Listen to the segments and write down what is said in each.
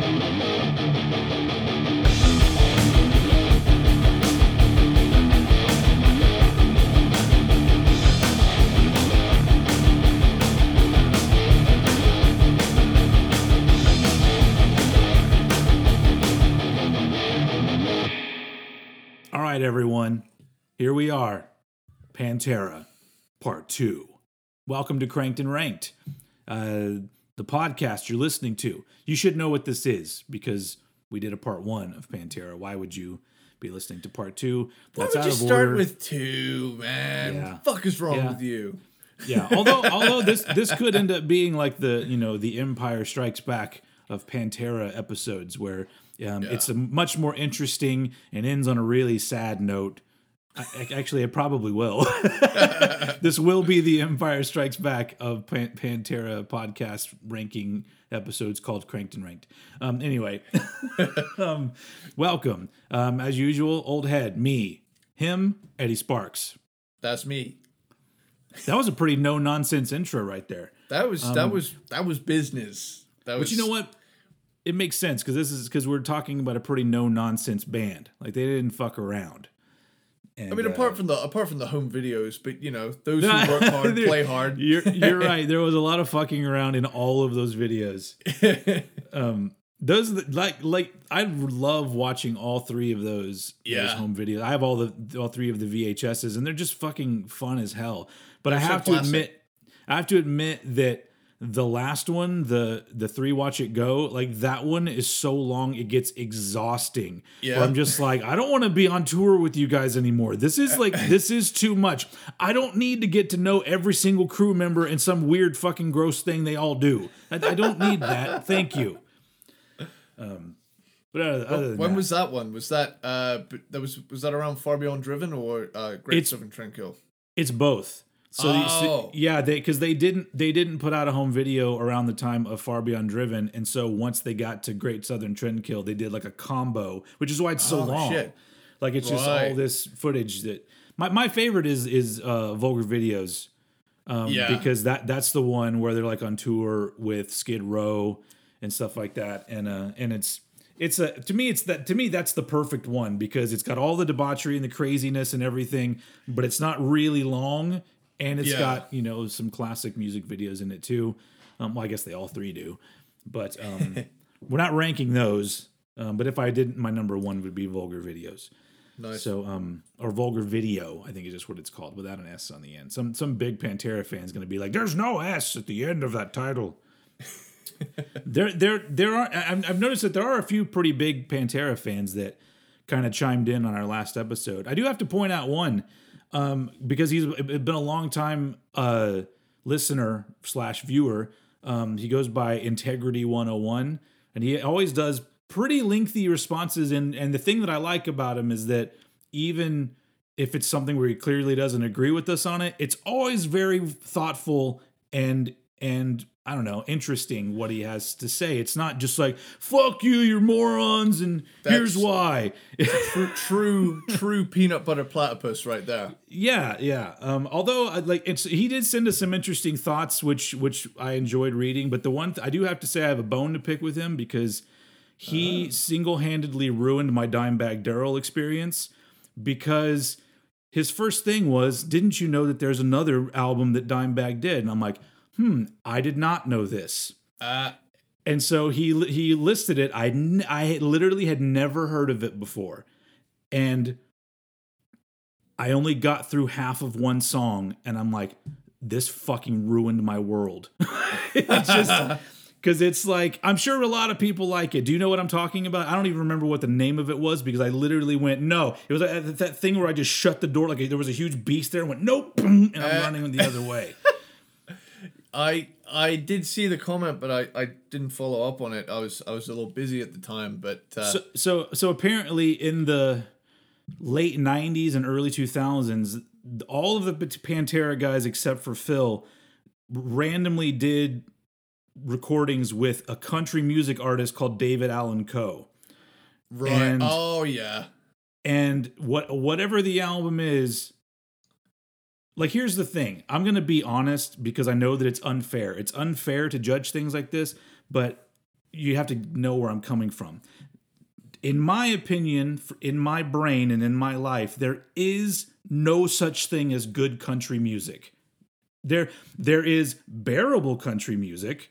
All right, everyone. Here we are. Pantera, part two. Welcome to Cranked and Ranked, uh, the podcast you're listening to. You should know what this is because we did a part one of Pantera. Why would you be listening to part two? Why That's would out you start order. with two, man? Yeah. Fuck is wrong Yeah. with you? yeah. Although, although this this could end up being like the you know the Empire Strikes Back of Pantera episodes, where um, it's a much more interesting and ends on a really sad note. I, I- actually, it probably will. this will be the Empire Strikes Back of Pan- Pantera podcast ranking episodes called Cranked and Ranked. Um, anyway, um, welcome. Um, as usual, old head, me, him, Eddie Sparks. That's me. That was a pretty no nonsense intro right there. That was that was that was business. That was Um, But you know what? It makes sense because this is because we're talking about a pretty no nonsense band. Like they didn't fuck around. And, I mean, uh, apart from the apart from the home videos, but you know, those who work hard play hard. You're you're right. There was a lot of fucking around in all of those videos. Um, those like like I love watching all three of those, those home videos. I have all the all three of the VHSs, and they're just fucking fun as hell. But I so have to admit, I have to admit that the last one, the the three watch it go, like that one is so long it gets exhausting. Yeah. Where I'm just like, I don't want to be on tour with you guys anymore. This is like this is too much. I don't need to get to know every single crew member and some weird fucking gross thing they all do. I, I don't need that. Thank you. Um, but other, other than when that, was that one? Was that uh that was was that around Far Beyond Driven or uh Great Southern Trendkill? It's both. So, the- so- Oh. yeah, they because they didn't they didn't put out a home video around the time of Far Beyond Driven, and so once they got to Great Southern Trendkill, they did like a combo, which is why it's so Oh, long. shit. Like it's just all this footage that my, my favorite is is uh, vulgar videos. Um, Yeah. because that that's the one where they're like on tour with Skid Row and stuff like that, and uh and it's it's a to me it's that to me that's the perfect one because it's got all the debauchery and the craziness and everything, but it's not really long and it's Yeah. got you know some classic music videos in it too. Um, well, I guess they all three do, but um, we're not ranking those. Um, but if I didn't, my number one would be vulgar videos. Nice. So, um, or vulgar video, I think is just what it's called, without an S on the end. Some some big Pantera fan's gonna be like, "There's no S at the end of that title." there, there, there are. I've noticed that there are a few pretty big Pantera fans that kind of chimed in on our last episode. I do have to point out one um, because he's been a long time uh, listener slash viewer. Um, he goes by Integrity 101, and he always does pretty lengthy responses. And and the thing that I like about him is that even if it's something where he clearly doesn't agree with us on it, it's always very thoughtful and and I don't know, interesting what he has to say. It's not just like "fuck you, you're morons," and here's That's- why. true, true, true peanut butter platypus right there. Yeah, yeah. Um, although, I- like, it's he did send us some interesting thoughts, which which I enjoyed reading. But the one th- I do have to say, I have a bone to pick with him because he single handedly ruined my Dimebag Darrell experience. Because his first thing was, "Didn't you know that there's another album that Dimebag did?" And I'm like, "Hmm, I did not know this." Uh And so he he listed it. I I literally had never heard of it before, and I only got through half of one song, and I'm like, this fucking ruined my world. it's just because it's like I'm sure a lot of people like it. Do you know what I'm talking about? I don't even remember what the name of it was because I literally went no. It was like that thing where I just shut the door like there was a huge beast there and went nope, and I'm running the other way. I I did see the comment, but I, I didn't follow up on it. I was I was a little busy at the time, but uh, so so so apparently in the late 90s and early 2000s all of the pantera guys except for phil randomly did recordings with a country music artist called david allan coe right. and- oh yeah. and what whatever the album is like here's the thing i'm gonna be honest because i know that it's unfair it's unfair to judge things like this but you have to know where I'm coming from. In my opinion, in my brain and in my life, there is no such thing as good country music. There, there is bearable country music.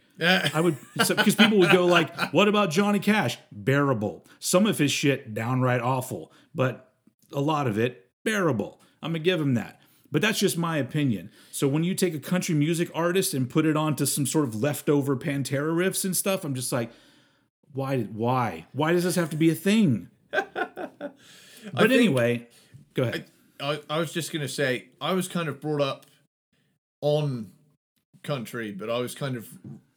I would because people would go like, "What about Johnny Cash?" Bearable. Some of his shit downright awful, but a lot of it bearable. I'm gonna give him that. But that's just my opinion. So when you take a country music artist and put it onto some sort of leftover Pantera riffs and stuff, I'm just like, why? Why? Why does this have to be a thing? but think- anyway, go ahead. I, I was just gonna say I was kind of brought up on country, but I was kind of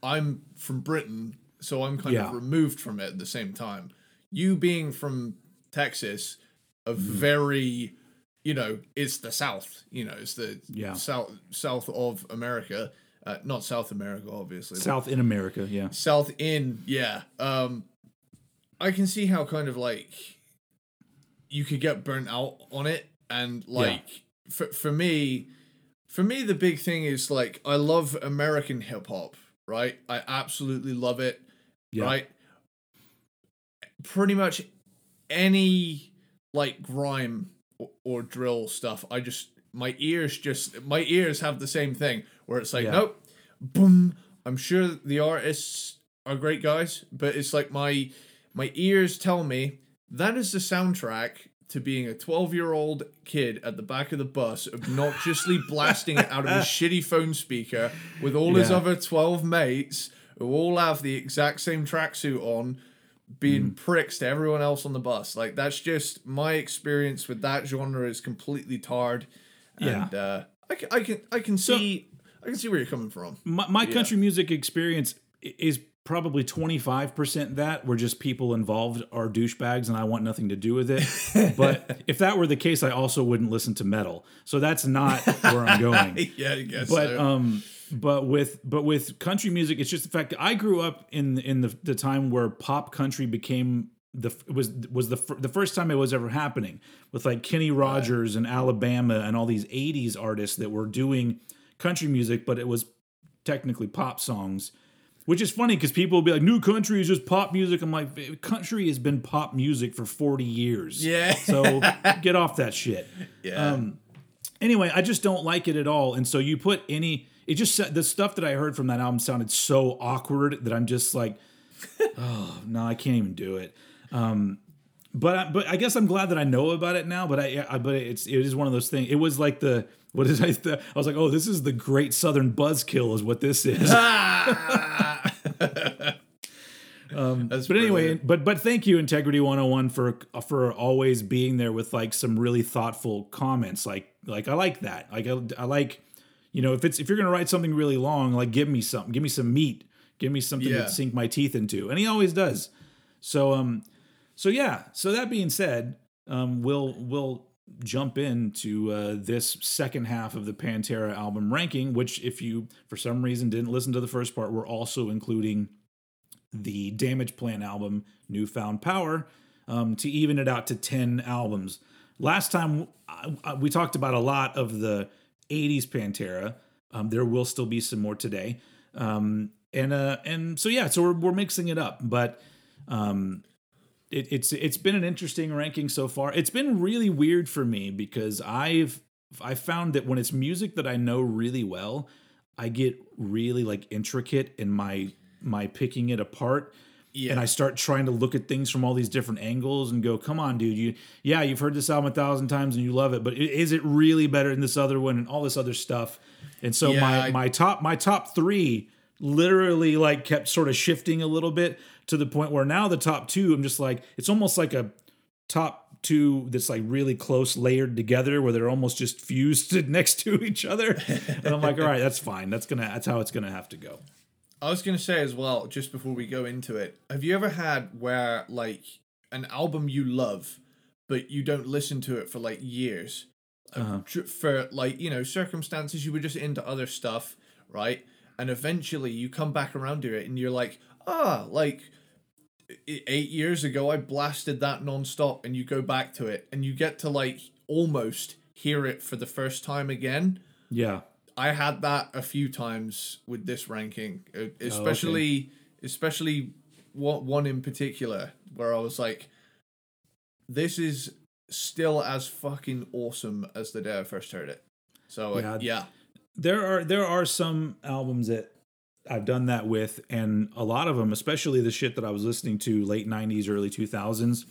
I'm from Britain, so I'm kind Yeah. of removed from it at the same time. You being from Texas, a mm-hmm. very you know, it's the South. You know, it's the Yeah. south south of America. Uh, not South America, obviously. South in America, yeah. South in, yeah. Um, I can see how kind of like you could get burnt out on it, and like for for me, for me the big thing is like I love American hip hop, right? I absolutely love it, Yeah. right? Pretty much any like grime or, or drill stuff, I just my ears just my ears have the same thing where it's like Yeah. nope, boom. I'm sure the artists are great guys, but it's like my my ears tell me that is the soundtrack to being a 12 year old kid at the back of the bus, obnoxiously blasting it out of his shitty phone speaker with all his other 12 mates who all have the exact same tracksuit on, being Mm. pricks to everyone else on the bus. Like, that's just my experience with that genre is completely tarred. Yeah. And uh, I, can, I can I can see I can see where you're coming from. my, my country music experience is probably 25% that where just people involved are douchebags and I want nothing to do with it. but if that were the case, I also wouldn't listen to metal. So that's not where I'm going. yeah, I guess But so. um but with but with country music, it's just the fact that I grew up in in the, the time where pop country became the was was the the first time it was ever happening with like Kenny Rogers and Alabama and all these 80s artists that were doing country music but it was technically pop songs which is funny because people will be like new country is just pop music i'm like country has been pop music for 40 years Yeah. so get off that shit yeah. um, anyway, I just don't like it at all. And so you put any, it just the stuff that I heard from that album sounded so awkward that I'm just like, oh no, I can't even do it. Um, but I, but I guess I'm glad that I know about it now. But I, I but it's it is one of those things. It was like the what is I? I was like, oh, this is the Great Southern Buzzkill, is what this is. That's But anyway, brilliant. but but thank you, Integrity 101, for for always being there with like some really thoughtful comments. Like like I like that. Like I, I like, you know, if it's if you're gonna write something really long, like give me something, give me some meat, give me something Yeah. to sink my teeth into, and he always does. So um, so yeah. So that being said, um, we'll we'll jump into uh, this second half of the Pantera album ranking, which if you for some reason didn't listen to the first part, we're also including the Damage Plan album, Newfound Power, um, to even it out to 10 albums. Last time I, I- we talked about a lot of the 80s Pantera. Um, there will still be some more today. Um, and uh, and so yeah, so we're, we're mixing it up, but um, it, it's it's been an interesting ranking so far. It's been really weird for me because I've I found that when it's music that I know really well, I get really like intricate in my my picking it apart. Yeah. And I start trying to look at things from all these different angles and go, "Come on, dude! You, yeah, you've heard this album a thousand times and you love it, but is it really better than this other one and all this other stuff?" And so Yeah, my I- my top my top three literally like kept sort of shifting a little bit to the point where now the top two, I'm just like, it's almost like a top two that's like really close layered together where they're almost just fused next to each other. And I'm like, all right, that's fine. That's gonna that's how it's gonna have to go. I was gonna say as well, just before we go into it, have you ever had where like an album you love, but you don't listen to it for like years, Uh-huh. For like you know circumstances you were just into other stuff, right? And eventually you come back around to it, and you're like, ah, like eight years ago I blasted that nonstop, and you go back to it, and you get to like almost hear it for the first time again. Yeah. I had that a few times with this ranking, especially especially one one in particular where I was like, this is still as fucking awesome as the day I first heard it. So Yeah. yeah, yeah. there are there are some albums that I've done that with, and a lot of them, especially the shit that I was listening to late '90s, early 2000s.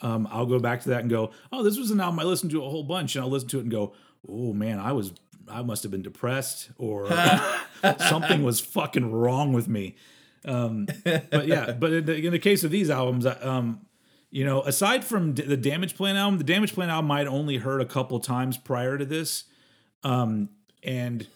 Um, I'll go back to that and go, "Oh, this was an album I listened to a whole bunch," and I'll listen to it and go, "Oh man, I was I must have been depressed or something was fucking wrong with me." Um, but yeah, but in the, in the case of these albums, um, you know, aside from d- the Damage Plan album, the Damage Plan album I'd only heard a couple times prior to this, um, and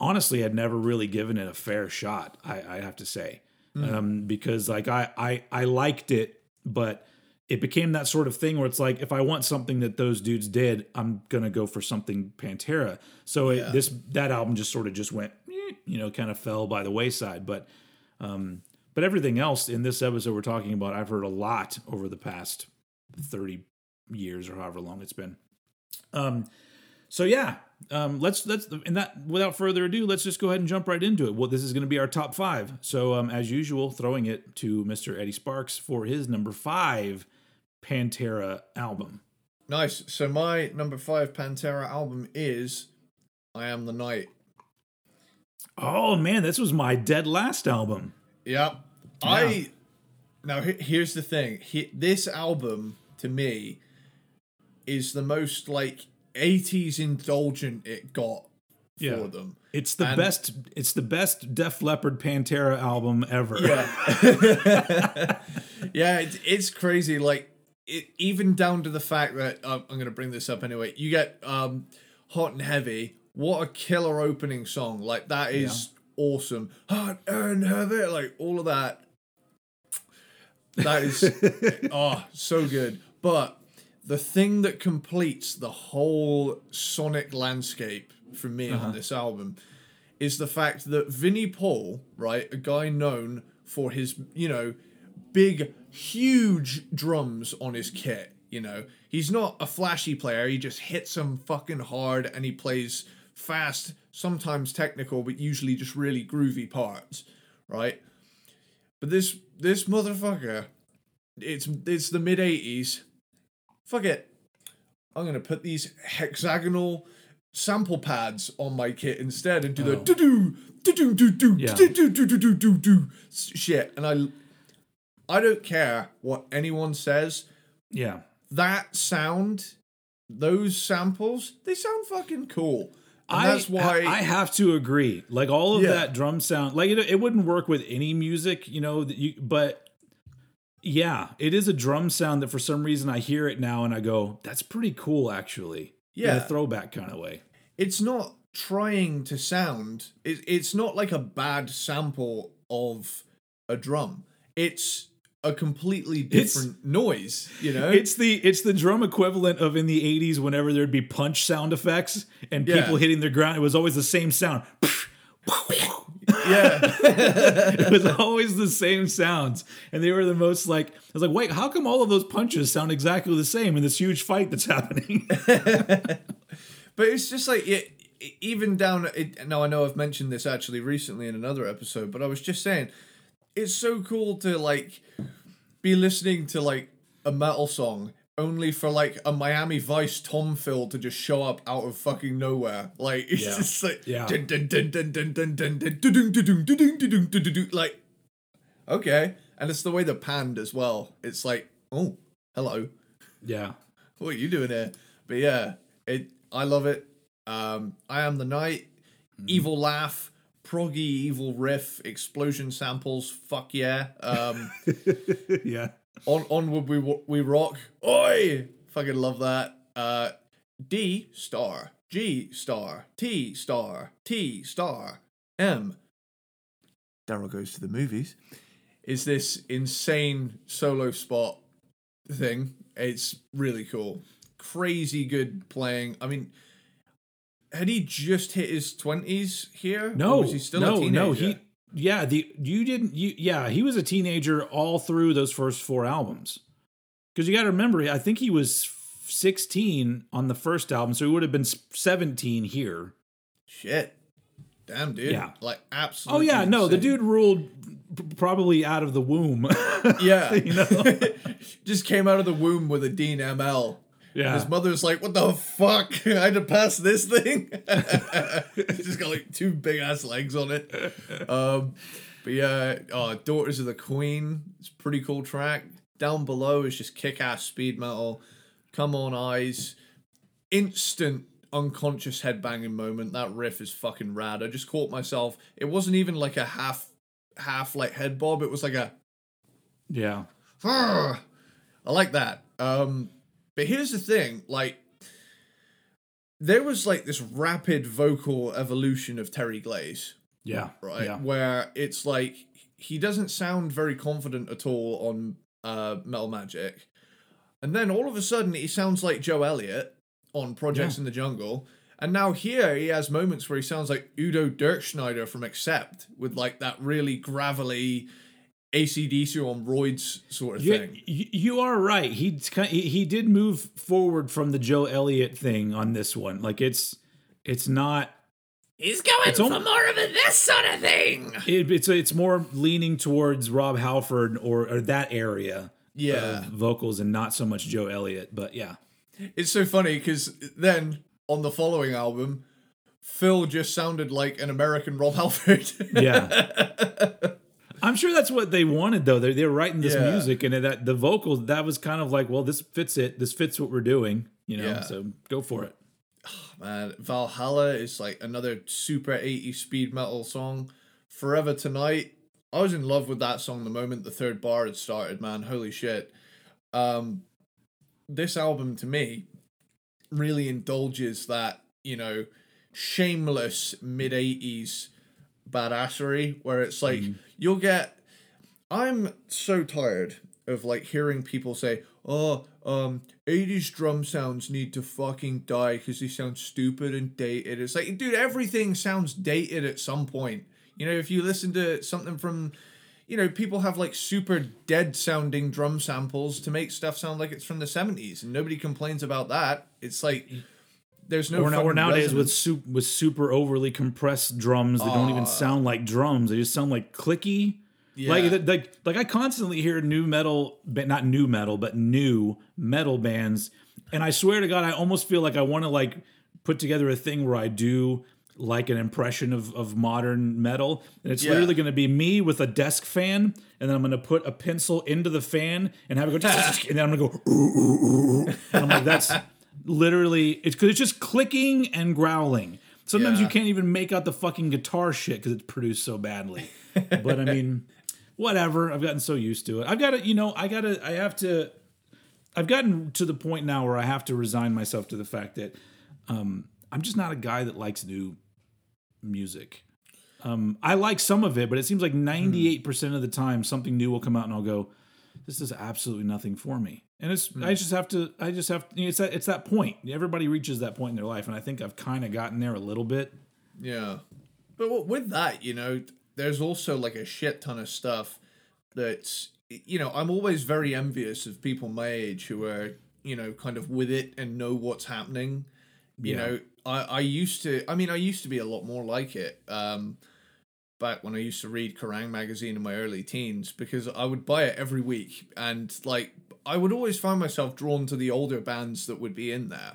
honestly, I'd never really given it a fair shot. I, I have to say, um, because like I, I I liked it, but it became that sort of thing where it's like if I want something that those dudes did, I'm gonna go for something Pantera. So it, this that album just sort of just went, eh, you know, kind of fell by the wayside. But um, but everything else in this episode we're talking about, I've heard a lot over the past thirty years or however long it's been. Um, so yeah, um, let's let's and that without further ado, let's just go ahead and jump right into it. Well, this is going to be our top five. So um, as usual, throwing it to Mr. Eddie Sparks for his number five Pantera album. Nice. So my number five Pantera album is I Am the Night. Oh man, this was my dead last album. Yep. I now here's the thing. He, this album to me is the most like 80s indulgent it got for Yeah. them. It's the And- best. It's the best Def Leppard Pantera album ever. Yeah. yeah, it's, it's crazy. Like, it, even down to the fact that um, I'm going to bring this up anyway. You get um, Hot and Heavy. What a killer opening song. Like, that is awesome. Hot and Heavy. Like, all of that. That is, oh, so good. But the thing that completes the whole sonic landscape for me on this album is the fact that Vinnie Paul, right, a guy known for his, you know, big, huge drums on his kit, you know, he's not a flashy player. He just hits them fucking hard and he plays fast, sometimes technical, but usually just really groovy parts, right? But this this motherfucker, it's it's the mid '80s. Fuck it. I'm gonna put these hexagonal sample pads on my kit instead and do the Oh. do do do do do do do do do do do do do shit. And I I don't care what anyone says. Yeah. That sound, those samples, they sound fucking cool. And I, that's why I have to agree. Like all of Yeah. that drum sound, like it, it wouldn't work with any music, you know. That you, but yeah, it is a drum sound that for some reason I hear it now and I go, "That's pretty cool, actually." in Yeah. a throwback kind of way. it's not trying to sound it, it's not like a bad sample of a drum it's a completely It's- different noise you know It's the it's the drum equivalent of in the '80s whenever there'd be punch sound effects and Yeah. people hitting the ground. It was always the same sound. yeah it was always the same sounds, and they were the most like. I was like, wait, how come all of those punches sound exactly the same in this huge fight that's happening? but it's just like it, even down it, now i know i've mentioned this actually recently in another episode but i was just saying it's so cool to like be listening to like a metal song only for like a Miami Vice Tom fill to just show up out of fucking nowhere. Like it's Yeah. just like Yeah. dun, dun, dun, dun, dun, dun, dun, dun, dun, dun, dun, dun, dun, dun, like okay. And it's the way they're panned as well. It's like, oh, hello. yeah, What are you doing here? But yeah, it I love it. Um I am the night, evil laugh, proggy evil riff, explosion samples, fuck yeah. Um yeah. on onward we we rock. Oi! Fucking love that. Uh, D star, G star, T star, T star, M. Daryl goes to the movies. Is this insane solo spot thing? It's really cool. Crazy good playing. I mean, had he just hit his twenties here? No, was he still no, a teenager? no. He, yeah, the you didn't. You, yeah, he was a teenager all through those first four albums. Because you got to remember, I think he was 16 on the first album, so he would have been 17 here. Shit. Damn, dude. Yeah. Like absolutely. Oh yeah, no, the dude ruled probably out of the womb. Yeah. you know. Just came out of the womb with a Dean ML. Yeah. His mother's like, "What the fuck? I had to pass this thing." It's just got like two big ass legs on it. Um, but yeah, oh, "Daughters of the Queen." It's a pretty cool track. Down below is just kick ass speed metal. Come on, eyes. Instant unconscious headbanging moment. That riff is fucking rad. I just caught myself. It wasn't even like a half, half like head bob. It was like a yeah. I like that. Um, but here's the thing, like there was like this rapid vocal evolution of Terry Glaze, Yeah. right? Yeah. Where it's like he doesn't sound very confident at all on uh Metal Magic. And then all of a sudden he sounds like Joe Elliott on Projects Yeah. in the Jungle. And now here he has moments where he sounds like Udo Dirkschneider from Accept with like that really gravelly ACDC on roids sort of You, thing. you you are right. He's kind he, he did move forward from the Joe Elliott thing on this one. Like it's it's not He's going It's almo- more of a this sort of thing. it, it's it's more leaning towards Rob Halford or, or that area Yeah. of vocals and not so much Joe Elliott. But yeah. It's so funny because then on the following album, Phil just sounded like an American Rob Halford. Yeah. I'm sure that's what they wanted though. They're they're writing this Yeah. music and that the vocals that was kind of like, well, this fits it. This fits what we're doing, you know. Yeah. So go for it. Man, Valhalla is like another super 80s speed metal song. Forever Tonight. I was in love with that song the moment the third bar had started, man. Holy shit. Um this album to me really indulges that, you know, shameless mid 80s badassery where it's like you'll get I'm so tired of like hearing people say, "Oh, um, '80s drum sounds need to fucking die because they sound stupid and dated." It's like, dude, everything sounds dated at some point. You know, if you listen to something from, you know, people have like super dead sounding drum samples to make stuff sound like it's from the '70s, and nobody complains about that. It's like there's no. or, or nowadays with su- with super overly compressed drums that don't even sound like drums. They just sound like clicky. Yeah. th- like like I constantly hear new metal, but not new metal, but new metal bands, and I swear to God, I almost feel like I want to like put together a thing where I do like an impression of, of modern metal, and it's Yeah. literally going to be me with a desk fan, and then I'm going to put a pencil into the fan and have it go, and then I'm going to go, ooh, ooh, ooh, ooh. and I'm like, that's literally it's because it's just clicking and growling. Sometimes you can't even make out the fucking guitar shit because it's produced so badly. But I mean, whatever. I've gotten so used to it. I've got to, you know, I got to, I have to. I've gotten to the point now where I have to resign myself to the fact that um, I'm just not a guy that likes new music. Um, I like some of it, but it seems like 98% of the time something new will come out and I'll go, this does absolutely nothing for me. And it's I just have to I just have to, it's that it's that point. Everybody reaches that point in their life and I think I've kind of gotten there a little bit. Yeah. But with that, you know, there's also like a shit ton of stuff that's, you know, I'm always very envious of people my age who are, you know, kind of with it and know what's happening. You Yeah. know, I, I used to, I mean, I used to be a lot more like it. Um, back when I used to read Kerrang magazine in my early teens because I would buy it every week and like I would always find myself drawn to the older bands that would be in there.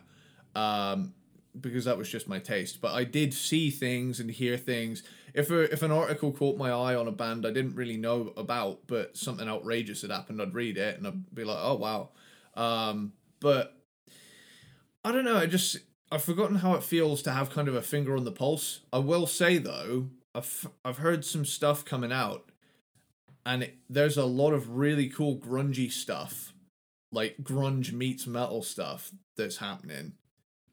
Um, because that was just my taste. But I did see things and hear things. If a, if an article caught my eye on a band I didn't really know about, but something outrageous had happened, I'd read it and I'd be like, oh wow. Um, but I don't know. I just I've forgotten how it feels to have kind of a finger on the pulse. I will say though, I've I've heard some stuff coming out, and it, there's a lot of really cool grungy stuff, like grunge meets metal stuff that's happening.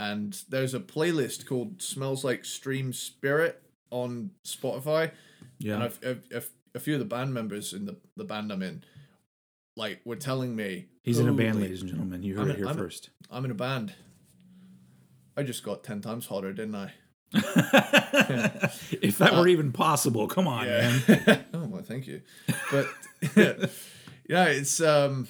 And there's a playlist called "Smells Like Stream Spirit" on Spotify, and Yeah. I've, I've, I've, a few of the band members in the the band I'm in, like, were telling me He's in a band, ladies and gentlemen. You heard I'm it in- here I'm first. I'm in a band. I just got ten times hotter, didn't I? if that were even possible, come on, man. oh well, thank you. But yeah, it's um,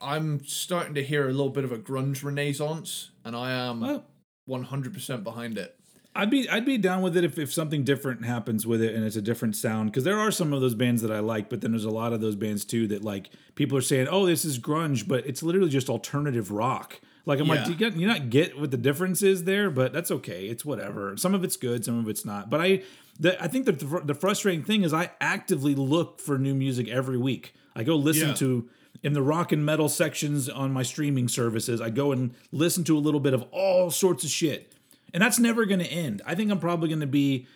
I'm starting to hear a little bit of a grunge renaissance, and I am Well, one hundred percent behind it. I'd be I'd be down with it if, if something different happens with it and it's a different sound because there are some of those bands that I like, but then there's a lot of those bands too that like people are saying, oh, this is grunge, but it's literally just alternative rock. Like I'm like, Yeah. do you, get, you not get what the difference is there? But that's okay. It's whatever. Some of it's good, some of it's not. But I, the, I think that the, the frustrating thing is I actively look for new music every week. I go listen Yeah. to in the rock and metal sections on my streaming services. I go and listen to a little bit of all sorts of shit, and that's never going to end. I think I'm probably going to be.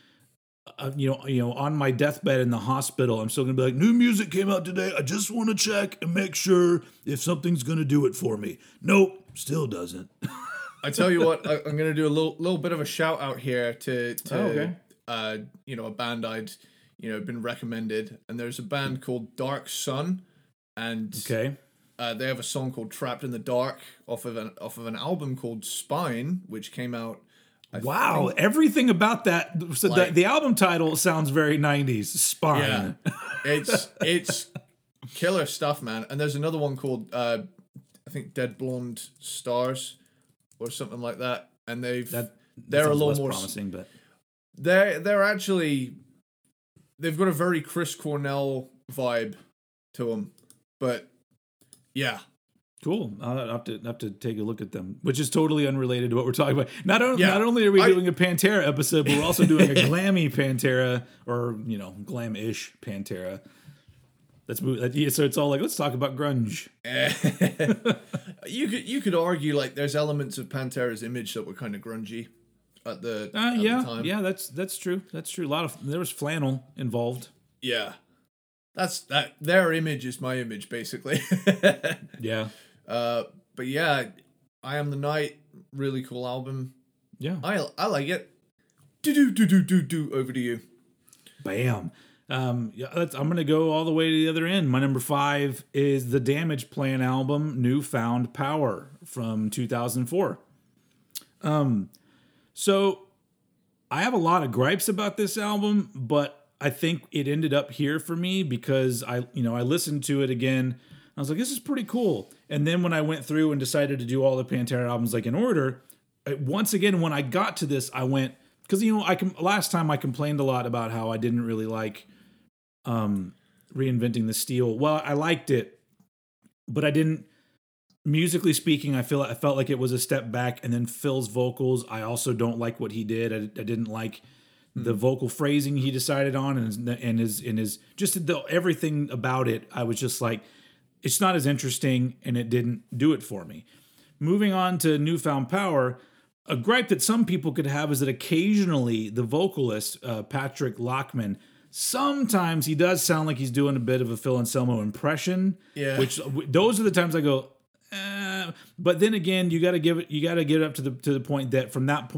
Uh, you know, you know, on my deathbed in the hospital, I'm still gonna be like, new music came out today. I just want to check and make sure if something's gonna do it for me. Nope, still doesn't. I tell you what, I, I'm gonna do a little little bit of a shout out here to to Oh, okay. uh you know a band I'd you know been recommended, and there's a band called Dark Sun, and Okay, uh, they have a song called Trapped in the Dark off of an off of an album called Spine, which came out. I wow, think- everything about that. So Like- the, the album title sounds very '90s. Spine. Yeah, it's it's killer stuff, man. And there's another one called uh, I think Dead Blonde Stars or something like that. And they've That they're a little more promising, but they're they're actually they've got a very Chris Cornell vibe to them, but yeah, Cool. I'll have to have to take a look at them, which is totally unrelated to what we're talking about. Not only Yeah, not only are we I- doing a Pantera episode, but we're also doing a glammy Pantera, or you know, glam-ish Pantera. Let's move. yeah, So it's all like, let's talk about grunge. you could you could argue like there's elements of Pantera's image that were kind of grungy at the, Uh, at yeah, the time. yeah, that's that's true. That's true. A lot of there was flannel involved. yeah. That's that. Their image is my image, basically. Yeah, uh, but yeah, I am the night. Really cool album. yeah. I I like it. Do do do do do do. Over to you. Bam. Um, yeah, let's, I'm gonna go all the way to the other end. My number five is the Damage Plan album, "Newfound Power" from 2004. Um, so I have a lot of gripes about this album, but I think it ended up here for me because I, you know, I listened to it again. I was like, this is pretty cool. And then when I went through and decided to do all the Pantera albums like in order, I- once again when I got to this, I went because you know I can. Last time I complained a lot about how I didn't really like um reinventing the steel. Well, I liked it, but I didn't. Musically speaking, I feel I felt like it was a step back. And then Phil's vocals, I also don't like what he did. I, I didn't like the vocal phrasing he decided on, and his, and his and his just the, everything about it. I was just like, it's not as interesting, and it didn't do it for me. Moving on to Newfound Power, a gripe that some people could have is that occasionally the vocalist uh, Patrick Lachman, sometimes he does sound like he's doing a bit of a Phil Anselmo impression. Yeah. Which those are the times I go. Eh. But then again, you got to give it. You got to get it up to the to the point that from that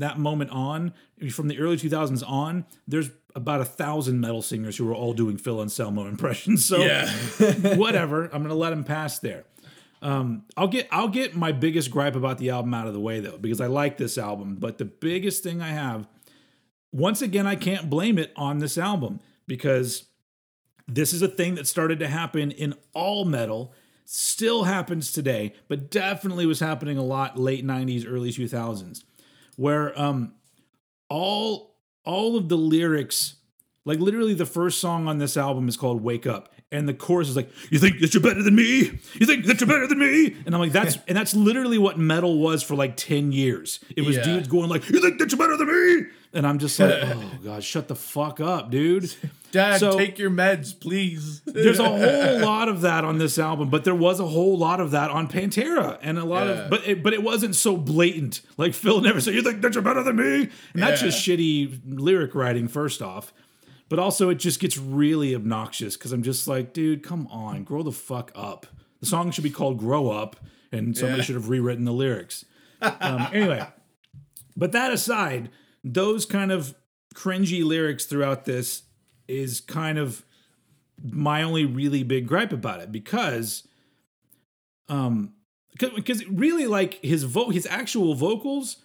that moment on, from the early 2000s on, there's about a thousand metal singers who are all doing Phil Anselmo impressions. So Yeah. whatever. I'm gonna let him pass there. Um, I'll get I'll get my biggest gripe about the album out of the way though, because I like this album. But the biggest thing I have, once again, I can't blame it on this album because this is a thing that started to happen in all metal, still happens today, but definitely was happening a lot late '90s, early 2000s, where um, all all of the lyrics like literally the first song on this album is called Wake Up. And the chorus is like, You think that you're better than me? You think that you're better than me? And I'm like, that's and that's literally what metal was for like 10 years. It was Yeah. dudes going like, You think that you're better than me? And I'm just like, oh god, shut the fuck up, dude. Dad, So- take your meds, please. There's a whole lot of that on this album, but there was a whole lot of that on Pantera, and a lot Yeah. of, but it, but it wasn't so blatant. Like Phil never said, "You think that you're better than me," and that's just shitty lyric writing. First off, but also it just gets really obnoxious because I'm just like, dude, come on, grow the fuck up. The song should be called "Grow Up," and somebody Yeah. should have rewritten the lyrics. Um, anyway, but that aside, those kind of cringy lyrics throughout this is kind of my only really big gripe about it because um because really like his vo- his actual vocals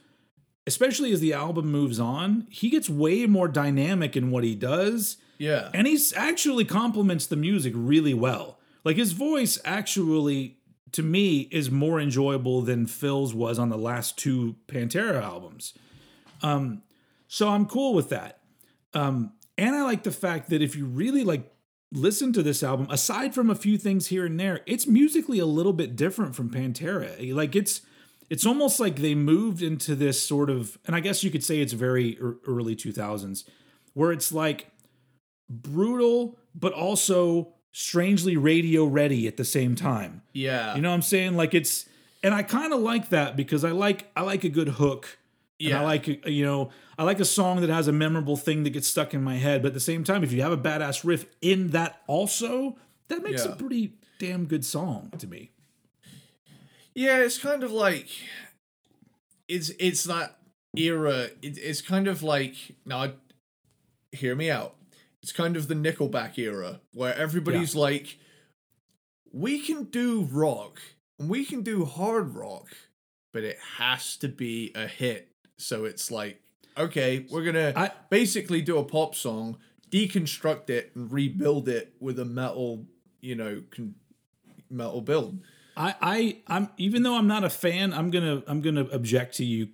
especially as the album moves on he gets way more dynamic in what he does. Yeah. and he's actually complements the music really well. Like his voice actually to me is more enjoyable than phil's was on the last two pantera albums. Um So I'm cool with that. Um, and I like the fact that if you really like listen to this album, aside from a few things here and there, it's musically a little bit different from Pantera. Like it's it's almost like they moved into this sort of, and I guess you could say it's very early 2000s, where it's like brutal, but also strangely radio ready at the same time. Yeah. You know what I'm saying? Like it's and I kind of like that because I like I like a good hook. Yeah. And I like uh, you know, I like a song that has a memorable thing that gets stuck in my head, but at the same time if you have a badass riff in that also, that makes yeah. a pretty damn good song to me. Yeah, it's kind of like it's it's that era. It, it's kind of like now, hear me out. It's kind of the Nickelback era where everybody's yeah. like, we can do rock and we can do hard rock, but it has to be a hit. So it's like, okay, we're gonna I, basically do a pop song, deconstruct it, and rebuild it with a metal, you know, con- metal build. I, I, I'm even though I'm not a fan, I'm gonna, I'm gonna object to you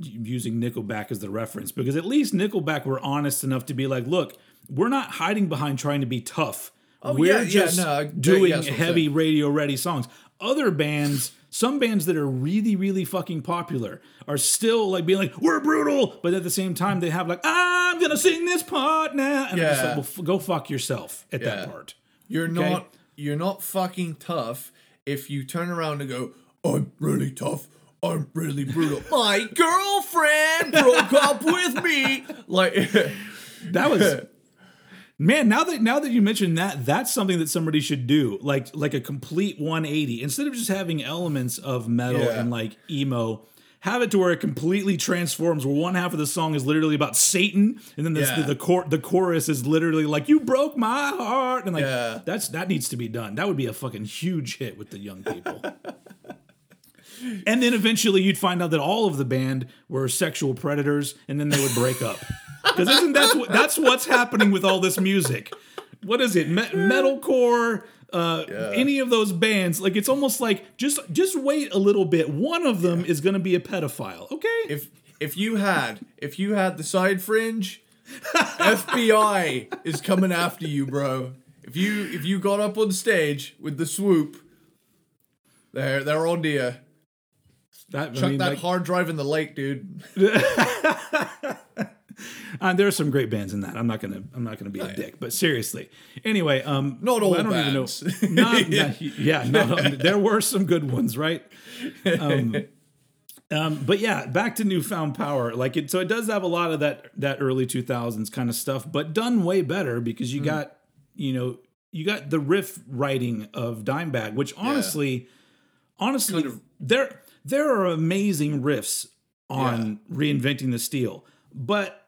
using Nickelback as the reference because at least Nickelback were honest enough to be like, look, we're not hiding behind trying to be tough. Oh, we're yeah, just yeah, no, doing yeah, heavy radio ready songs. Other bands, some bands that are really, really fucking popular are still like being like, we're brutal, but at the same time they have like, I'm gonna sing this part now. And yeah. Like, well, f- go fuck yourself at that part. You're okay? not you're not fucking tough if you turn around and go, I'm really tough. I'm really brutal. My girlfriend broke up with me. Like that was Man, now that now that you mentioned that, that's something that somebody should do, like like a complete 180. Instead of just having elements of metal yeah. and like emo, have it to where it completely transforms. Where one half of the song is literally about Satan, and then the yeah. the, the, cor- the chorus is literally like "You broke my heart," and like yeah. that's that needs to be done. That would be a fucking huge hit with the young people. and then eventually you'd find out that all of the band were sexual predators, and then they would break up. Because isn't that's what that's what's happening with all this music? What is it? Me- metalcore. Uh, yeah. any of those bands like it's almost like just just wait a little bit one of them yeah. is going to be a pedophile okay if if you had if you had the side fringe fbi is coming after you bro if you if you got up on stage with the swoop they're they're on to you that, Chuck I mean, that like, hard drive in the lake, dude. uh, there are some great bands in that. I'm not gonna I'm not gonna be oh, a yeah. dick, but seriously. Anyway, um, not all I don't bands. even know. Not, not, yeah, no, there were some good ones, right? Um, um, but yeah, back to newfound Power. Like it, so it does have a lot of that that early 2000s kind of stuff, but done way better because you mm. got you know you got the riff writing of Dimebag, which honestly, yeah. honestly, kind of, there there are amazing riffs on yeah. reinventing the steel, but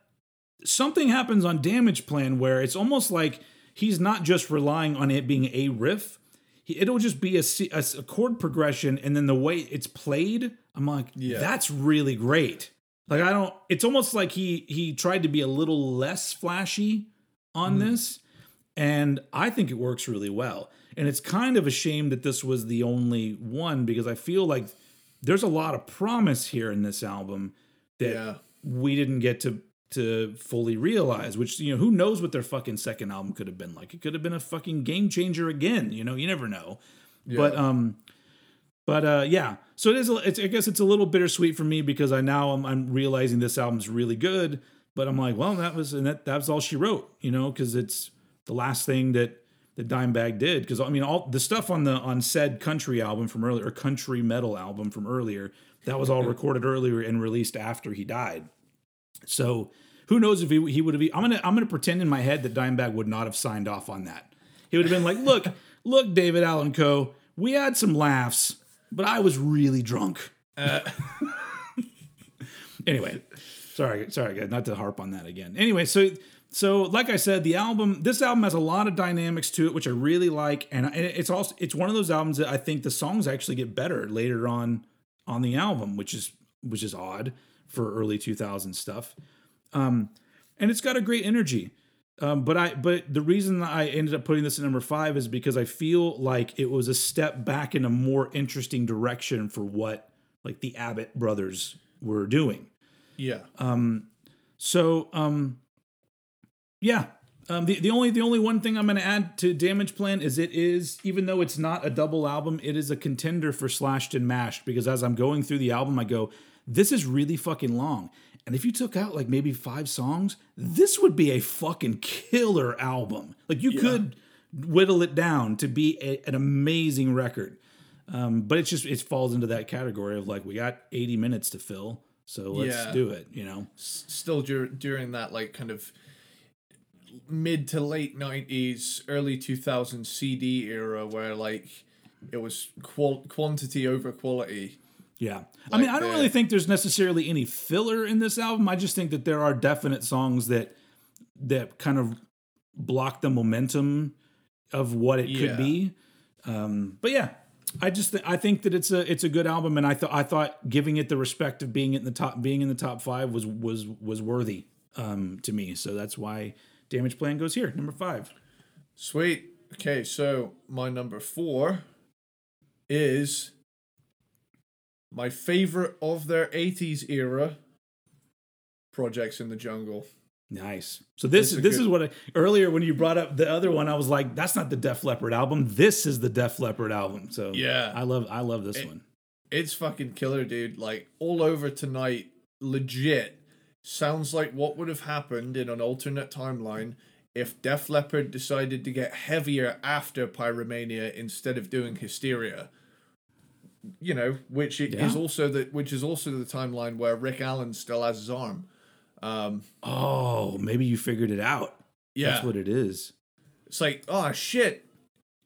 something happens on Damage Plan where it's almost like he's not just relying on it being a riff. It'll just be a, a, a chord progression, and then the way it's played, I'm like, yeah. that's really great. Like I don't. It's almost like he he tried to be a little less flashy on mm. this, and I think it works really well. And it's kind of a shame that this was the only one because I feel like there's a lot of promise here in this album that yeah. we didn't get to to fully realize which you know who knows what their fucking second album could have been like. It could have been a fucking game changer again you know you never know. Yeah. but um but uh yeah. So it is it's, i guess it's a little bittersweet for me because i now I'm, I'm realizing this album's really good but i'm like well that was and that that was all she wrote you know because it's the last thing that that Dimebag did. Because I mean all the stuff on the on said country album from earlier, or country metal album from earlier, that was all recorded earlier and released after he died. So who knows if he, he would have? I'm gonna I'm gonna pretend in my head that Dimebag would not have signed off on that. He would have been like, "Look, look, David Allan Coe, we had some laughs, but I was really drunk." Uh. anyway, sorry, sorry, guys, not to harp on that again. Anyway, so so like I said, the album, this album has a lot of dynamics to it, which I really like, and it's also it's one of those albums that I think the songs actually get better later on on the album, which is which is odd for early 2000 stuff. Um, and it's got a great energy. Um, but I but the reason I ended up putting this at number five is because I feel like it was a step back in a more interesting direction for what like the Abbott brothers were doing. Yeah. Um, So, um, yeah. Um, the, the only the only one thing I'm going to add to Damage Plan is it is even though it's not a double album, it is a contender for Slashed and Mashed because as I'm going through the album, I go, this is really fucking long. And if you took out like maybe five songs, this would be a fucking killer album. Like you could whittle it down to be a, an amazing record. Um, but it's just it falls into that category of like we got 80 minutes to fill, so let's Yeah. do it. You know. S- Still dur- during that like kind of mid to late nineties, early 2000s CD era where like it was qual- quantity over quality. Yeah. I mean, I don't really think there's necessarily any filler in this album. I just think that there are definite songs that that kind of block the momentum of what it Yeah. could be. Um, but yeah, I just th- I think that it's a it's a good album, and I thought I thought giving it the respect of being in the top being in the top five was was was worthy um, to me. So that's why Damageplan goes here, number five. Sweet. Okay, so my number four is my favorite of their 80s era projects in the jungle. Nice. So this It's a this good- is what I earlier when you brought up the other one, I was like, that's not the Def Leppard album. This is the Def Leppard album. So Yeah. I love I love this It- one. It's fucking killer, dude. Like, all over tonight, legit. Sounds like what would have happened in an alternate timeline if Def Leppard decided to get heavier after Pyromania instead of doing Hysteria. You know, which it is Yeah. also the which is also the timeline where Rick Allen still has his arm. Um, Oh, maybe you figured it out. yeah, That's what it is. it's like, oh shit,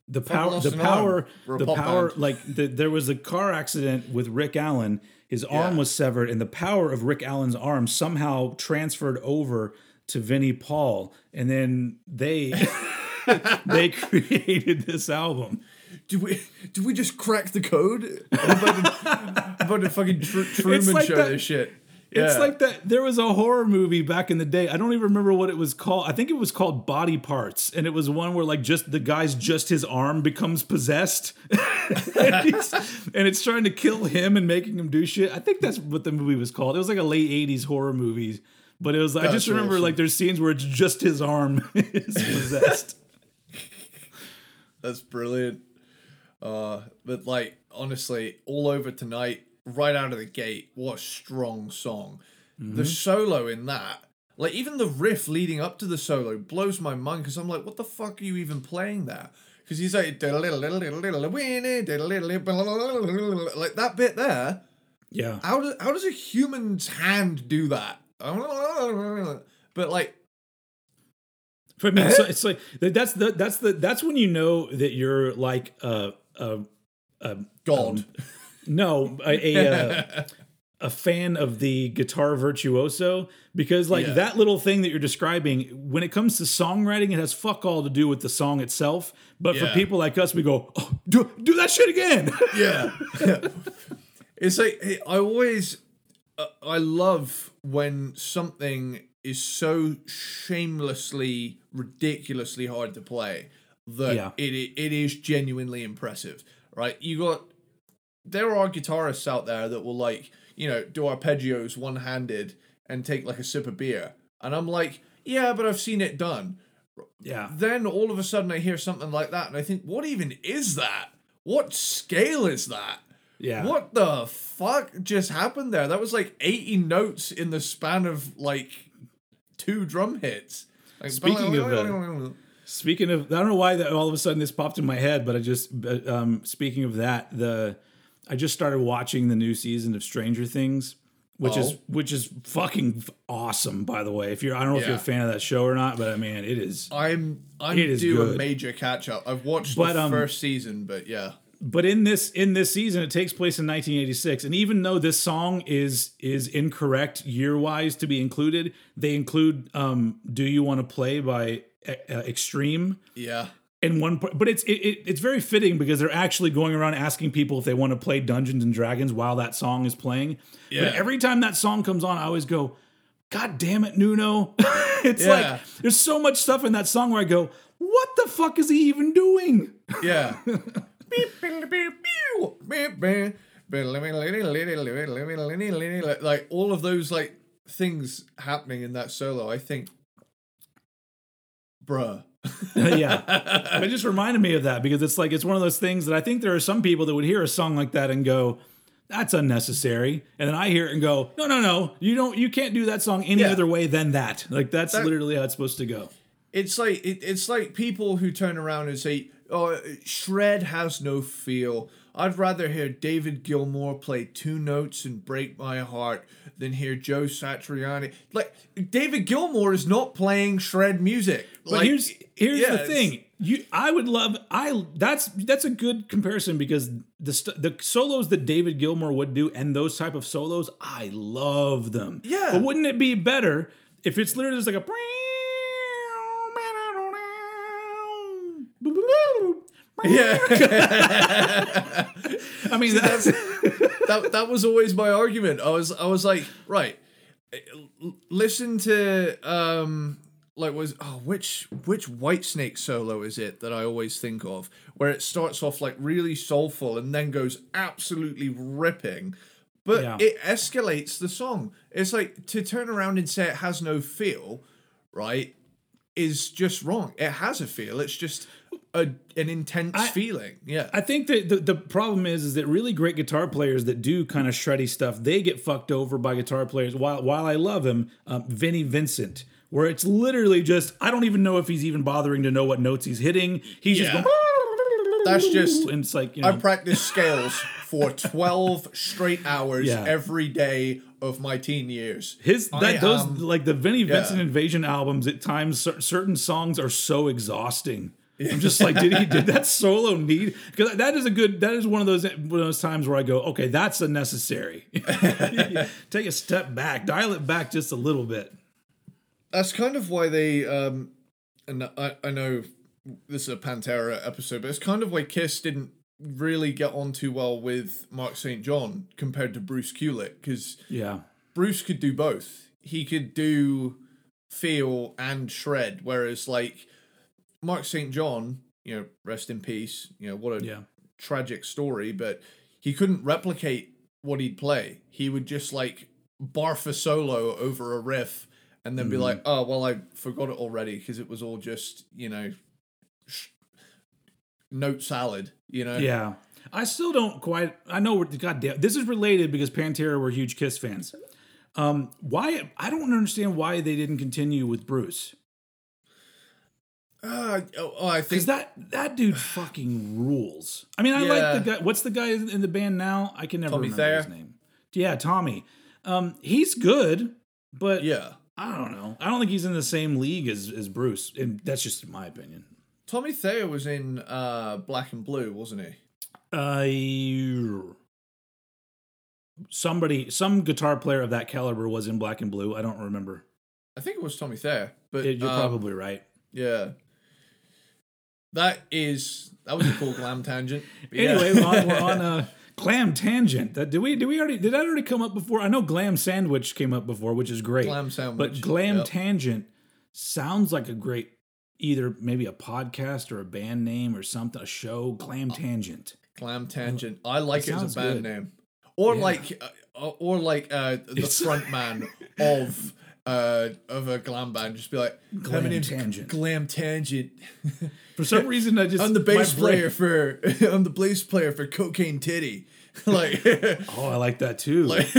The power, the power. The power. band. Like the, there was a car accident with Rick Allen. His arm was severed, and the power of Rick Allen's arm somehow transferred over to Vinnie Paul, and then they they created this album. Do we do we just crack the code? I'm about to, about to fucking tr- Truman like show that- this shit. It's Yeah. like that. There was a horror movie back in the day. I don't even remember what it was called. I think it was called Body Parts, and it was one where like just the guy's just his arm becomes possessed, and, he's- and it's trying to kill him and making him do shit. I think that's what the movie was called. It was like a late '80s horror movie, but it was. I just remember awesome. like there's scenes where it's just his arm is possessed. That's brilliant. Uh, but like honestly, all over tonight, right out of the gate, what a strong song. The solo in that, like even the riff leading up to the solo, blows my mind because I'm like, what the fuck are you even playing there? Because he's like, like that bit there. Yeah, How does how does a human's hand do that? But like, mean, so it's like that's the that's the that's when you know that you're like a a, a God. no a a, a fan of the guitar virtuoso because like Yeah. that little thing that you're describing when it comes to songwriting it has fuck all to do with the song itself but for people like us we go oh, do do that shit again yeah. it's like I always, uh, I love when something is so shamelessly, ridiculously hard to play that Yeah. it it is genuinely impressive. Right? You got there are guitarists out there that will like you know do arpeggios one handed and take like a sip of beer, and I'm like, yeah, but I've seen it done yeah then all of a sudden I hear something like that and I think, what even is that? What scale is that? yeah What the fuck just happened there? That was like 80 notes in the span of like two drum hits. Like, Speaking of, uh, Speaking of, I don't know why that all of a sudden this popped in my head, but I just, um, speaking of that, the, I just started watching the new season of Stranger Things, which is Oh. which is fucking awesome. By the way, if you're, I don't know if you're a fan of that show or not, but I mean, it is. I'm I'm It is due a major catch up. I've watched But, the um, first season, but yeah. But in this in this season, it takes place in 1986, and even though this song is is incorrect year wise to be included, they include um, "Do You Want to Play" by uh, Extreme. Yeah. in one point but it's it, it, it's very fitting because they're actually going around asking people if they want to play dungeons and dragons while that song is playing Yeah. but every time that song comes on i always go god damn it nuno it's Yeah. like there's so much stuff in that song where i go what the fuck is he even doing Yeah. Beep, beep, beep, pew, beep, beep. like all of those like things happening in that solo, I think, bruh. yeah. It just reminded me of that because it's like it's one of those things that I think there are some people that would hear a song like that and go, "That's unnecessary," and then I hear it and go, "No, no, no, you don't, you can't do that song any Yeah. other way than that." Like that's That- literally how it's supposed to go. It's like it, it's like people who turn around and say, "Oh, shred has no feel." I'd rather hear David Gilmour play two notes and break my heart than hear Joe Satriani. Like David Gilmour is not playing shred music. But like, here's here's yeah, the thing. You, I would love. I that's that's a good comparison because the st- the solos that David Gilmour would do and those type of solos, I love them. Yeah. But wouldn't it be better if it's literally just like a. Yeah, I mean, that's that that was always my argument. I was I was like, right, listen to um like was oh which which Whitesnake solo is it that I always think of where it starts off like really soulful and then goes absolutely ripping. But Yeah. it escalates the song. It's like to turn around and say it has no feel, right? Is just wrong. It has a feel. It's just a an intense feeling. Yeah. I think that the, the problem is is that really great guitar players that do kind of shreddy stuff, they get fucked over by guitar players. While while I love him, um, Vinnie Vincent, where it's literally just I don't even know if he's even bothering to know what notes he's hitting. He's Yeah. just going. That's just- and it's like you I practice scales for 12 straight hours Yeah. every day of my teen years. his I those am- like the Vinnie Vincent yeah. Invasion albums. At times, certain songs are so exhausting. I'm just like, did he did that solo need? Because that is a good. That is one of those one of those times where I go, okay, that's unnecessary. Take a step back, dial it back just a little bit. That's kind of why they, um, and I, I know this is a Pantera episode, but it's kind of why Kiss didn't really get on too well with Mark St. John compared to Bruce Kulick, because Yeah, Bruce could do both. He could do feel and shred, whereas like Mark St. John, you know, rest in peace. You know what a yeah, tragic story, but he couldn't replicate what he'd play. He would just like barf a solo over a riff and then be like, "Oh, well, I forgot it already because it was all just you know sh- note salad." You know? yeah. I still don't quite. I know. we're- Goddamn, this is related because Pantera were huge Kiss fans. Um, why? I don't understand why they didn't continue with Bruce. Uh, oh, oh, I think that that dude fucking rules. I mean, I Yeah. like the guy. What's the guy in the band now? I can never Tommy remember Thayer? his name. Yeah, Tommy. Um, he's good, but yeah, I don't know. I don't think he's in the same league as as Bruce, and that's just my opinion. Tommy Thayer was in uh Black and Blue, wasn't he? Uh, somebody, some guitar player of that caliber was in Black and Blue. I don't remember. I think it was Tommy Thayer, but You're um, probably right. yeah. That is that was a cool glam tangent. But yeah. Anyway, we're on, we're on a glam tangent. That did we did we already did that already come up before? I know glam sandwich came up before, which is great. Glam sandwich, but glam yep. tangent sounds like a great either maybe a podcast or a band name or something, a show. Glam tangent. Glam Tangent. I like it, as a band good. name. Or Yeah. like uh, or like uh the It's- front man of uh of a glam band just be like Glam my name's Tangent." Glam Tangent. For some reason, I just I'm the bass player for I'm the bass player for Cocaine Titty. like Oh, I like that too. like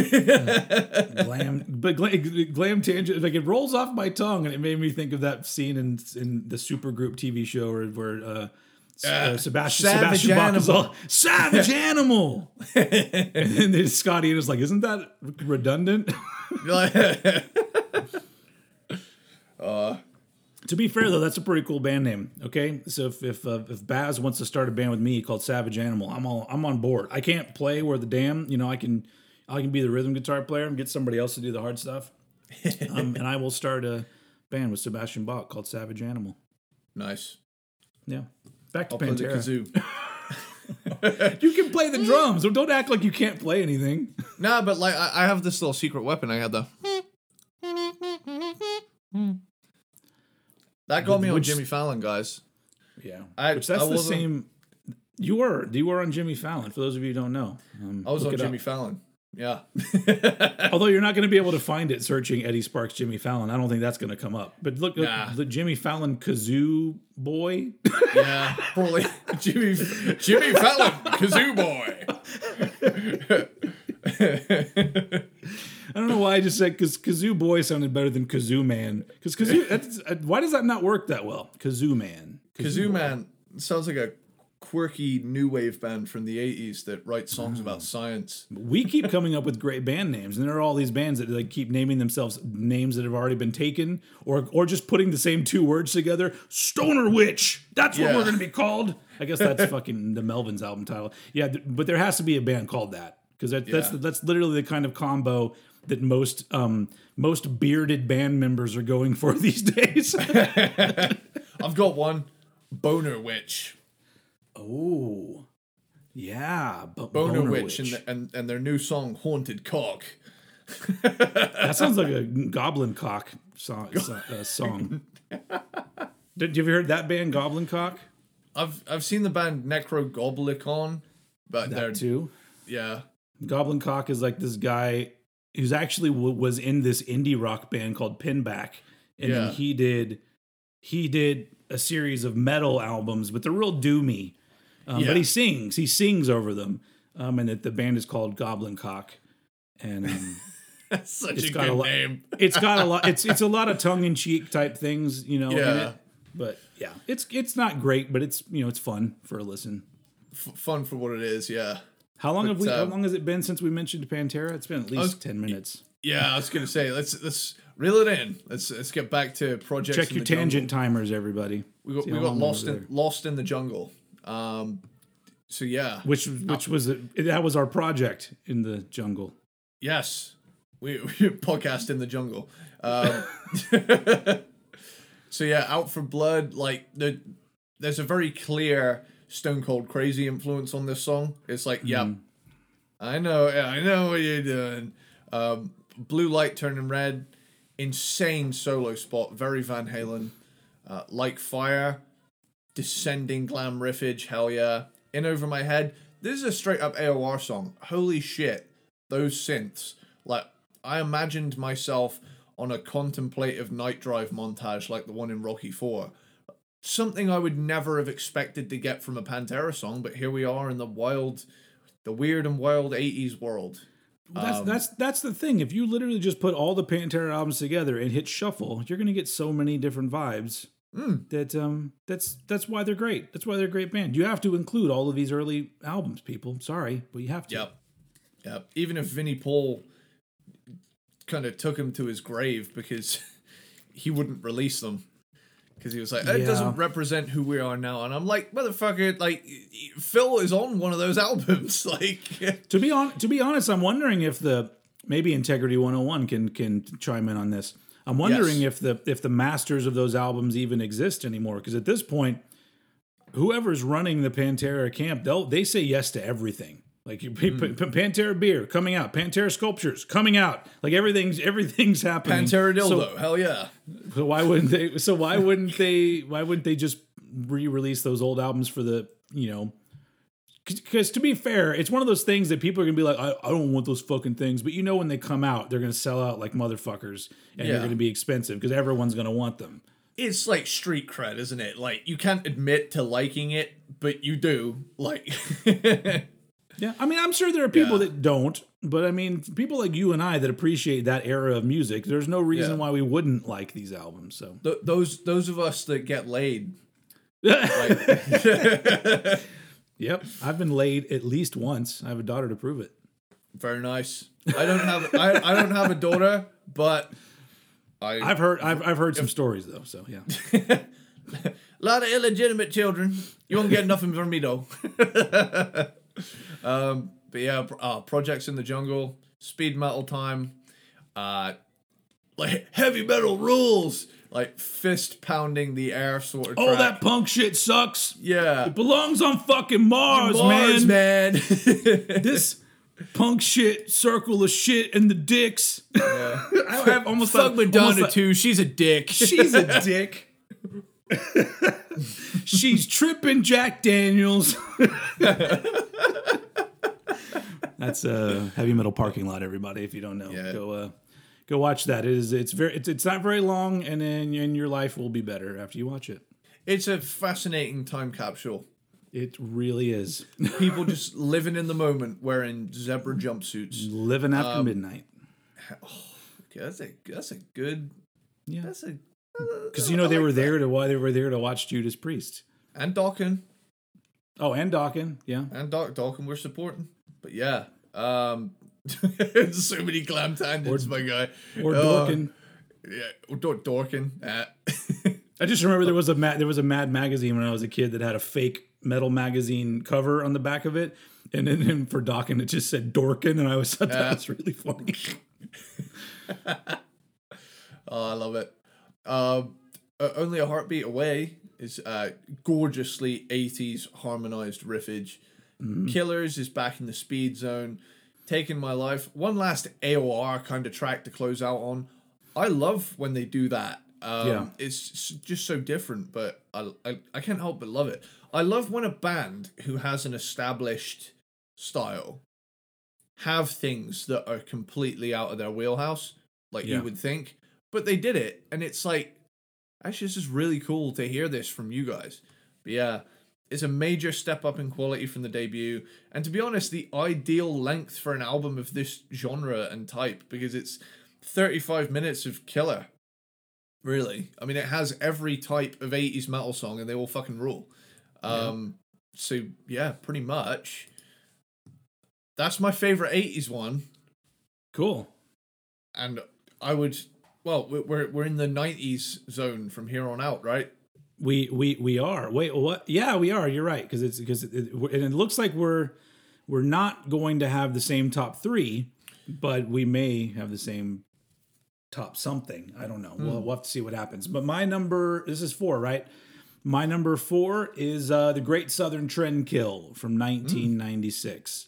glam, but glam, glam tangent. Like it rolls off my tongue, and it made me think of that scene in in the Supergroup TV show where where uh, S- uh, Sebastian Savage Sebastian Bach is Animal. all savage animal, and then Scotty is like, "Isn't that redundant?" To be fair though, that's a pretty cool band name. Okay, so if if uh, if Baz wants to start a band with me called Savage Animal, I'm all I'm on board. I can't play where the damn, you know, I can I can be the rhythm guitar player and get somebody else to do the hard stuff. um, and I will start a band with Sebastian Bach called Savage Animal. nice. Yeah, back to I'll Pantera. kazoo. You can play the drums. Don't act like you can't play anything. nah, but like I, I have this little secret weapon. I had the That got me on Jimmy Fallon, guys. Yeah, I- which that's I the same. You were you were on Jimmy Fallon. For those of you who don't know, um, I was on it up. Jimmy Fallon. Yeah. Although you're not going to be able to find it searching Eddie Sparks, Jimmy Fallon. I don't think that's going to come up. But look, look, Nah. the Jimmy Fallon kazoo boy. Yeah. Probably Jimmy Jimmy Fallon, Kazoo Boy. I don't know why I just said because kazoo boy sounded better than kazoo man. Because kazoo, that's, uh, why does that not work that well? Kazoo man. Kazoo Man sounds like a quirky new wave band from the 80s that writes songs about science. we keep coming up with great band names, and there are all these bands that like keep naming themselves names that have already been taken, or or just putting the same two words together. Stoner Witch. That's what we're going to be called. I guess that's fucking the Melvins album title. Yeah, th- but there has to be a band called that because that, that's Yeah. that's literally the kind of combo that most um most bearded band members are going for these days. I've got one Boner Witch. oh. Yeah, bo- Boner, Witch, And, the, and and their new song Haunted Cock. That sounds like a Goblin Cock song. uh, song. Did you ever heard that band, Goblin Cock? I've I've seen the band Nekrogoblikon, but they're That too. yeah. Goblin Cock is like this guy who's actually w- was in this indie rock band called Pinback, and Yeah. he did he did a series of metal albums, but they're real doomy. Um, Yeah. But he sings, he sings over them, um, and that the band is called Goblin Cock, and. Um, That's such It's a got good a lot- name. it's got a lot it's it's a lot of tongue in cheek type things, you know. in Yeah. it. But yeah, it's it's not great, but it's you know it's fun for a listen. F- fun for what it is, yeah. How long have we? how um, long has it been since we mentioned Pantera? It's been at least was- ten minutes. Yeah, I was gonna say let's let's reel it in. Let's let's get back to projects. Check in your the jungle. tangent timers, everybody. We got See we got lost in there. lost in the jungle. Um, so yeah, Which which was it? That was our project in the jungle. yes, we, we podcast in the jungle. Um, so yeah, out for blood. Like the there's a very clear Stone Cold Crazy influence on this song. It's like, yep, I know, I know what you're doing. Um, blue light turning red, insane solo spot, very Van Halen. Uh, like fire, descending glam riffage, hell yeah. In over my head. This is a straight up AOR song. Holy shit, those synths. Like I imagined myself on a contemplative night drive montage like the one in Rocky Four. Something I would never have expected to get from a Pantera song, but here we are in the wild, the weird and wild '80s world. Well, That's Um, that's that's the thing. If you literally just put all the Pantera albums together and hit shuffle, you're gonna get so many different vibes. Hmm. That um that's that's why they're great. That's why they're a great band. You have to include all of these early albums, people. Sorry, but you have to. Yep. Yep. Even if Vinnie Paul kind of took him to his grave because he wouldn't release them. Because he was like, it Yeah. doesn't represent who we are now. And I'm like, motherfucker, like, Phil is on one of those albums. Like, To be on to be honest, I'm wondering if the maybe Integrity 101 can can chime in on this. I'm wondering Yes. if the if the masters of those albums even exist anymore because at this point whoever's running the Pantera camp, they'll they say yes to everything. Like you. Mm. P- Pantera beer coming out, Pantera sculptures coming out. Like everything's everything's happening. Pantera So- dildo. Hell yeah. So why wouldn't they? So why wouldn't they? Why wouldn't they just re-release those old albums for the you know? Because to be fair, it's one of those things that people are gonna be like, I, I don't want those fucking things, but you know when they come out, they're gonna sell out like motherfuckers, and they're gonna be expensive because everyone's gonna want them. It's like street cred, isn't it? Like, you can't admit to liking it, but you do. Like, Yeah, I mean, I'm sure there are people Yeah. that don't, but I mean, people like you and I that appreciate that era of music. There's no reason Yeah. why we wouldn't like these albums. So th- those those of us that get laid. Yep, I've been laid at least once. I have a daughter to prove it. Very nice. I don't have I, I don't have a daughter, but I I've heard I've, I've heard some stories though. So yeah. a lot of illegitimate children. You won't get nothing from me though. um, but yeah, uh, projects in the jungle, speed metal time, uh, like heavy metal rules, like fist pounding the air sort of. Oh, track. that punk shit sucks. yeah, It belongs on fucking Mars, man. Mars, man. man. This punk shit, circle of shit, and the dicks. I have almost like- Madonna almost like- too. She's a dick. She's a dick. She's tripping Jack Daniels. That's a heavy metal parking lot. Everybody, if you don't know, Yeah. go uh, go watch that. It is it's very it's, it's not very long, and then and your life will be better after you watch it. It's a fascinating time capsule. It really is People just living in the moment wearing zebra jumpsuits. living Um, after midnight. Okay, that's a that's a good Yeah, that's a because you know they were there to why they were there to watch Judas Priest. and Dokken Oh, and Dokken's, yeah. and Doc Dokken we're supporting. But yeah, um so many glam tangents, my guy. Or Uh, Dorkin. Yeah, Dor- Dorkin. Uh, I just remember there was a Mad, there was a Mad magazine when I was a kid that had a fake metal magazine cover on the back of it, and then and for Dokken's it just said Dorkin, and I always thought that was really funny. oh, I love it. Uh, only a heartbeat away is uh, gorgeously 80s harmonized riffage. Killers is back in the speed zone. Taking my life. One last AOR kind of track to close out on. I love when they do that. Um, Yeah. It's just so different, but I, I, I can't help but love it. I love when a band who has an established style have things that are completely out of their wheelhouse, like Yeah. you would think, but they did it, and it's like, actually, this is really cool to hear this from you guys. But yeah, it's a major step up in quality from the debut, and to be honest, the ideal length for an album of this genre and type because it's 35 minutes of killer. Really, I mean, it has every type of 80s metal song, and they all fucking rule. Um, so yeah, pretty much. That's my favorite 80s one Cool. and I would well we- we're we're in the 90s zone from here on out right We we we are. Wait, what? Yeah, we are. You're right because it's because it, it, and it looks like we're we're not going to have the same top three, but we may have the same top something. I don't know. We'll, we'll have to see what happens. But my number this is four, right? My number four is uh, the Great Southern Trendkill from 1996.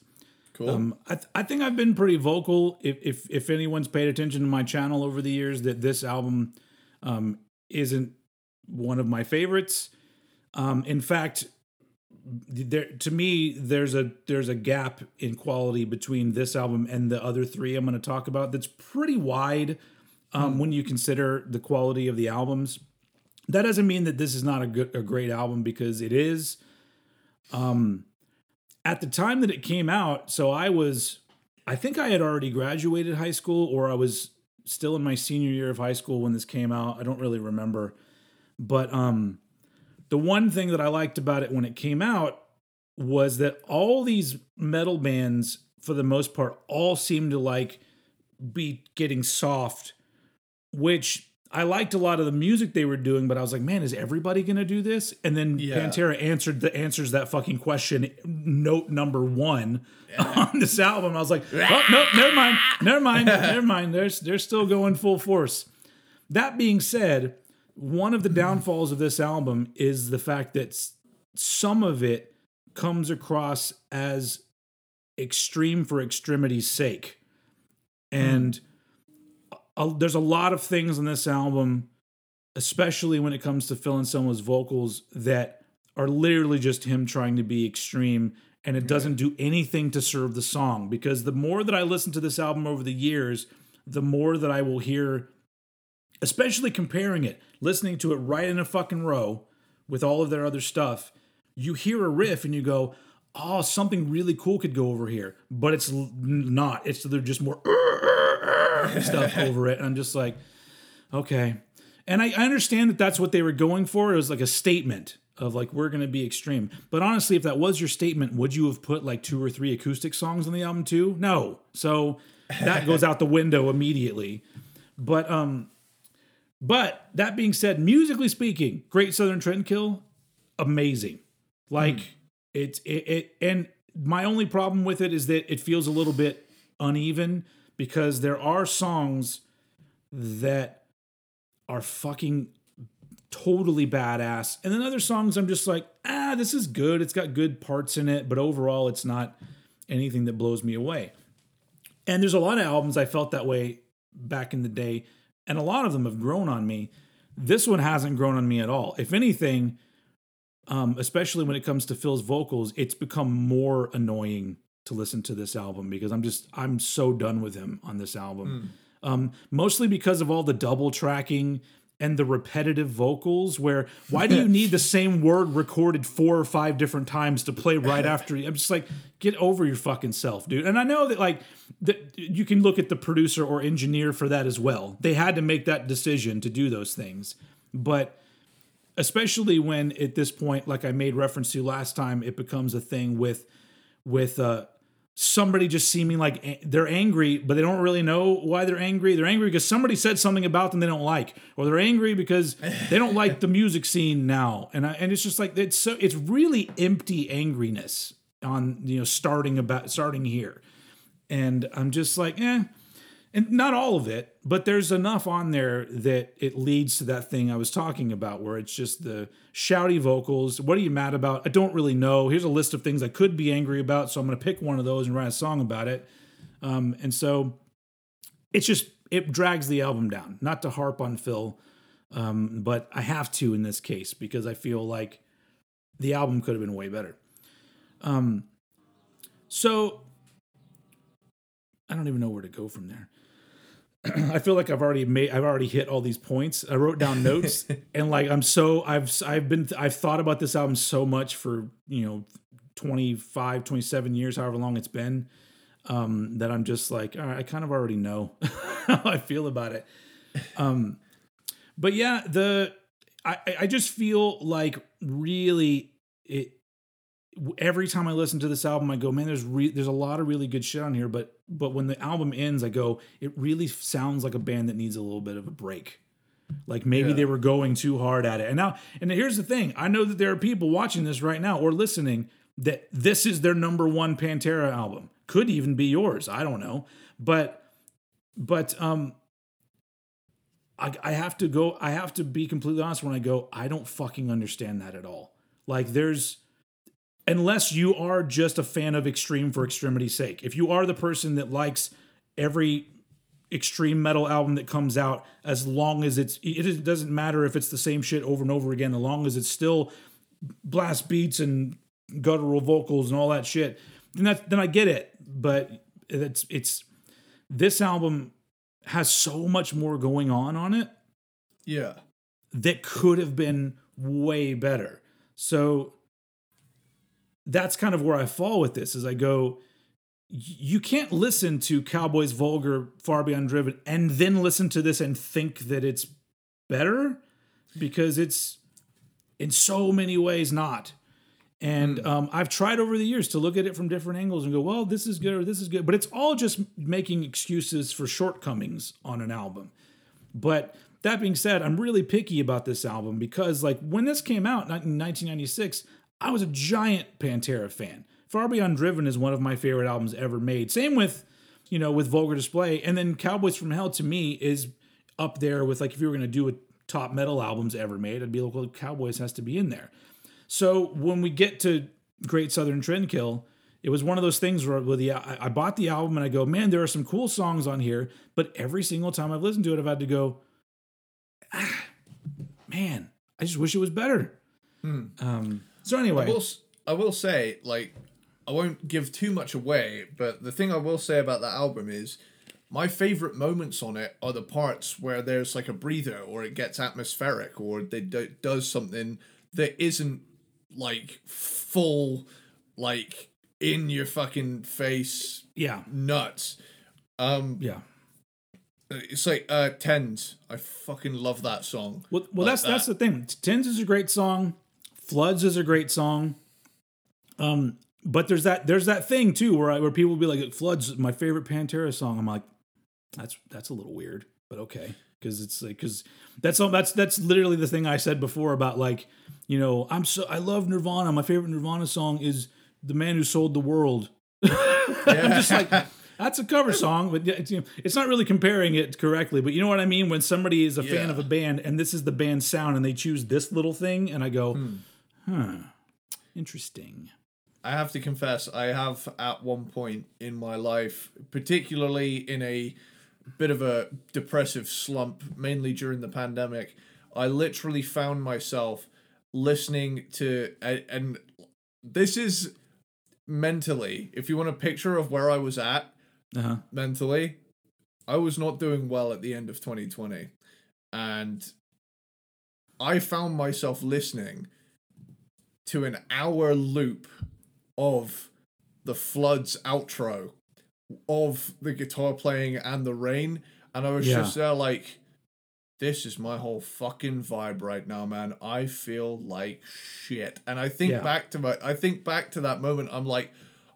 Cool Um, I, th- I think I've been pretty vocal. If, if if anyone's paid attention to my channel over the years, that this album um, isn't one of my favorites. Um, in fact, there to me, there's a there's a gap in quality between this album and the other three I'm going to talk about. That's pretty wide um, when you consider the quality of the albums. That doesn't mean that this is not a good a great album because it is at the time that it came out, so I was, I think I had already graduated high school or I was still in my senior year of high school when this came out. I don't really remember. But um, the one thing that I liked about it when it came out was that all these metal bands, for the most part, all seemed to like be getting soft, which I liked a lot of the music they were doing, but I was like, man, is everybody gonna do this? And then Yeah. Pantera answered the answers that fucking question, note number one on this album. I was like, oh no, never mind, never mind, never mind. They're they're still going full force. That being said, one of the downfalls of this album is the fact that some of it comes across as extreme for extremity's sake. And hmm. A- there's a lot of things on this album, especially when it comes to Phil Anselmo's vocals, that are literally just him trying to be extreme. And it doesn't do anything to serve the song because the more that I listen to this album over the years, the more that I will hear especially comparing it, listening to it right in a fucking row with all of their other stuff, you hear a riff and you go, "Oh, something really cool could go over here," but it's not. It's they're just more stuff over it. And I'm just like, okay. And I, I understand that that's what they were going for. It was like a statement of like we're going to be extreme. But honestly, if that was your statement, would you have put like two or three acoustic songs on the album too? No. So that goes out the window immediately. But um but that being said, musically speaking, Great Southern Trendkill amazing. Like it's it, it and my only problem with it is that it feels a little bit uneven because there are songs that are fucking totally badass. And then other songs I'm just like, ah, this is good. It's got good parts in it, but overall it's not anything that blows me away. And there's a lot of albums I felt that way back in the day, and a lot of them have grown on me. This one hasn't grown on me at all. If anything, um, especially when it comes to Phil's vocals, it's become more annoying to listen to this album because I'm just I'm so done with him on this album. Um, mostly because of all the double tracking and the repetitive vocals where why do you need the same word recorded four or five different times to play right after i'm just like get over your fucking self dude. And i know that like that you can look at the producer or engineer for that as well. They had to make that decision to do those things. But especially when at this point like i made reference to last time it becomes a thing with with uh somebody just seeming like they're angry, but they don't really know why they're angry. They're angry because somebody said something about them they don't like, or they're angry because they don't like the music scene now. And I, and it's just like it's so it's really empty angriness on you know starting about starting here, and I'm just like eh. And not all of it, but there's enough on there that it leads to that thing I was talking about, where it's just the shouty vocals. What are you mad about? I don't really know. Here's a list of things I could be angry about, so I'm going to pick one of those and write a song about it. Um, and so it's just it drags the album down. Not to harp on Phil, um, but I have to in this case because I feel like the album could have been way better. Um, so I don't even know where to go from there. I feel like I've already made I've already hit all these points. I wrote down notes and like I'm so I've I've been I've thought about this album so much for, you know, 25, 27 years, however long it's been, um, that I'm just like, all right, I kind of already know how I feel about it. Um, but yeah, the I I just feel like really it every time I listen to this album, I go, man, there's re- there's a lot of really good shit on here, but but when the album ends, I go, it really sounds like a band that needs a little bit of a break. Like maybe Yeah. they were going too hard at it. And now, and here's the thing: I know that there are people watching this right now or listening that this is their number one Pantera album. Could even be yours. I don't know, but but um. I, I have to go. I have to be completely honest when I go. I don't fucking understand that at all. Like, there's unless you are just a fan of extreme for extremity's sake. If you are the person that likes every extreme metal album that comes out, as long as it's it doesn't matter if it's the same shit over and over again, as long as it's still blast beats and guttural vocals and all that shit, then that then I get it. But it's it's this album has so much more going on on it Yeah. that could have been way better. So that's kind of where I fall with this is I go you can't listen to Cowboys Vulgar Far Beyond Driven and then listen to this and think that it's better because it's in so many ways not. And um, I've tried over the years to look at it from different angles and go, well, this is good or this is good, but it's all just making excuses for shortcomings on an album. But that being said, I'm really picky about this album because, like, when this came out in 1996, I was a giant Pantera fan. Far Beyond Driven is one of my favorite albums ever made. Same with, you know, with Vulgar Display, and then Cowboys from Hell to me is up there with like if you were going to do a top metal albums ever made, I'd be like, well, Cowboys has to be in there. So when we get to Great Southern Trendkill, it was one of those things where with the I, I bought the album and I go, man, there are some cool songs on here, but every single time I've listened to it, I've had to go, ah, man, I just wish it was better. Um, so anyway, I will, I will say, like, I won't give too much away, but the thing I will say about that album is my favorite moments on it are the parts where there's like a breather or it gets atmospheric or they do, does something that isn't like full, like in your fucking face yeah, nuts. Um, yeah. it's like uh tens. I fucking love that song. Well, well, Like that's that's the thing. Tens is a great song. Floods is a great song. Um, but there's that there's that thing too where I, where people will be like, "Floods is my favorite Pantera song." I'm like, that's that's a little weird, but okay, because it's like because that's all that's that's literally the thing I said before about like, you know, I'm so I love Nirvana. My favorite Nirvana song is "The Man Who Sold the World." I'm just like. That's a cover song, but yeah, it's, you know, it's not really comparing it correctly. But you know what I mean? When somebody is a fan of a band and this is the band's sound and they choose this little thing, and I go, huh, interesting. I have to confess, I have at one point in my life, particularly in a bit of a depressive slump, mainly during the pandemic, I literally found myself listening to, and, and this is mentally, if you want a picture of where I was at Uh-huh. mentally, I was not doing well at the end of 2020. And I found myself listening to an hour loop of the Floods outro of the guitar playing and the rain. And I was Yeah. just there like, this is my whole fucking vibe right now, man. I feel like shit. And I think Yeah. back to my I think back to that moment, I'm like,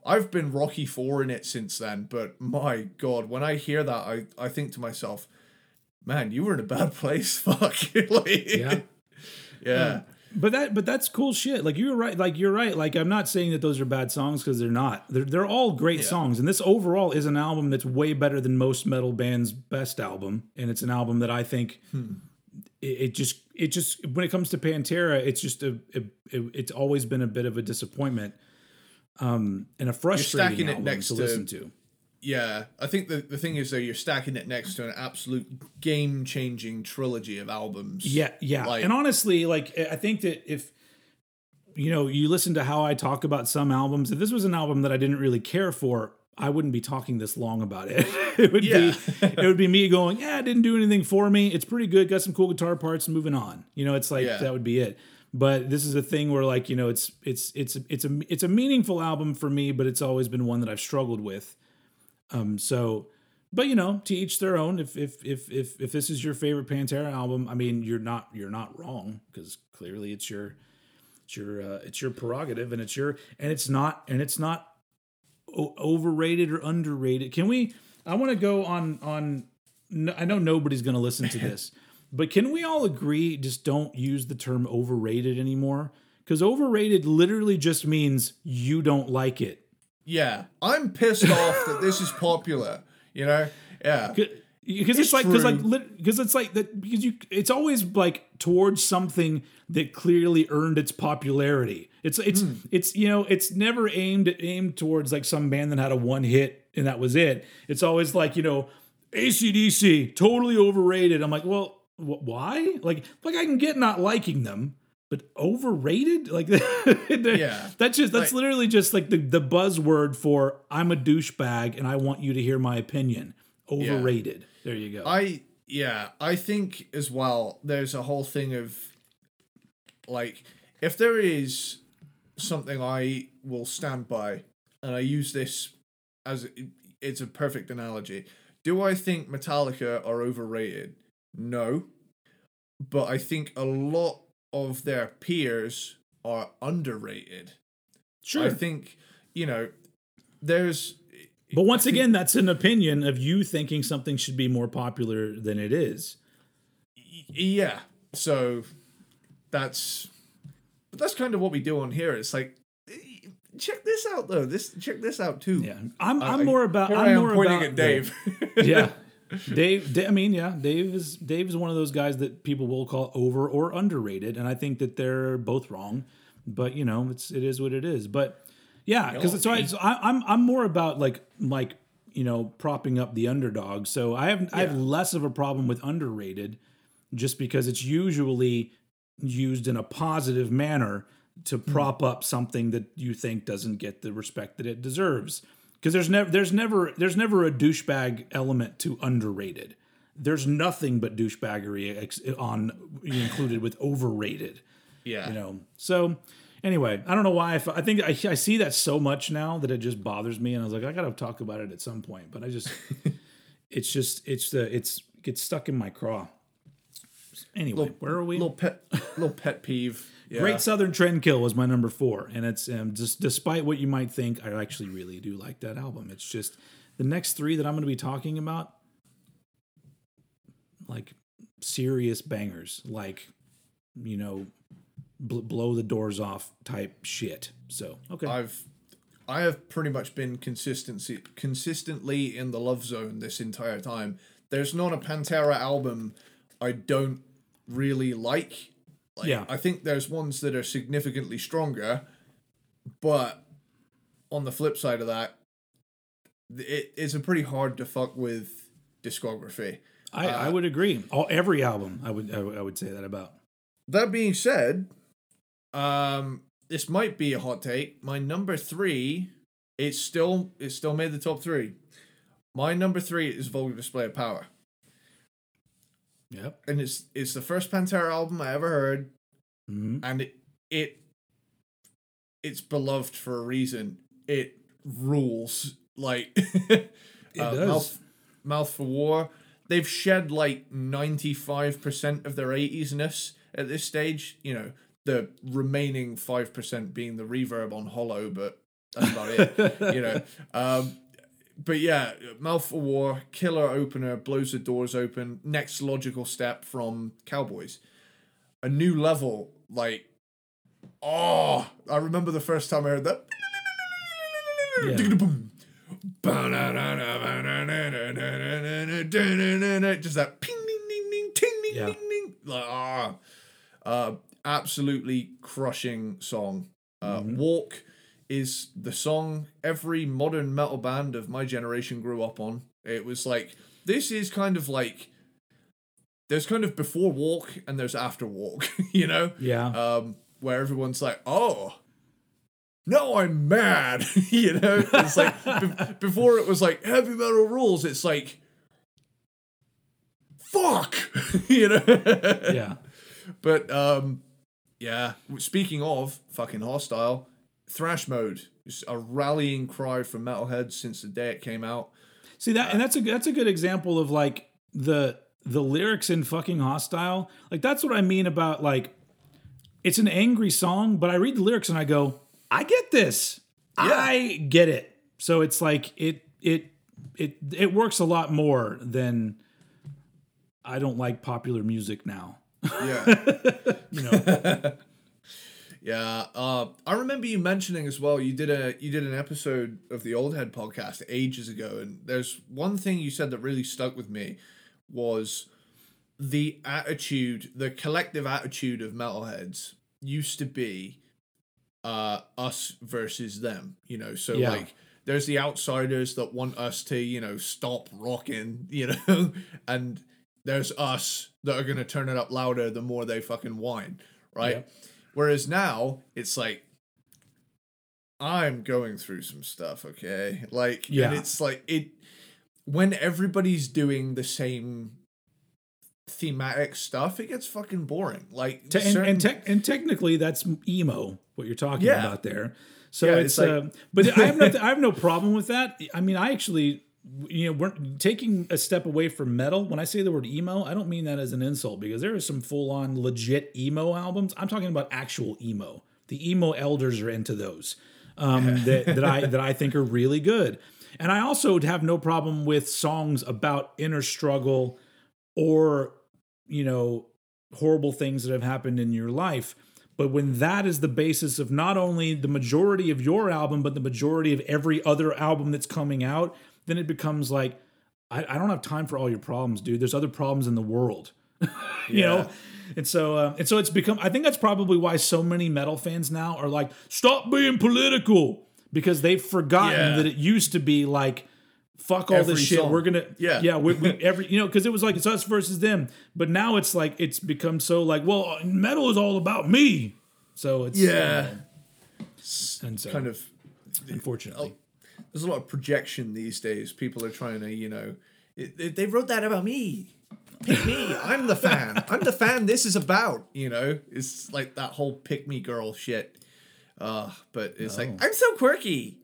I've been Rocky Four in it since then, but my god, when I hear that, I, I think to myself, man, you were in a bad place. Fuck. like, Yeah. yeah. But that but that's cool shit. Like you're right. Like you're right. Like I'm not saying that those are bad songs because they're not. They're they're all great Yeah. songs. And this overall is an album that's way better than most metal bands' best album. And it's an album that I think Hmm. it, it just it just when it comes to Pantera, it's just a, a it, it's always been a bit of a disappointment. Um and a frustrating stacking it album next to to- listen to. Yeah, I think the, the thing is though you're stacking it next to an absolute game changing trilogy of albums. Yeah, yeah. Like- and honestly, like I think that if you know, you listen to how I talk about some albums, if this was an album that I didn't really care for, I wouldn't be talking this long about it. it would Yeah. be it would be me going, "Yeah, it didn't do anything for me. It's pretty good, got some cool guitar parts, moving on." You know, it's like Yeah. that would be it. But this is a thing where like, you know, it's it's it's it's a it's a meaningful album for me, but it's always been one that I've struggled with. Um so but you know, to each their own. If if if if if this is your favorite Pantera album, I mean, you're not you're not wrong because clearly it's your it's your uh, it's your prerogative and it's your and it's not and it's not o- overrated or underrated. Can we? I want to go on on. no- I know nobody's going to listen to this, but can we all agree? Just don't use the term overrated anymore because overrated literally just means you don't like it. Yeah. I'm pissed off that this is popular. You know? Yeah. because it's, It's like because like because it's like that because you it's always like towards something that clearly earned its popularity it's it's Hmm. it's you know it's never aimed aimed towards like some band that had a one hit and that was it it's always like you know acdc totally overrated i'm like well wh- why like like i can get not liking them but overrated like Yeah. that's just that's Like- literally just like the, the buzzword for i'm a douchebag and i want you to hear my opinion overrated there you go I yeah, I think as well there's a whole thing of like if there is something I will stand by and I use this as it's a perfect analogy. Do I think Metallica are overrated? No. But I think a lot of their peers are underrated. sure. I think, you know, there's but once think- again that's an opinion of you thinking something should be more popular than it is. Yeah. So that's but that's kind of what we do on here. It's like check this out though. This check this out too. Yeah. I'm, I- I'm more about i'm more pointing about at dave. the- yeah Dave, Da- I mean, yeah, Dave is Dave is one of those guys that people will call over or underrated, and I think that they're both wrong. But you know, it's it is what it is. But yeah, because so, I, so I, I'm I'm more about like like you know propping up the underdog. So I have I have less of a problem with underrated, just because it's usually used in a positive manner to Hmm. prop up something that you think doesn't get the respect that it deserves. Because there's never there's never there's never a douchebag element to underrated. There's nothing but douchebaggery ex- on included with overrated. yeah You know. So anyway, I don't know why. I, f- I think I, I see that so much now that it just bothers me, and I was like, I gotta talk about it at some point. But I just, it's just it's the it's gets stuck in my craw. Anyway, where are we? little pet little pet peeve yeah. Great Southern Trendkill was my number four, and it's um, just despite what you might think, I actually really do like that album. It's just the next three that I'm going to be talking about, like serious bangers, like you know, bl- blow the doors off type shit. So okay, i've i have pretty much been consistency consistently in the love zone this entire time there's not a pantera album i don't really like like, Yeah. I think there's ones that are significantly stronger, but on the flip side of that, it, it's a pretty hard to fuck with discography. I, I would agree. All every album, I would I would, I would say that about. That being said, um, this might be a hot take. My number three it's still it still made the top three. My number three is Vulgar Display of Power, Yep. and it's it's the first Pantera album I ever heard, hmm and it it it's beloved for a reason. It rules like it does. Mouth, Mouth for War. They've shed like ninety five percent of their eighties ness at this stage. You know, the remaining five percent being the reverb on Hollow, but that's about it. you know. Um, but yeah, Mouth for War, killer opener, blows the doors open. Next logical step from Cowboys. A new level, like, oh, I remember the first time I heard that. Yeah. Just that ping, ding, ding, ding, ting, ding, Yeah. ding, ding. Like, ah. Uh, absolutely crushing song. Uh, Walk is the song every modern metal band of my generation grew up on. It was like this is kind of like there's kind of before Walk and there's after Walk, you know, Yeah. um, where everyone's like, oh. No, I'm mad. you know, it's like be- before it was like heavy metal rules. It's like, fuck. you know. yeah. But um, yeah. Speaking of fucking hostile, thrash mode is a rallying cry for metalheads since the day it came out. See that, and uh, that's a that's a good example of like the the lyrics in fucking hostile. Like that's what I mean about like it's an angry song, but I read the lyrics and I go, I get this. I get it. So it's like it it it it works a lot more than I don't like popular music now. Yeah. You know. Yeah, uh, I remember you mentioning as well. You did a you did an episode of the Old Head podcast ages ago, and there's one thing you said that really stuck with me was the attitude, the collective attitude of metalheads used to be uh, us versus them. You know, so Yeah. like there's the outsiders that want us to you know stop rocking, you know, and there's us that are gonna turn it up louder the more they fucking whine, right? Yeah. Whereas now it's like I'm going through some stuff, okay? Like Yeah. and it's like it when everybody's doing the same thematic stuff, it gets fucking boring. Like Te- and, certain- and, tec- and technically, that's emo. What you're talking Yeah. about there. So Yeah, it's, it's like- uh, but I have no, I have no problem with that. I mean, I actually, you know, we're taking a step away from metal. When I say the word emo, I don't mean that as an insult because there are some full on legit emo albums. I'm talking about actual emo. The emo elders are into those um, that, that I that I think are really good. And I also have no problem with songs about inner struggle or you know horrible things that have happened in your life but when that is the basis of not only the majority of your album but the majority of every other album that's coming out then it becomes like i, I don't have time for all your problems dude there's other problems in the world you know and so uh, and so it's become i think that's probably why so many metal fans now are like stop being political because they've forgotten Yeah. that it used to be like fuck all Every this shit song. we're gonna Yeah. yeah we, we, every you know because it was like it's us versus them but now it's like it's become so like well metal is all about me so it's Yeah. and so kind of unfortunately there's a lot of projection these days. People are trying to, you know, it, it- they wrote that about me. Pick me. I'm the fan. I'm the fan this is about, you know? It's like that whole pick me girl shit. Uh, but it's like, I'm so quirky.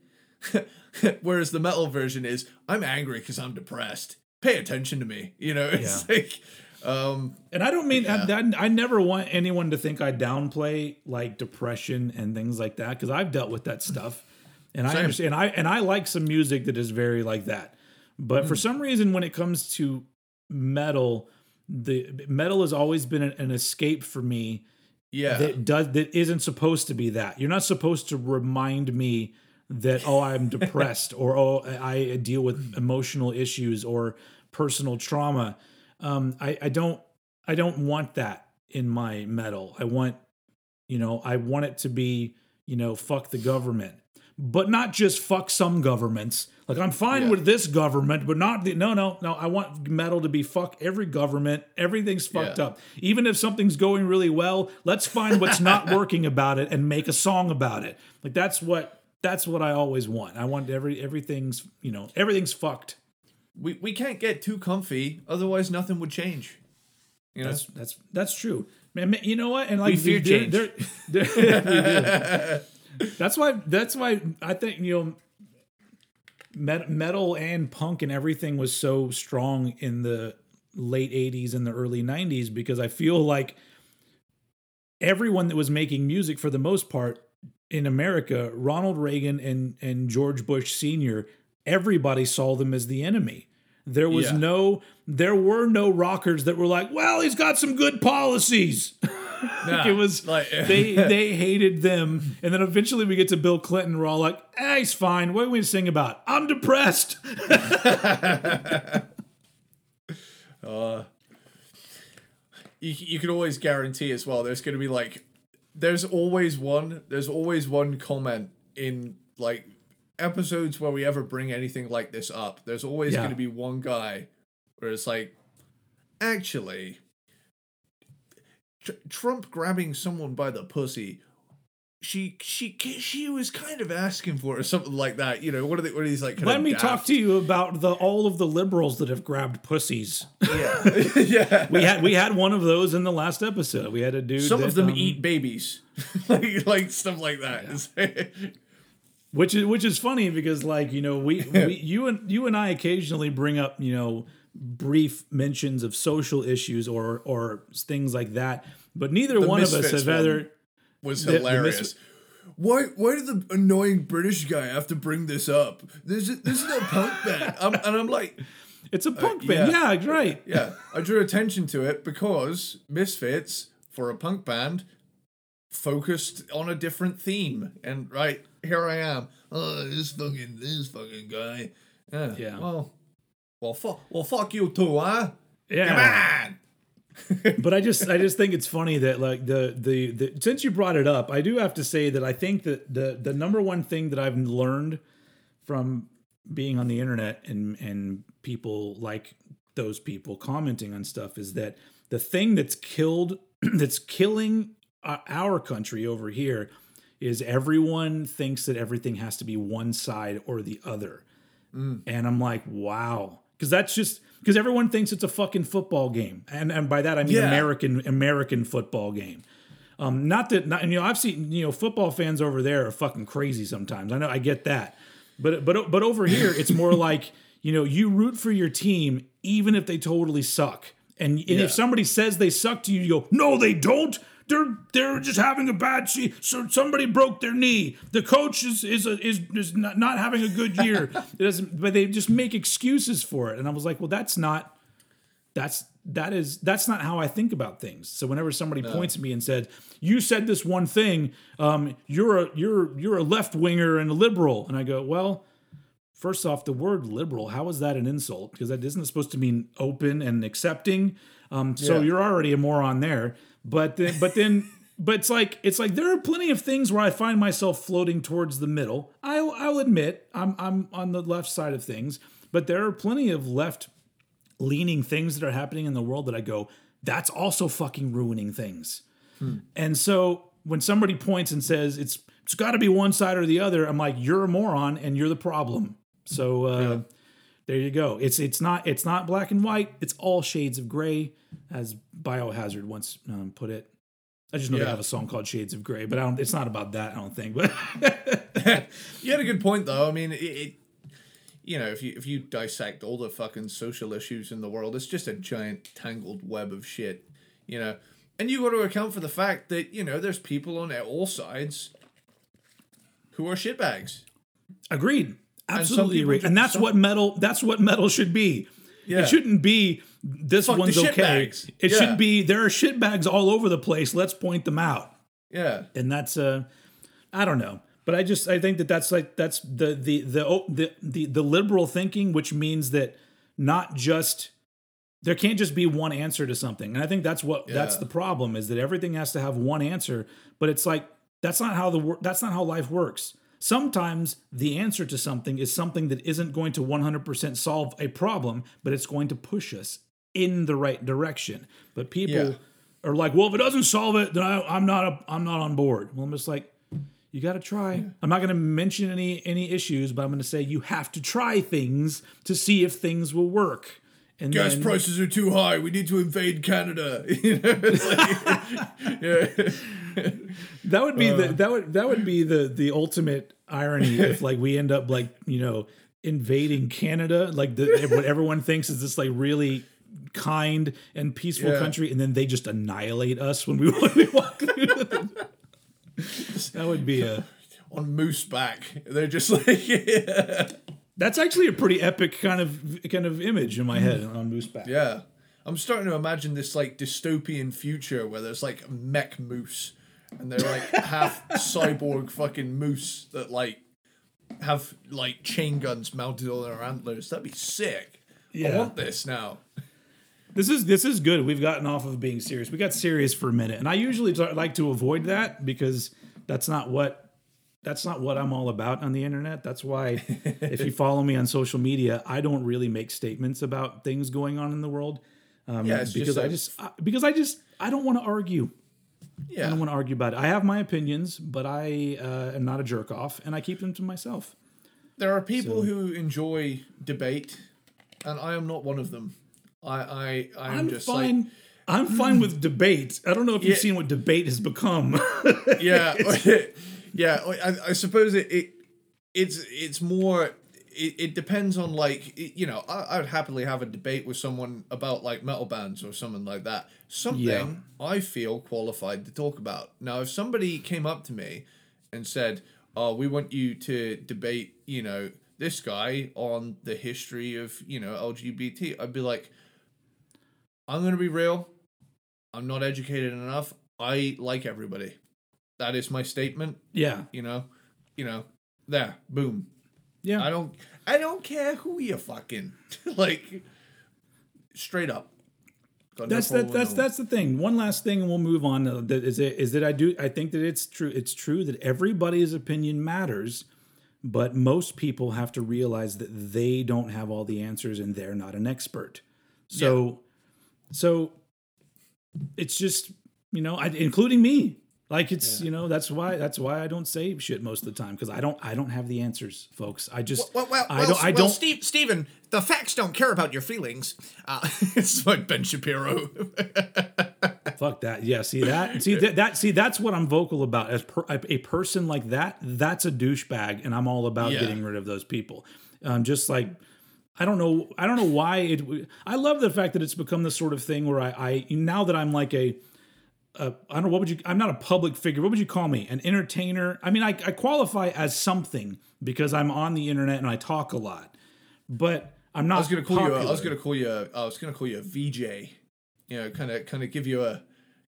Whereas the metal version is, I'm angry because I'm depressed. Pay attention to me. You know, it's like, um, And I don't mean I, that, I never want anyone to think I downplay like depression and things like that because I've dealt with that stuff, and I Same. understand. I and I like some music that is very like that, but Hmm. for some reason, when it comes to metal, the metal has always been an, an escape for me yeah. that does that isn't supposed to be that. You're not supposed to remind me that oh I'm depressed or oh I deal with emotional issues or personal trauma. Um, I, I don't I don't want that in my metal. I want you know I want it to be you know fuck the government, but not just fuck some governments. Like I'm fine Yeah. with this government, but not the no no no. I want metal to be fuck every government. Everything's fucked Yeah. up. Even if something's going really well, let's find what's not working about it and make a song about it. Like that's what that's what I always want. I want every everything's you know everything's fucked. We we can't get too comfy, otherwise nothing would change. You know, That's that's that's true. Man, you know what? And like We fear change. they're- they're- we do. That's why. That's why I think you know, met, metal and punk and everything was so strong in the late '80s and the early '90s because I feel like everyone that was making music for the most part in America, Ronald Reagan and and George Bush Sr. Everybody saw them as the enemy. There was Yeah. no, there were no rockers that were like, "Well, he's got some good policies." Nah, it was like they they hated them, and then eventually we get to Bill Clinton. We're all like, "Ah, he's fine. What are we sing about? I'm depressed." you, you can always guarantee as well there's going to be like there's always one there's always one comment in like episodes where we ever bring anything like this up there's always Yeah. going to be one guy where it's like actually Tr- Trump grabbing someone by the pussy she she she was kind of asking for it or something like that you know what are they what are these like Let me daft- talk to you about the all of the liberals that have grabbed pussies. yeah yeah We had we had one of those in the last episode. We had a dude. some that, of them um, eat babies like like stuff like that which is which is funny because like you know we, we you and you and I occasionally bring up you know brief mentions of social issues or or things like that, but neither one of us Misfits have one. ever. was the hilarious. mis- why why did the annoying British guy have to bring this up? This is this is a punk band. I'm, and I'm like, It's a uh, punk band, yeah. yeah, right. yeah. I drew attention to it because Misfits, for a punk band, focused on a different theme. And right, here I am. Oh, this fucking this fucking guy. Yeah. Yeah. Well well fuck well fuck you too, huh? Yeah, Come on. but I just I just think it's funny that like the, the the since you brought it up, I do have to say that I think that the the number one thing that I've learned from being on the internet and and people like those people commenting on stuff is that the thing that's killed that's killing our country over here is everyone thinks that everything has to be one side or the other. Mm. And I'm like, wow. Because that's just because everyone thinks it's a fucking football game. And and by that I mean Yeah. American American football game. Um, not that not, you know, I've seen you know, football fans over there are fucking crazy sometimes. I know I get that. But but but over here it's more like, you know, you root for your team even if they totally suck. And, and Yeah. if somebody says they suck to you, you go, no, they don't. They're they're just having a bad season. So somebody broke their knee. The coach is is a, is is not, not having a good year. it doesn't. But they just make excuses for it. And I was like, well, that's not. That's that is that's not how I think about things. So whenever somebody points at me and said, "You said this one thing, um, you're a you're you're a left winger and a liberal," and I go, "Well." First off, the word liberal, how is that an insult? Because that isn't supposed to mean open and accepting. Um, so Yeah. you're already a moron there. But then, but then, but it's like it's like there are plenty of things where I find myself floating towards the middle. I'll I'll admit I'm I'm on the left side of things, but there are plenty of left leaning things that are happening in the world that I go, that's also fucking ruining things. And so when somebody points and says it's it's got to be one side or the other, I'm like, you're a moron and you're the problem. So uh, there you go. It's it's not it's not black and white. It's all shades of gray, as Biohazard once um, put it. I just know they Yeah. have a song called Shades of Gray, but I don't. It's not about that. I don't think. But You had a good point though. I mean, it, it you know, if you if you dissect all the fucking social issues in the world, it's just a giant tangled web of shit. You know, and you got to account for the fact that you know there's people on all sides who are shitbags. Agreed. Absolutely ju- And that's some- what metal that's what metal should be. Yeah. It shouldn't be this Fuck one's okay. shitbags. It Yeah. should be there are shit bags all over the place. Let's point them out. Yeah, And that's uh I don't know. But I just I think that that's like that's the the the oh, the the, the liberal thinking which means that not just there can't just be one answer to something. And I think that's what that's the problem is that everything has to have one answer, but it's like that's not how the that's not how life works. Sometimes the answer to something is something that isn't going to 100% solve a problem, but it's going to push us in the right direction. But people Yeah. are like, "Well, if it doesn't solve it, then I, I'm not a, I'm not on board." Well, I'm just like, You got to try. I'm not going to mention any any issues, but I'm going to say you have to try things to see if things will work. And Gas then- prices are too high. We need to invade Canada. You know, like, yeah. That would be Uh. the that would that would be the the ultimate irony if like we end up like you know invading Canada like the what everyone thinks is this like really kind and peaceful Yeah. country and then they just annihilate us when we, when we walk through the, that would be a on moose back. They're just like, that's actually a pretty epic kind of kind of image in my mm. head on Mooseback. yeah. I'm starting to imagine this like dystopian future where there's like mech moose and they're like half cyborg fucking moose that like have like chain guns mounted on their antlers. That'd be sick. Yeah. I want this now. This is this is good. We've gotten off of being serious. We got serious for a minute, and I usually t- like to avoid that because that's not what that's not what I'm all about on the internet. That's why if you follow me on social media, I don't really make statements about things going on in the world. Um, Yeah, it's because just I just I, because I just I don't want to argue. Yeah. I don't want to argue about it. I have my opinions, but I uh, am not a jerk off, and I keep them to myself. There are people So- who enjoy debate, and I am not one of them. I I I am I'm just fine. like I'm fine with debate. I don't know if you've Yeah. seen what debate has become. yeah, yeah. I, I suppose it, it it's it's more. It, it depends on like it- you know I, I would happily have a debate with someone about like metal bands or something like that something Yeah. I feel qualified to talk about now if somebody came up to me and said oh we want you to debate you know this guy on the history of you know LGBT I'd be like I'm gonna be real I'm not educated enough I like everybody that is my statement yeah, you know you know there boom yeah. i don't i don't care who you fucking like straight up Got no that's that, that's that's the thing. One last thing, and we'll move on. uh, That is it. Is that I do I think that it's true. It's true that everybody's opinion matters, but most people have to realize that they don't have all the answers and they're not an expert. So, so it's just you know, I, including me. Like it's you know that's why that's why I don't say shit most of the time because I don't I don't have the answers, folks. I just well, well, I don't I don't Steve, Stephen, the facts don't care about your feelings. Uh, it's like Ben Shapiro. Fuck that. Yeah. See that. See that. that see that's what I'm vocal about. As per, a person like that, that's a douchebag, and I'm all about Yeah. getting rid of those people. Um, just like I don't know. I don't know why it. I love the fact that it's become the sort of thing where I, I now that I'm like a. a I don't know what would you. I'm not a public figure. What would you call me? An entertainer. I mean, I, I qualify as something because I'm on the internet and I talk a lot, but I'm not. I was gonna call you. A, I was gonna call you. A, I was gonna call you a VJ. You know, kind of, kind of give you a.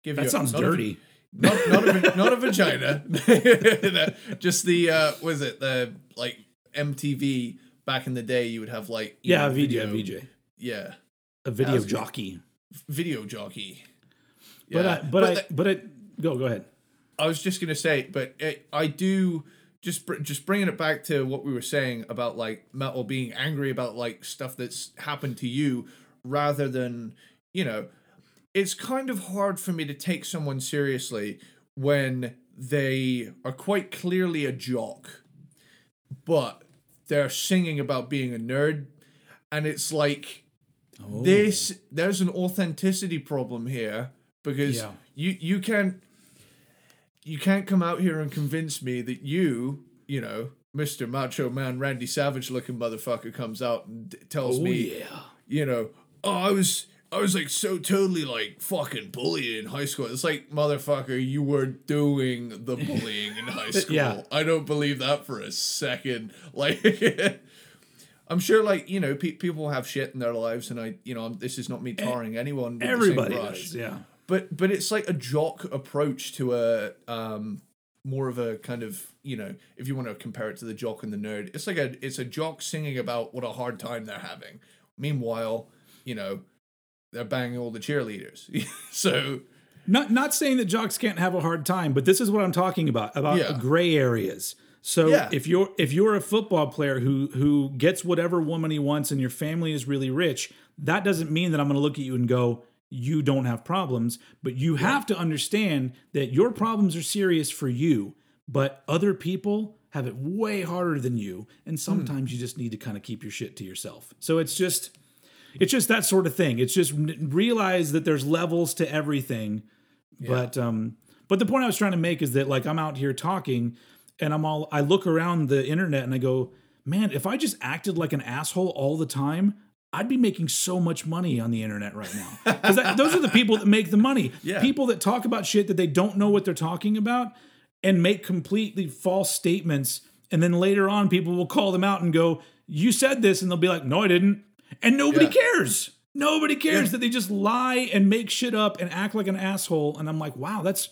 Give you That a- sounds a- dirty. not not a, not a vagina. Just the uh was it the like MTV back in the day you would have like you yeah, know, VJ, video, VJ, yeah a video jockey. video jockey. But Yeah. I, but, I, th- but it. Go, go ahead. I was just gonna say, but it, I do just br- just bringing it back to what we were saying about like metal being angry about like stuff that's happened to you, rather than you know, it's kind of hard for me to take someone seriously when they are quite clearly a jock, but they're singing about being a nerd, and it's like Oh. this there's an authenticity problem here because Yeah. you you can't you can't come out here and convince me that you you know mr macho man randy savage looking motherfucker comes out and d- tells Oh me yeah. you know oh i was i was like so totally like fucking bullied in high school it's like motherfucker you were doing the bullying in high school Yeah. i don't believe that for a second like I'm sure, like you know, pe- people have shit in their lives, and I, you know, I'm, this is not me tarring anyone. Everybody the same brush, does. Yeah. But but it's like a jock approach to a um more of a kind of you know, if you want to compare it to the jock and the nerd, it's like a it's a jock singing about what a hard time they're having. Meanwhile, you know, they're banging all the cheerleaders. so Not not saying that jocks can't have a hard time, but this is what I'm talking about about Yeah. gray areas. So Yeah. if you're if you're a football player who who gets whatever woman he wants and your family is really rich, that doesn't mean that I'm going to look at you and go you don't have problems, but you have to understand that your problems are serious for you. but other people have it way harder than you and sometimes you just need to kind of keep your shit to yourself. So it's just it's just that sort of thing. It's just realize that there's levels to everything but um but the point i was trying to make is that like i'm out here talking and i'm all i look around the internet and i go man if i just acted like an asshole all the time I'd be making so much money on the internet right now. Because those are the people that make the money. Yeah. People that talk about shit that they don't know what they're talking about and make completely false statements. And then later on, people will call them out and go, You said this. And they'll be like, No, I didn't. And nobody Yeah. cares. Nobody cares Yeah. that they just lie and make shit up and act like an asshole. And I'm like, Wow, that's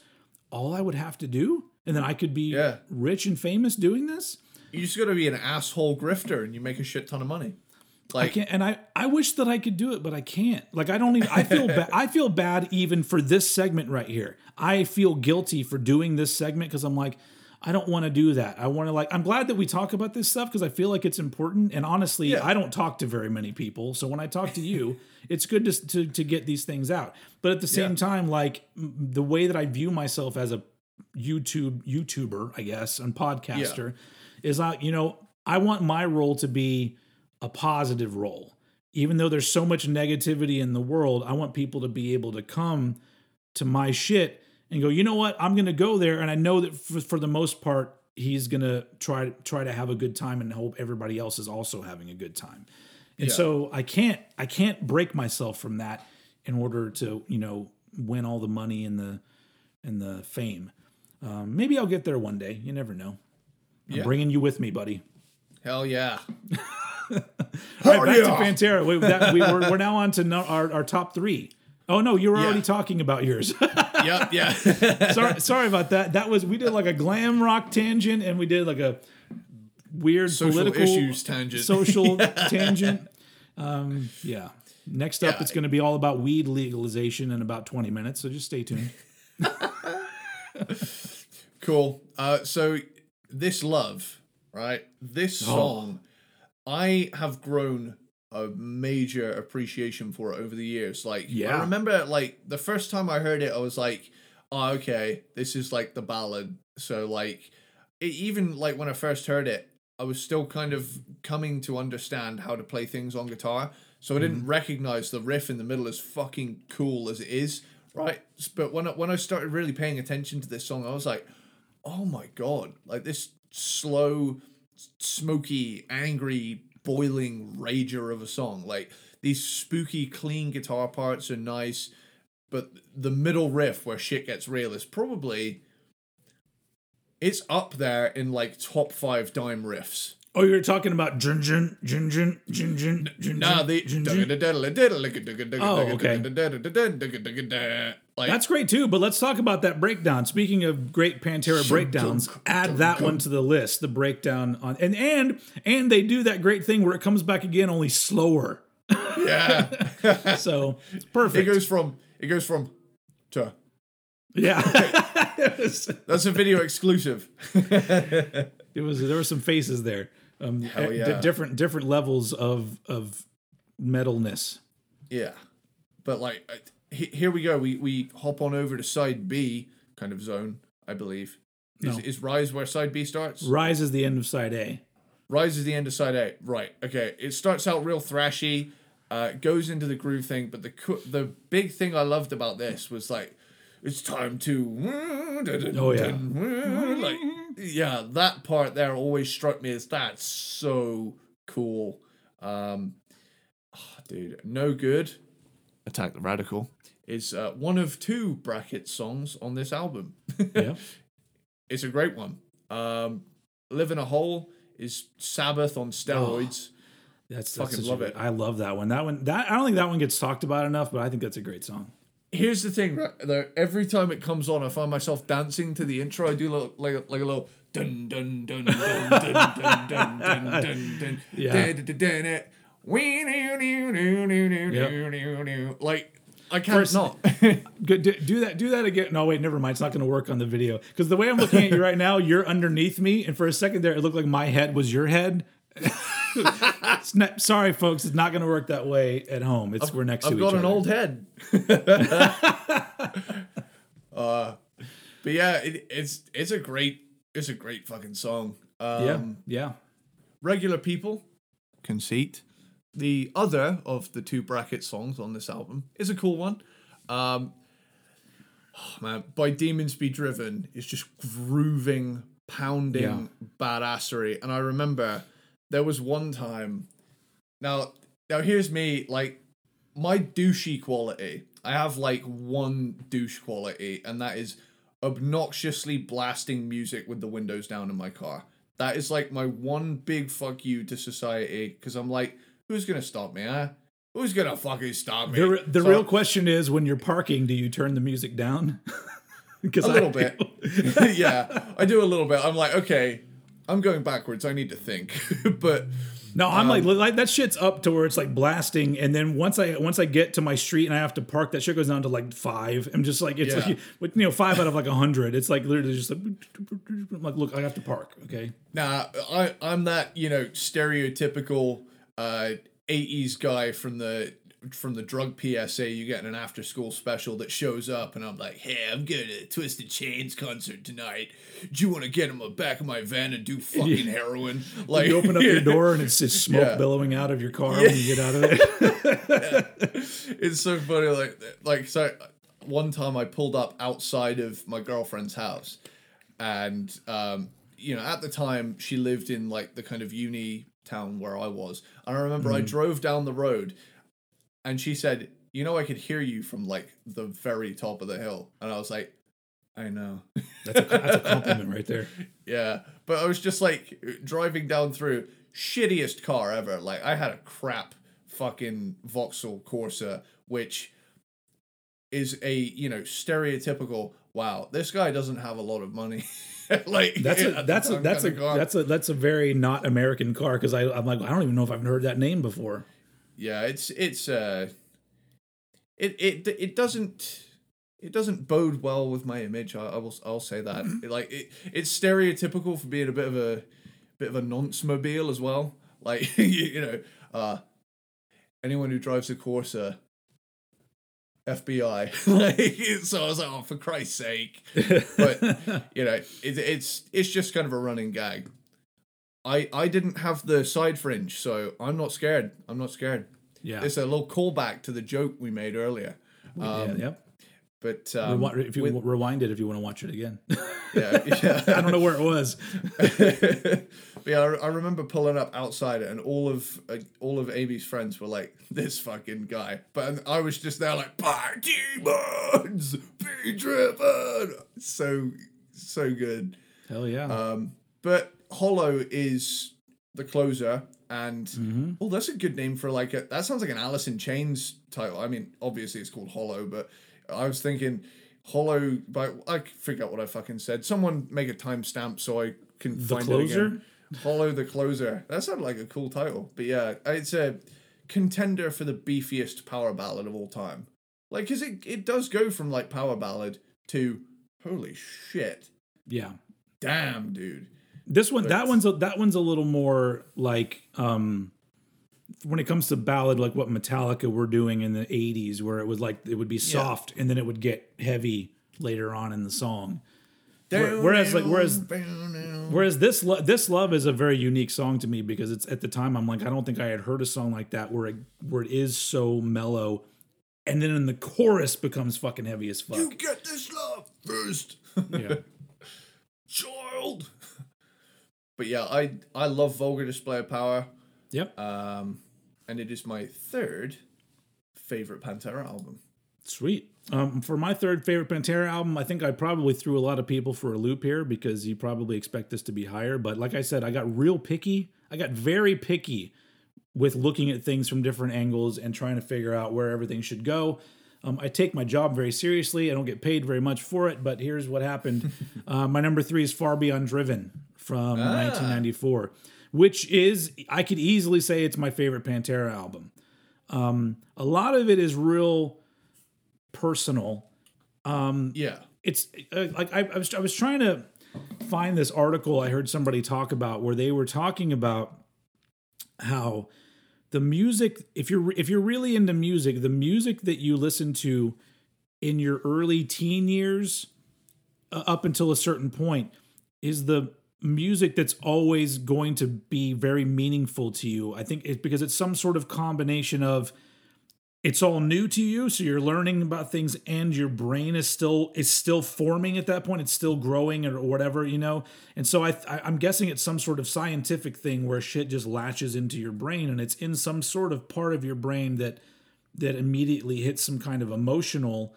all I would have to do. And then I could be Yeah. rich and famous doing this. You just got to be an asshole grifter, and you make a shit ton of money. I can't, and I, I wish that I could do it, but I can't. Like I don't even. I feel bad. I feel bad even for this segment right here. I feel guilty for doing this segment because I'm like, I don't want to do that. I want to like. I'm glad that we talk about this stuff because I feel like it's important. And honestly, Yeah. I don't talk to very many people, so when I talk to you, it's good to to to get these things out. But at the same Yeah. time, like the way that I view myself as a YouTube YouTuber, I guess, and podcaster, is I you know I want my role to be a positive role. Even though there's so much negativity in the world, I want people to be able to come to my shit and go, you know what? I'm going to go there, and I know that for, for the most part, he's going to try try to have a good time and hope everybody else is also having a good time. And Yeah. so I can't I can't break myself from that in order to you know win all the money and the and the fame. Um, maybe I'll get there one day. You never know. I'm Yeah. bringing you with me, buddy. hell yeah. All right, back to Pantera. We, that, we, we're, we're now on to no, our, our top three. Oh no, you were already talking about yours. yep, yeah. sorry, sorry about that. That was we did like a glam rock tangent, and we did like a weird Social political issues tangent. social tangent. Um, yeah. Next up, Yeah. it's going to be all about weed legalization in about twenty minutes. So just stay tuned. Cool. Uh, so this love, right? This song, I have grown a major appreciation for it over the years. Like, Yeah. I remember, like the first time I heard it, I was like, "Oh, okay, this is like the ballad." So, like, it, even like when I first heard it, I was still kind of coming to understand how to play things on guitar. So I didn't mm-hmm. recognize the riff in the middle as fucking cool as it is, right? But when I, when I started really paying attention to this song, I was like, oh my god like this slow smoky angry boiling rager of a song. Like these spooky clean guitar parts are nice but the middle riff where shit gets real is probably it's up there in like top five dime riffs Oh, you're talking about jun jun jun jun jun jun jun jun, the. Oh, okay. like That's great too, but let's talk about that breakdown. Speaking of great Pantera breakdowns, add that one to the list. The breakdown on and and and they do that great thing where it comes back again, only slower. yeah So it's it goes from it goes from to yeah, that's a video exclusive it was. There were some faces there. Um, di- yeah. different different levels of of metalness. Yeah, but like here we go. We we hop on over to side B kind of zone, I believe. Is, No. is Rise where side B starts? Rise is the end of side A. Rise is the end of side A. Right. Okay. It starts out real thrashy, uh, goes into the groove thing, but the co- the big thing I loved about this was like, it's time to. Oh, yeah. Like yeah, that part there always struck me as that's so cool. Um, ah, dude, no good. Attack the Radical is uh, one of two bracket songs on this album. Yeah. it's a great one. Um, Live in a Hole is Sabbath on steroids. That's, that's Fucking such a love it. I love that one. That one. That I don't think that one gets talked about enough, but I think that's a great song. Here's the thing, right? Though every time it comes on, I find myself dancing to the intro. I do lo- like like a little dun dun dun dun dun dun dun dun dun dun. Yeah. dun, dun, dun, dun. Wee, doo, doo, doo, doo, doo, Yep. doo, doo, doo. Like I can't First- not. Do, do that. Do that again. No, wait, never mind. It's not going to work on the video because the way I'm looking at you right now, you're underneath me, and for a second there, it looked like my head was your head. Not, sorry, folks. It's not going to work that way at home. It's we're next week. I've to got an old head. uh, but yeah, it, it's it's a great it's a great fucking song. Um, yeah, yeah. Regular People, Conceit. The other of the two bracket songs on this album is a cool one. Um, oh man, By Demons Be Driven is just grooving, pounding Yeah. badassery. And I remember there was one time. Now, now here's me, like, my douchey quality. I have like one douche quality, and that is obnoxiously blasting music with the windows down in my car. That is like my one big fuck you to society because I'm like, who's gonna stop me, huh? Who's gonna fucking stop me? The, the So- real question is when you're parking, do you turn the music down? Because a little bit. yeah, I do a little bit. I'm like, okay, I'm going backwards. I need to think. but No, I'm Um, like, like that shit's up to where it's like blasting, and then once I once I get to my street and I have to park, that shit goes down to like five. I'm just like it's Yeah. like with you know five out of like a hundred. It's like literally just like, I'm like look, I have to park. Okay, Nah, I I'm that you know stereotypical uh 80s guy from the from the drug PSA you get an after school special that shows up and I'm like, hey, I'm going to Twisted Chains concert tonight. Do you want to get in the back of my van and do fucking heroin? Like you open up your door and it's just smoke Yeah. billowing out of your car when you get out of it. it's so funny like like so one time i pulled up outside of my girlfriend's house and um you know at the time she lived in like the kind of uni town where i was and i remember i drove down the road and she said you know i could hear you from like the very top of the hill and i was like i know That's a, that's a compliment right there. yeah, but I was just like driving down through shittiest car ever. Like I had a crap fucking Vauxhall Corsa, which is a you know stereotypical. Wow, this guy doesn't have a lot of money. like That's a at the that's a that's a car. that's a that's a very not American car because I I'm like I don't even know if I've heard that name before. Yeah. It's it's uh, it it it doesn't. It doesn't bode well with my image. I, I will. I'll say that. It, like it, it's stereotypical for being a bit of a, bit of a nonce mobile as well. Like you, you know, uh, anyone who drives a Corsa, FBI. like so, I was like, oh, for Christ's sake! But you know, it, it's it's just kind of a running gag. I I didn't have the side fringe, so I'm not scared. I'm not scared. Yeah, It's a little callback to the joke we made earlier. yeah, Um, yep. But um, Rewi- if you with- rewind it, if you want to watch it again, yeah, yeah. I don't know where it was. but yeah, I, I remember pulling up outside it, and all of uh, all of Amy's friends were like, "This fucking guy," but I was just there like, "By demons, be driven." So so good. Hell yeah. Um, but Hollow is the closer, and Mm-hmm. oh, that's a good name for like a. That sounds like an Alice in Chains title. I mean, obviously it's called Hollow, but I was thinking Hollow. But I forgot what I fucking said. Someone make a timestamp so I can The find it Closer? again. Hollow the closer. That sounded like a cool title, but yeah, it's a contender for the beefiest power ballad of all time. Like, cause it it does go from like power ballad to holy shit, yeah. damn, dude. This one, that one's a, that one's a little more like um, when it comes to ballad, like what Metallica were doing in the '80s, where it was like it would be soft and then it would get heavy later on in the song. Where- whereas, like, whereas- Whereas this lo- this love is a very unique song to me because it's at the time I'm like I don't think I had heard a song like that where it, where it is so mellow, and then in the chorus becomes fucking heavy as fuck. You get this love first, Yeah. child. But yeah, I I love vulgar display of power, Yep. um, and it is my third favorite Pantera album. Sweet. Um, for my third favorite Pantera album, I think I probably threw a lot of people for a loop here because you probably expect this to be higher. But like I said, I got real picky. I got very picky with looking at things from different angles and trying to figure out where everything should go. Um, I take my job very seriously. I don't get paid very much for it, but here's what happened. uh, my number three is Far Beyond Driven from 1994, which is, I could easily say it's my favorite Pantera album. Um, a lot of it is real personal. Yeah, It's uh, like I, I was I was trying to find this article I heard somebody talk about where they were talking about how the music if you're if you're really into music, the music that you listen to in your early teen years uh, up until a certain point is the music that's always going to be very meaningful to you. I think it's because it's some sort of combination of it's all new to you so you're learning about things and your brain is still is still forming at that point it's still growing or whatever you know and so I, I i'm guessing it's some sort of scientific thing where shit just latches into your brain and it's in some sort of part of your brain that that immediately hits some kind of emotional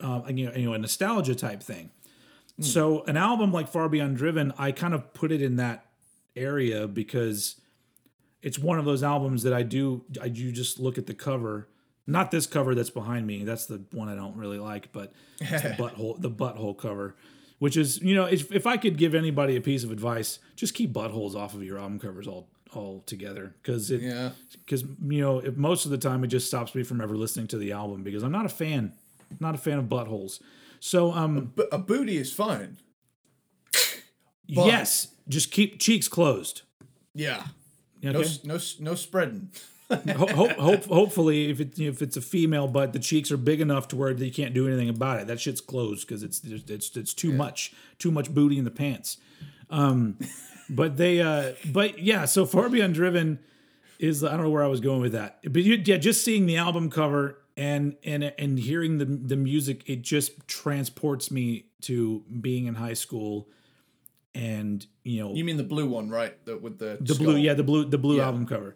uh, you know, you know a nostalgia type thing mm. so an album like far beyond driven i kind of put it in that area because it's one of those albums that i do i do just look at the cover not this cover that's behind me. That's the one I don't really like, but the butthole the butthole cover, which is you know if, if I could give anybody a piece of advice, just keep buttholes off of your album covers all all together because it yeah because you know if most of the time it just stops me from ever listening to the album because I'm not a fan, not a fan of buttholes. So um, a, a booty is fine. yes, just keep cheeks closed. Yeah. Okay? No, no, no spreading hope, hope, hopefully, if it, if it's a female butt, the cheeks are big enough to where you can't do anything about it. That shit's closed because it's it's it's too yeah. much, too much booty in the pants. Um, but they, uh, but yeah. So far beyond driven is I don't know where I was going with that, but you, yeah, just seeing the album cover and and and hearing the the music, it just transports me to being in high school and you know you mean the blue one right the, with the the skull. blue yeah the blue the blue yeah. album cover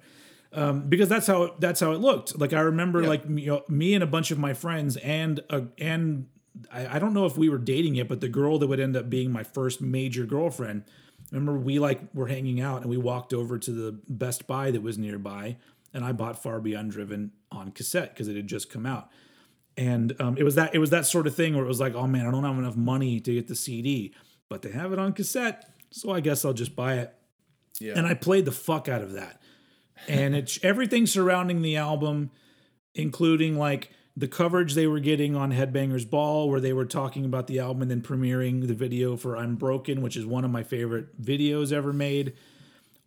um, because that's how it, that's how it looked. Like I remember, yeah. like you know, me and a bunch of my friends, and uh, and I, I, don't know if we were dating yet, but the girl that would end up being my first major girlfriend. Remember, we like were hanging out, and we walked over to the Best Buy that was nearby, and I bought Far Beyond Driven on cassette because it had just come out. And um, it was that it was that sort of thing where it was like, oh man, I don't have enough money to get the CD, but they have it on cassette, so I guess I'll just buy it. Yeah. And I played the fuck out of that and it's everything surrounding the album, including like the coverage they were getting on Headbangers Ball, where they were talking about the album and then premiering the video for I'm Broken, which is one of my favorite videos ever made.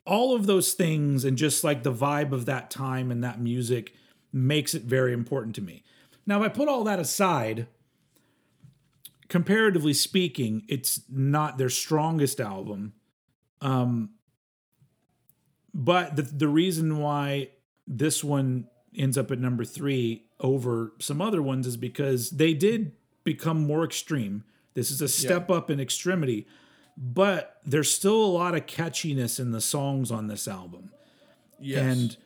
All of those things and just like the vibe of that time and that music makes it very important to me. Now, if I put all that aside, comparatively speaking, it's not their strongest album. Um, but the the reason why this one ends up at number three over some other ones is because they did become more extreme. This is a step yeah. up in extremity, but there's still a lot of catchiness in the songs on this album. Yes. And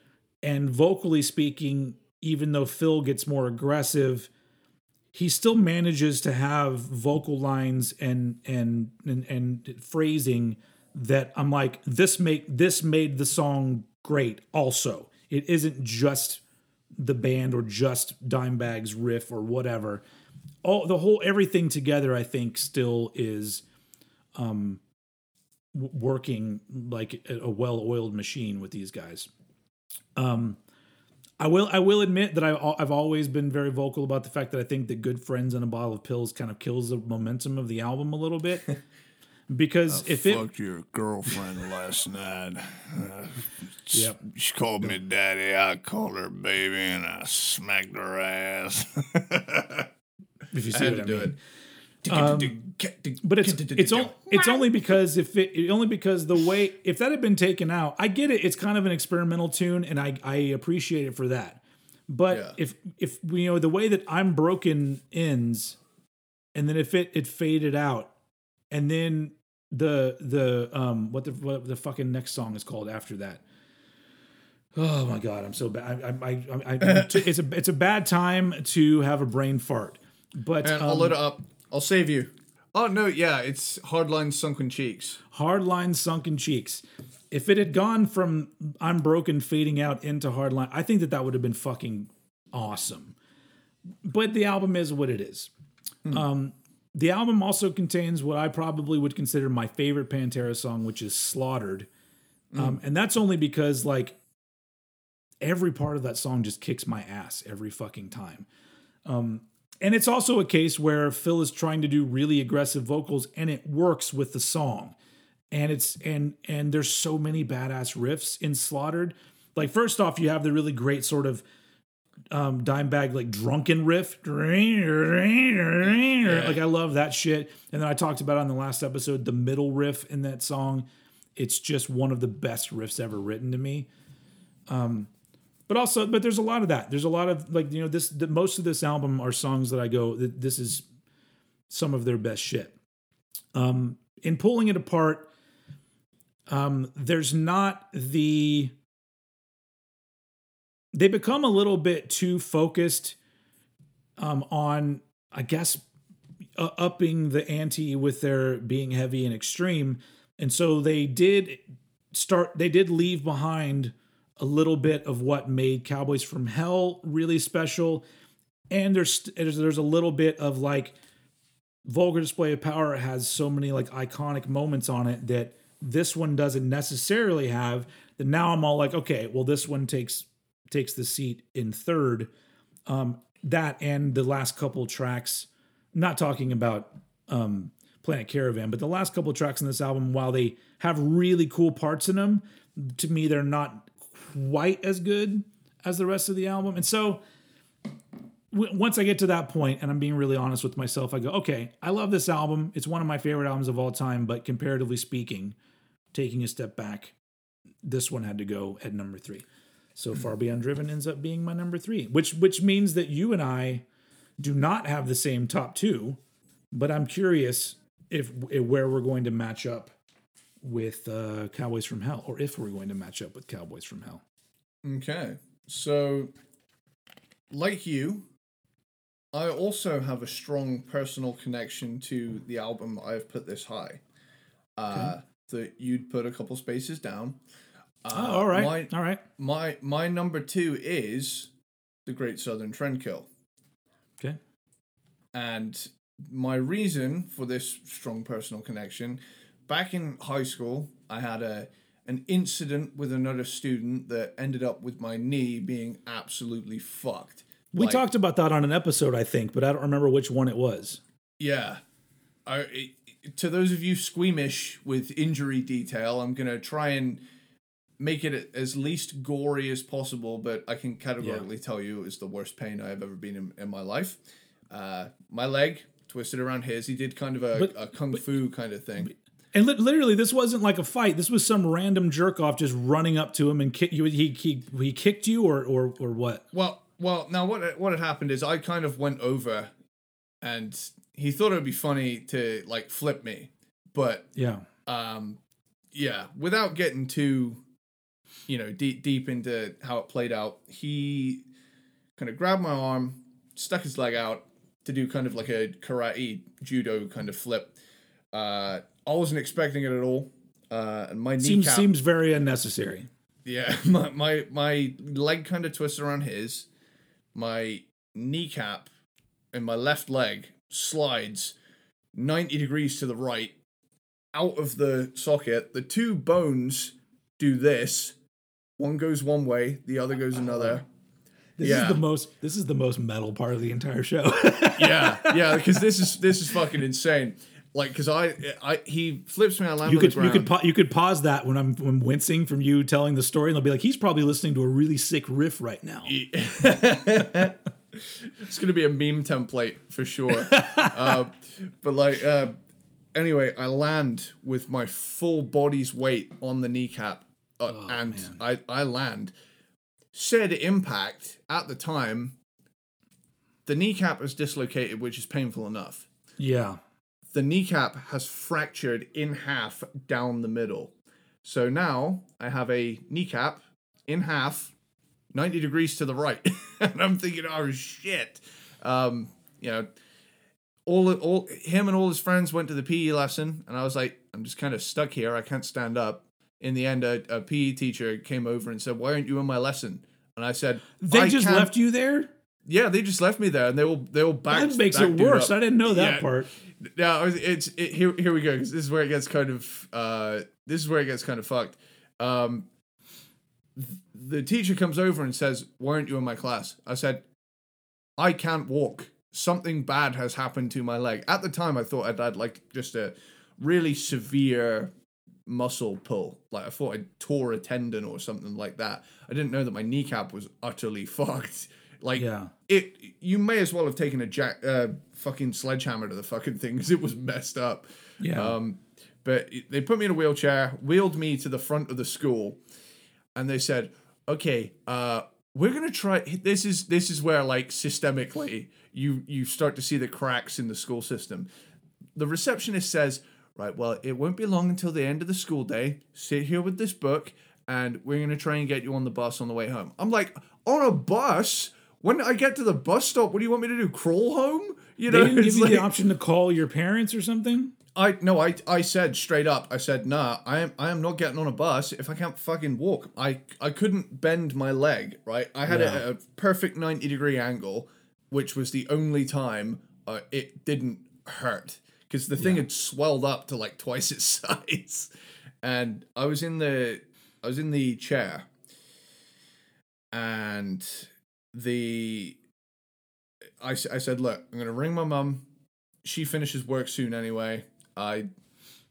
and vocally speaking, even though Phil gets more aggressive, he still manages to have vocal lines and and and, and phrasing that I'm like this make this made the song great also. It isn't just the band or just Dimebag's riff or whatever. All the whole everything together I think still is um working like a well-oiled machine with these guys. Um I will I will admit that I I've always been very vocal about the fact that I think that Good Friends and a Bottle of Pills kind of kills the momentum of the album a little bit. because I if fucked it, your girlfriend last night. Uh, yep. She called me daddy. I called her baby, and I smacked her ass. if you see what I do mean. it. Um, but it's it's, it's only because if it only because the way if that had been taken out, I get it. It's kind of an experimental tune, and I I appreciate it for that. But yeah. if if you know the way that I'm broken ends, and then if it it faded out, and then the the um what the what the fucking next song is called after that. Oh my god, I'm so bad. I, I, I, I it's a it's a bad time to have a brain fart. But and um, I'll load it up. I'll save you. Oh no, yeah, it's Hardline Sunken Cheeks. Hardline Sunken Cheeks. If it had gone from I'm broken fading out into Hardline, I think that that would have been fucking awesome. But the album is what it is. Hmm. Um, the album also contains what I probably would consider my favorite Pantera song, which is Slaughtered. Mm. Um, and that's only because, like, every part of that song just kicks my ass every fucking time. Um, and it's also a case where Phil is trying to do really aggressive vocals and it works with the song. And it's and and there's so many badass riffs in Slaughtered. Like first off, you have the really great sort of um, Dimebag like drunken riff. Like I love that shit. And then I talked about on the last episode the middle riff in that song. It's just one of the best riffs ever written to me. Um, but also, but there's a lot of that. There's a lot of like you know this. The, most of this album are songs that I go. This is some of their best shit. Um, in pulling it apart, um, there's not the they become a little bit too focused um, on, I guess, uh, upping the ante with their being heavy and extreme, and so they did start. They did leave behind a little bit of what made Cowboys from Hell really special, and there's there's, a little bit of like vulgar display of power has so many like iconic moments on it that this one doesn't necessarily have that now i'm all like okay well this one takes takes the seat in third. Um that and the last couple tracks not talking about um planet caravan but the last couple tracks in this album while they have really cool parts in them to me they're not quite as good as the rest of the album and so once I get to that point, and I'm being really honest with myself, I go, okay, I love this album. It's one of my favorite albums of all time, but comparatively speaking, taking a step back, this one had to go at number three. So far hmm. beyond driven ends up being my number three, which which means that you and I do not have the same top two, but I'm curious if, if where we're going to match up with uh, Cowboys from Hell, or if we're going to match up with Cowboys from Hell. Okay, so like you, I also have a strong personal connection to the album I've put this high. Uh, That you'd put a couple spaces down. Uh, oh, all right, My, all right. my my number two is the Great Southern Trendkill, Okay. and my reason for this strong personal connection, back in high school, I had a an incident with another student that ended up with my knee being absolutely fucked. We Like- talked about that on an episode, I think, but I don't remember which one it was. Yeah. I, it- to those of you squeamish with injury detail, I'm going to try and make it as least gory as possible, but I can categorically tell you it was the worst pain I've ever been in, in my life. Uh, my leg twisted around his. He did kind of a, But- a kung fu kind of thing. And li- literally, this wasn't like a fight. This was some random jerk off just running up to him and kick you. He he he kicked you or or or what? Well, well, now what what had happened is I kind of went over, and he thought it would be funny to like flip me, but Yeah. um yeah without getting too you know deep deep into how it played out he kind of grabbed my arm stuck his leg out to do kind of like a karate judo kind of flip uh i wasn't expecting it at all uh and my Seems kneecap seems very unnecessary. yeah my my, my leg kind of twisted around his my kneecap and my left leg slides 90 degrees to the right out of the socket the two bones do this one goes one way the other goes another This Yeah. is the most. This is the most metal part of the entire show. yeah yeah because this is this is fucking insane like because I, I he flips me i land you could you could pa- you could pause that when I'm when wincing from you telling the story, and they'll be like, he's probably listening to a really sick riff right now. it's gonna be a meme template for sure. uh, but like, uh, anyway, I land with my full body's weight on the kneecap, uh, Oh, and I I land. Said impact at the time, the kneecap is dislocated, which is painful enough. Yeah. The kneecap has fractured in half down the middle. So now I have a kneecap in half, 90 degrees to the right. and I'm thinking, oh shit. Um, you know, all all him and all his friends went to the PE lesson, and I was like, I'm just kind of stuck here. I can't stand up. In the end, a, a PE teacher came over and said, "Why aren't you in my lesson?" And I said, They "I just left you there. Yeah, they just left me there, and they will they will back. That makes back it worse. up. I didn't know that Yeah. part. Now it's it, here. Here we go. 'cause this is where it gets kind of. Uh, this is where it gets kind of fucked. Um, th- the teacher comes over and says, "Why aren't you in my class?" I said, "I can't walk. Something bad has happened to my leg." At the time, I thought I'd had like just a really severe muscle pull. Like I thought I tore a tendon or something like that. I didn't know that my kneecap was utterly fucked. Like Yeah. it, you may as well have taken a jack, uh, fucking sledgehammer to the fucking thing because it was messed up. Yeah. Um, but they put me in a wheelchair, wheeled me to the front of the school, and they said, "Okay, uh, we're gonna try. This is this is where like systemically you you start to see the cracks in the school system. The receptionist says, "Right, well, it won't be long until the end of the school day. Sit here with this book, and we're gonna try and get you on the bus on the way home." I'm like, "On a bus." When I get to the bus stop, what do you want me to do? Crawl home? You know, they didn't give you the option to call your parents or something. I no, I I said straight up. I said, "Nah, I am I am not getting on a bus if I can't fucking walk. I I couldn't bend my leg. Right, I had Yeah. a, a perfect ninety degree angle, which was the only time uh, it didn't hurt because the thing had swelled up to like twice its size, and I was in the I was in the chair, and the I, I said, look, I'm gonna ring my mum. She finishes work soon anyway. I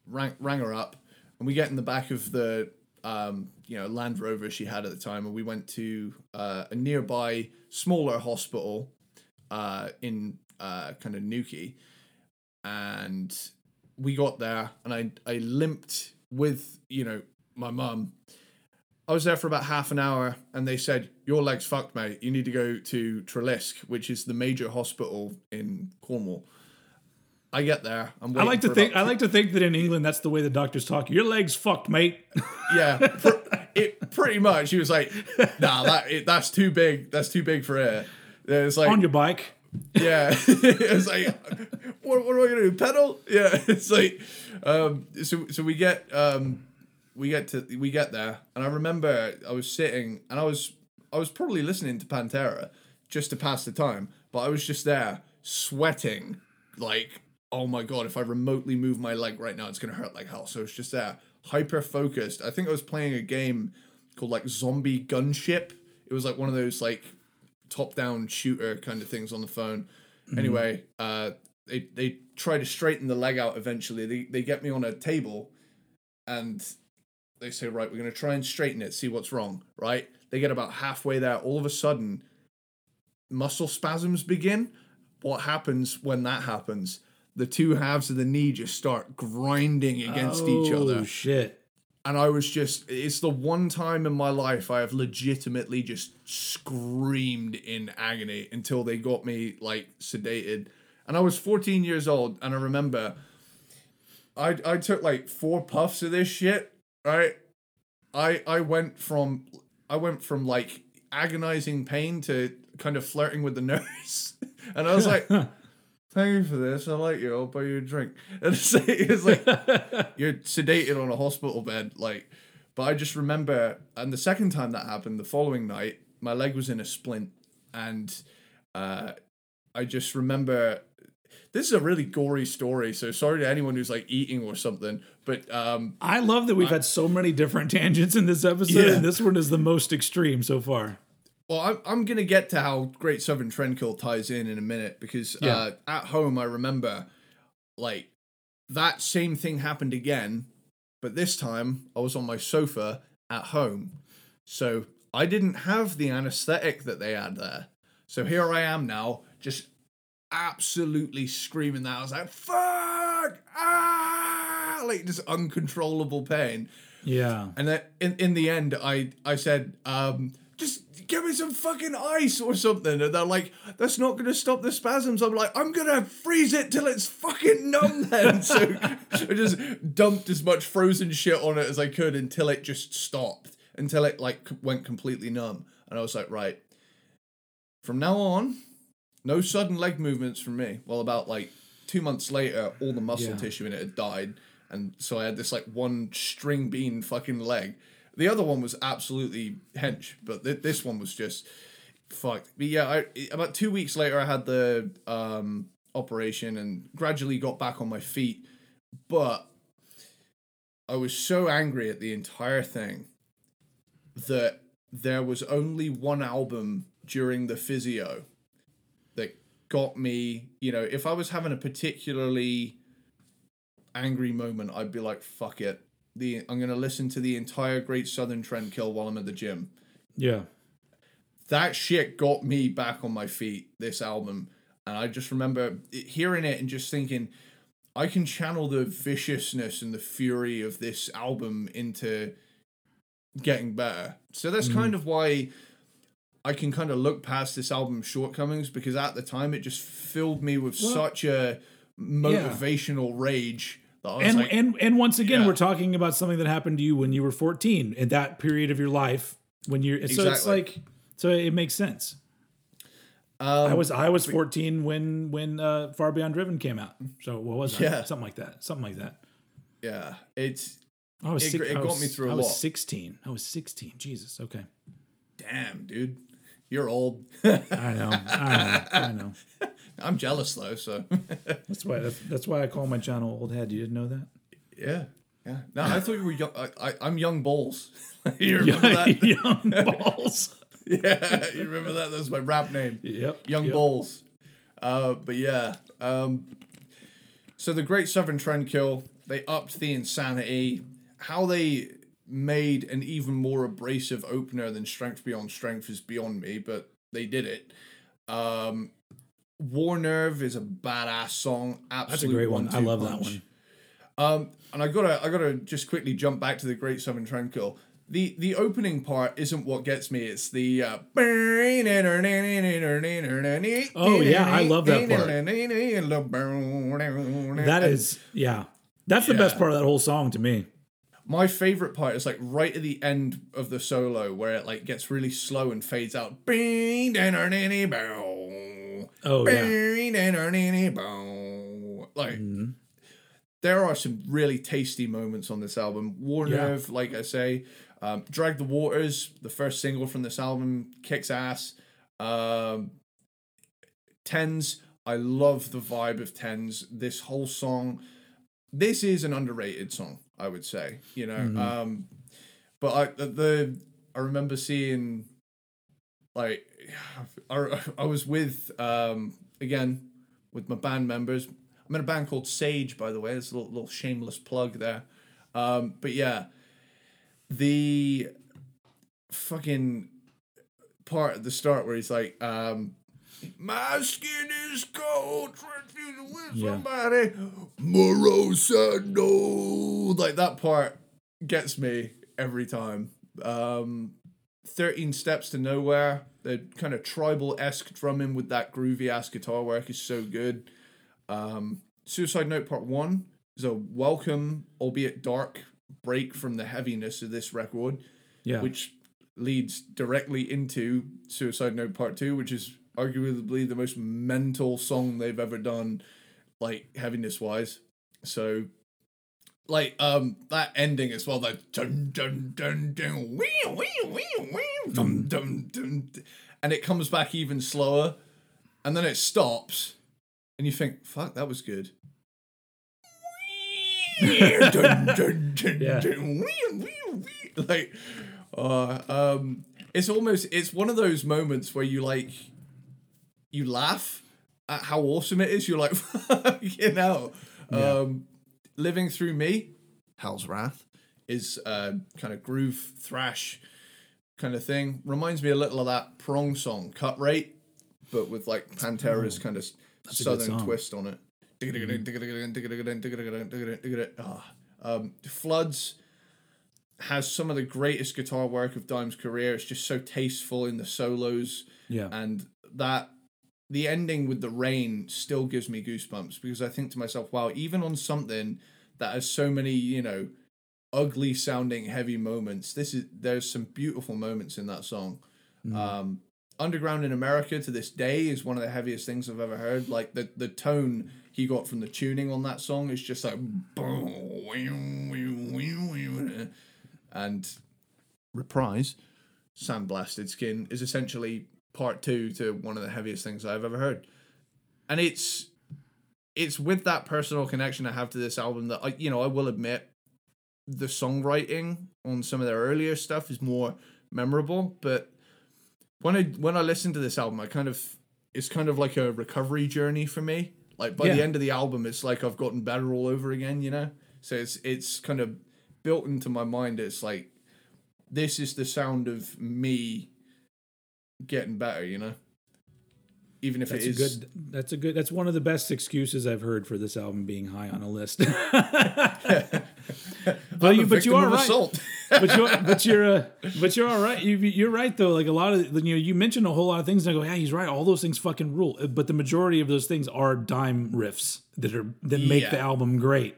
rang rang her up, and we get in the back of the um, you know Land Rover she had at the time, and we went to uh, a nearby smaller hospital uh, in uh, kind of Newquay, and we got there, and I I limped with you know my mum. I was there for about half an hour, and they said, "Your leg's fucked, mate. You need to go to Treliske, which is the major hospital in Cornwall." I get there. I'm I like to think. I like to think that in England, that's the way the doctors talk. Your leg's fucked, mate. yeah, pr- it pretty much. He was like, "Nah, that it, that's too big. That's too big for it." It's like, On your bike. yeah, it's like, what, what am I gonna do? Pedal? Yeah, it's like, um, so so we get um, we get to we get there, and I remember I was sitting, and I was I was probably listening to Pantera just to pass the time, but I was just there sweating, like, oh my god, if I remotely move my leg right now, it's gonna hurt like hell. So it's just there, hyper focused. I think I was playing a game called like Zombie Gunship. It was like one of those like top down shooter kind of things on the phone. Anyway, uh, they they try to straighten the leg out eventually. They they get me on a table, and they say, right, we're gonna try and straighten it, see what's wrong. Right? They get about halfway there. All of a sudden, muscle spasms begin. What happens when that happens? The two halves of the knee just start grinding against each oh, other Oh shit. and I was just it's the one time in my life I have legitimately just screamed in agony until they got me like sedated. And I was 14 years old and I remember I I took like four puffs of this shit, right? I I went from I went from like agonizing pain to kind of flirting with the nurse. and I was like Thank you for this. I like you. I'll buy you a drink. And it's like, it's like you're sedated on a hospital bed like but i just remember and the second time that happened the following night my leg was in a splint and uh i just remember this is a really gory story so sorry to anyone who's like eating or something but um I love that we've had so many different tangents in this episode, Yeah. and this one is the most extreme so far. Well, I'm, I'm going to get to how Great Southern Trendkill ties in in a minute because Yeah. uh, at home, I remember like that same thing happened again, but this time I was on my sofa at home. So I didn't have the anesthetic that they had there. So here I am now, just absolutely screaming that. I was like, fuck! Ah! Like just uncontrollable pain. Yeah. And then in, in the end, I I said, um, just give me some fucking ice or something. And they're like, that's not going to stop the spasms. I'm like, I'm going to freeze it till it's fucking numb then. so I just dumped as much frozen shit on it as I could until it just stopped, until it like went completely numb. And I was like, right, from now on, no sudden leg movements from me. Well, about like two months later, all the muscle Yeah. tissue in it had died. And so I had this like one string bean fucking leg. The other one was absolutely hench, but th- this one was just fucked. But yeah, I, about two weeks later, I had the um, operation and gradually got back on my feet. But I was so angry at the entire thing that there was only one album during the physio that got me, you know, if I was having a particularly angry moment, I'd be like, fuck it. The I'm gonna listen to the entire Great Southern Trendkill while I'm at the gym. Yeah. that shit got me back on my feet. This album, and I just remember hearing it and just thinking, I can channel the viciousness and the fury of this album into getting better. So that's Mm-hmm. kind of why I can kind of look past this album's shortcomings because at the time it just filled me with Well- such a motivational rage I was and like, and and once again, Yeah. we're talking about something that happened to you when you were 14 in that period of your life when you're. So it's like, so it makes sense. um, I was I was 14 when when uh, Far Beyond Driven came out. So what was I? Yeah. Something like that. Something like that. yeah, it's I was It- six, it I got was- me through a I was lot. 16. I was 16. Jesus. Okay. damn, dude, you're old. I know. I know. I know. I'm jealous though, so That's why that's, that's why I call my channel Old Head. You didn't know that? yeah, yeah. No, I thought you were young. I, I, I'm young balls. you remember that? Young balls. yeah, you remember that? That's my rap name. Yep. Young yep. Bulls. Uh, but yeah. Um, so the Great Southern Trendkill, they upped the insanity. How they made an even more abrasive opener than Strength Beyond Strength is beyond me, but they did it. Um, War Nerve is a badass song. Absolute That's a great one. I love that one. Um, and I gotta, I gotta just quickly jump back to the Great Southern Trendkill. The the opening part isn't what gets me. It's the. Uh, Oh, yeah, I love that part. That That is, yeah. That's the best part of that whole song to me. my favorite part is like right at the end of the solo where it like gets really slow and fades out. Oh, yeah. Like Mm-hmm. there are some really tasty moments on this album. War Yeah. Like I say, um, Drag the Waters, the first single from this album, kicks ass. Um, Tens, I love the vibe of Tens. This whole song, this is an underrated song, I would say. You know, Mhm. um, but I the, the I remember seeing like I, I was with um again with my band members. I'm in a band called Sage, by the way. It's a little, little shameless plug there. Um, but yeah, the fucking part at the start where he's like, um, "My skin is cold, transfusing with Yeah. somebody." Morosano, like that part gets me every time. Um, Thirteen Steps to Nowhere, the kind of tribal esque drumming with that groovy ass guitar work is so good. Um, Suicide Note Part 1 is a welcome, albeit dark, break from the heaviness of this record, Yeah. which leads directly into Suicide Note Part 2, which is arguably the most mental song they've ever done, like heaviness wise. So, like, um, that ending as well, like, dun dun dun dun, wee wee wee wee, dum dum dum, and it comes back even slower, and then it stops, and you think, fuck, that was good. dun, dun, dun, Yeah. dun, wee, wee, wee. Like, uh, um, it's almost it's one of those moments where you like, you laugh at how awesome it is. You're like, you know, Yeah. um, living through me, Hell's Wrath is uh, kind of groove thrash kind of thing. Reminds me a little of that prong song, Cut Rate, but with like Pantera's kind of southern twist on it. Ah. Um, Floods has some of the greatest guitar work of Dime's career. It's just so tasteful in the solos, yeah. and that the ending with the rain still gives me goosebumps because I think to myself, wow, even on something that has so many, you know, ugly sounding heavy moments, this is there's some beautiful moments in that song. Um, Underground in America to this day is one of the heaviest things I've ever heard. Like the the tone he got from the tuning on that song is just like and reprise sandblasted skin is essentially part two to one of the heaviest things I've ever heard. And it's it's with that personal connection I have to this album that I you know, I will admit the songwriting on some of their earlier stuff is more memorable, but when I when I listen to this album, I kind of it's kind of like a recovery journey for me. Like by the end of the album, it's like I've gotten better all over again, you know. So it's it's kind of built into my mind. It's like this is the sound of me getting better, you know. Even if That's it a good. That's a good. That's one of the best excuses I've heard for this album being high on a list. but you, but you are right. but you're, but you're, uh, but you're all right. You, you're right though. Like a lot of, you know, you mentioned a whole lot of things, and I go, yeah, he's right. All those things fucking rule. But the majority of those things are dime riffs that are that make the album great.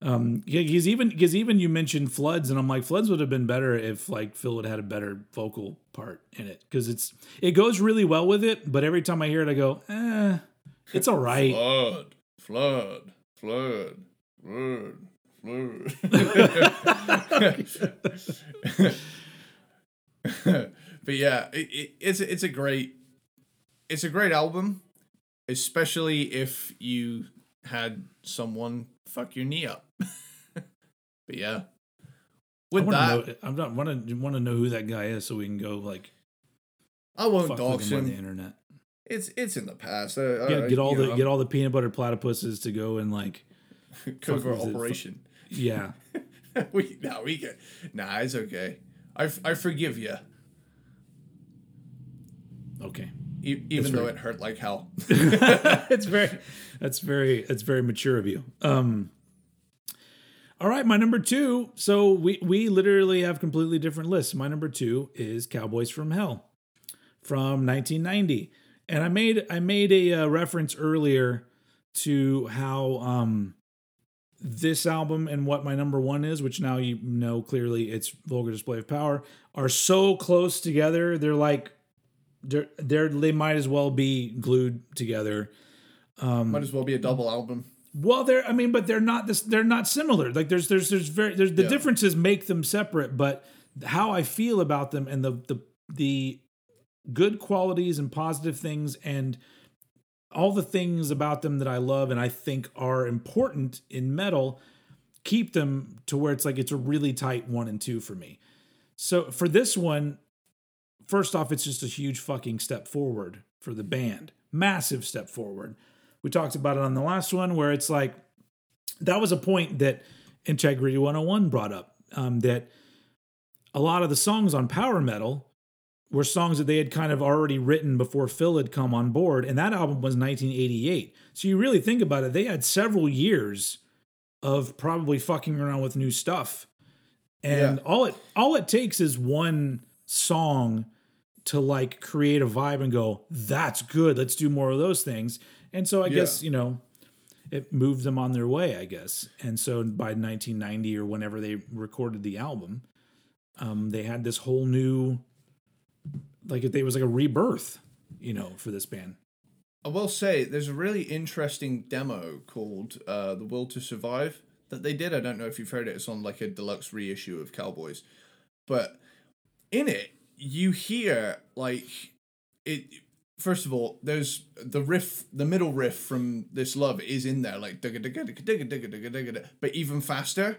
Um, he's even because even you mentioned floods, and I'm like, floods would have been better if like Phil would had a better vocal part in it because it's it goes really well with it. But every time I hear it, I go, eh, it's all right. flood, flood, flood, flood, flood. but yeah, it, it, it's it's a great it's a great album, especially if you had someone fuck your knee up. but yeah, I with want that, know. I want to want to know who that guy is, so we can go like I won't with him on the internet. It's it's in the past. Uh, Yeah, get all the know, get all the peanut butter platypuses to go and like it. operation. yeah. we no, we get nah. It's okay. I, I forgive you, Okay. e- even though right. it hurt like hell. it's very that's very that's very mature of you. Um all right, my number two. So we we literally have completely different lists. My number two is Cowboys from Hell from 1990, and I made I made a uh, reference earlier to how um this album and what my number one is, which now you know clearly it's Vulgar Display of Power, are so close together. They're like they're, they're they might as well be glued together. Um, Might as well be a double album. Well, they're I mean, but they're not this. They're not similar. Like there's there's there's very there's the Yeah. differences make them separate, but how I feel about them and the the the good qualities and positive things and all the things about them that I love and I think are important in metal keep them to where it's like it's a really tight one and two for me. So for this one, first off, it's just a huge fucking step forward for the band. Massive step forward. We talked about it on the last one where it's like that was a point that Integrity 101 brought up um, that a lot of the songs on power metal were songs that they had kind of already written before Phil had come on board, and that album was 1988. So you really think about it, they had several years of probably fucking around with new stuff, and Yeah. all it all it takes is one song to like create a vibe and go, that's good. Let's do more of those things. And so I Yeah. guess you know it moved them on their way, I guess. And so by 1990 or whenever they recorded the album, um, they had this whole new, like it was like a rebirth, you know, for this band. I will say there's a really interesting demo called uh, "The Will to Survive" that they did. I don't know if you've heard it. It's on like a deluxe reissue of Cowboys, but in it you hear like it. First of all, there's the riff, the middle riff from "This Love" is in there, like digga digga digga digga digga digga digga, digga, but even faster,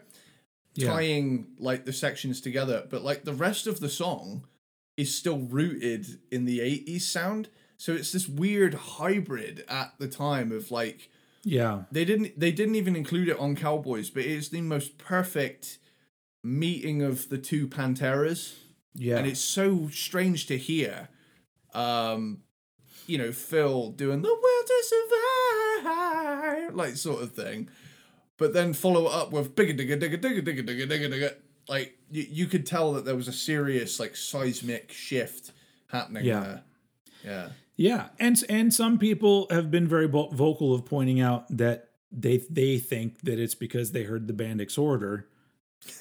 Yeah. tying like the sections together. But like the rest of the song is still rooted in the 80s sound. So it's this weird hybrid at the time of like Yeah. they didn't they didn't even include it on Cowboys, but it is the most perfect meeting of the two Panteras. Yeah. And it's so strange to hear um you know, Phil doing the will to survive like sort of thing. But then follow it up with digga digga digga digga digga digga digga digga. Like you, you could tell that there was a serious like seismic shift happening Yeah. there. Yeah. Yeah, and and some people have been very vo- vocal of pointing out that they they think that it's because they heard the band Exhorder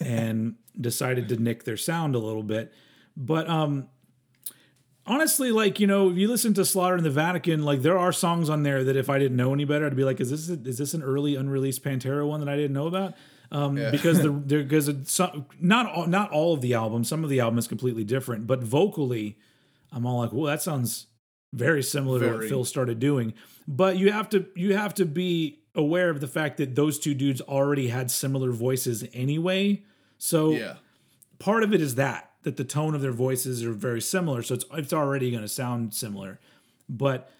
and decided to nick their sound a little bit. But um honestly, like you know, if you listen to Slaughter in the Vatican, like there are songs on there that if I didn't know any better, I'd be like, is this is this an early unreleased Pantera one that I didn't know about? Um, Yeah. because the there because some, not all, not all of the album, some of the album is completely different, but vocally, I'm all like, well, that sounds very similar to what Phil started doing. But you have to you have to be aware of the fact that those two dudes already had similar voices anyway. So Yeah. part of it is that that the tone of their voices are very similar, so it's it's already going to sound similar. But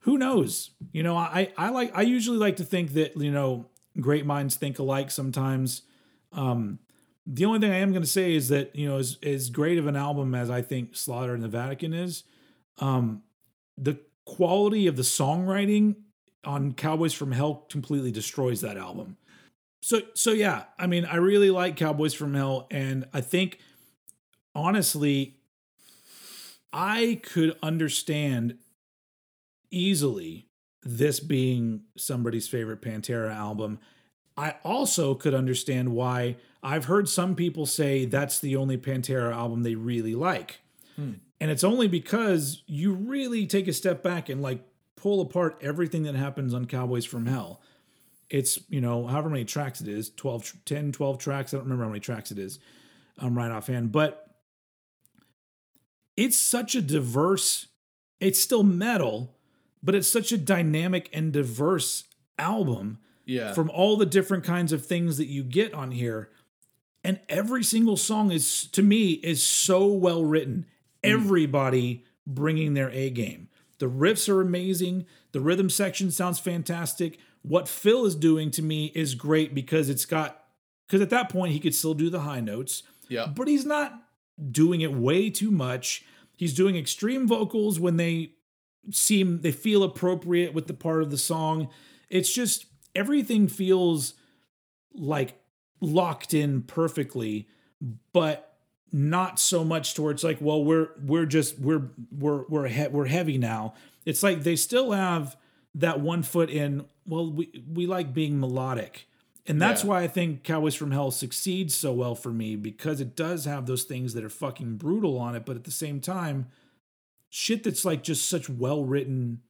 who knows? You know, I I like I usually like to think that you know great minds think alike sometimes. Um, the only thing I am going to say is that you know as as great of an album as I think Slaughter in the Vatican is, Um, the quality of the songwriting on Cowboys from Hell completely destroys that album. So so yeah, I mean, I really like Cowboys from Hell, and I think honestly, I could understand easily this being somebody's favorite Pantera album. I also could understand why I've heard some people say that's the only Pantera album they really like. Hmm. And it's only because you really take a step back and like pull apart everything that happens on Cowboys from Hell. It's, you know, however many tracks it is 12, 10, 12 tracks. I don't remember how many tracks it is um, right offhand. But it's such a diverse, it's still metal, but it's such a dynamic and diverse album. Yeah. From all the different kinds of things that you get on here. And every single song is, to me, is so well written. Mm. Everybody bringing their A game. The riffs are amazing. The rhythm section sounds fantastic. What Phil is doing to me is great because it's got, because at that point he could still do the high notes. Yeah. But he's not doing it way too much. He's doing extreme vocals when they seem they feel appropriate with the part of the song. It's just everything feels like locked in perfectly, but not so much towards like, well, we're we're just we're we're we're he- we're heavy now. It's like they still have that one foot in. Well, we we like being melodic, and that's Yeah. why I think Cowboys from Hell succeeds so well for me because it does have those things that are fucking brutal on it, but at the same time, shit that's like just such well written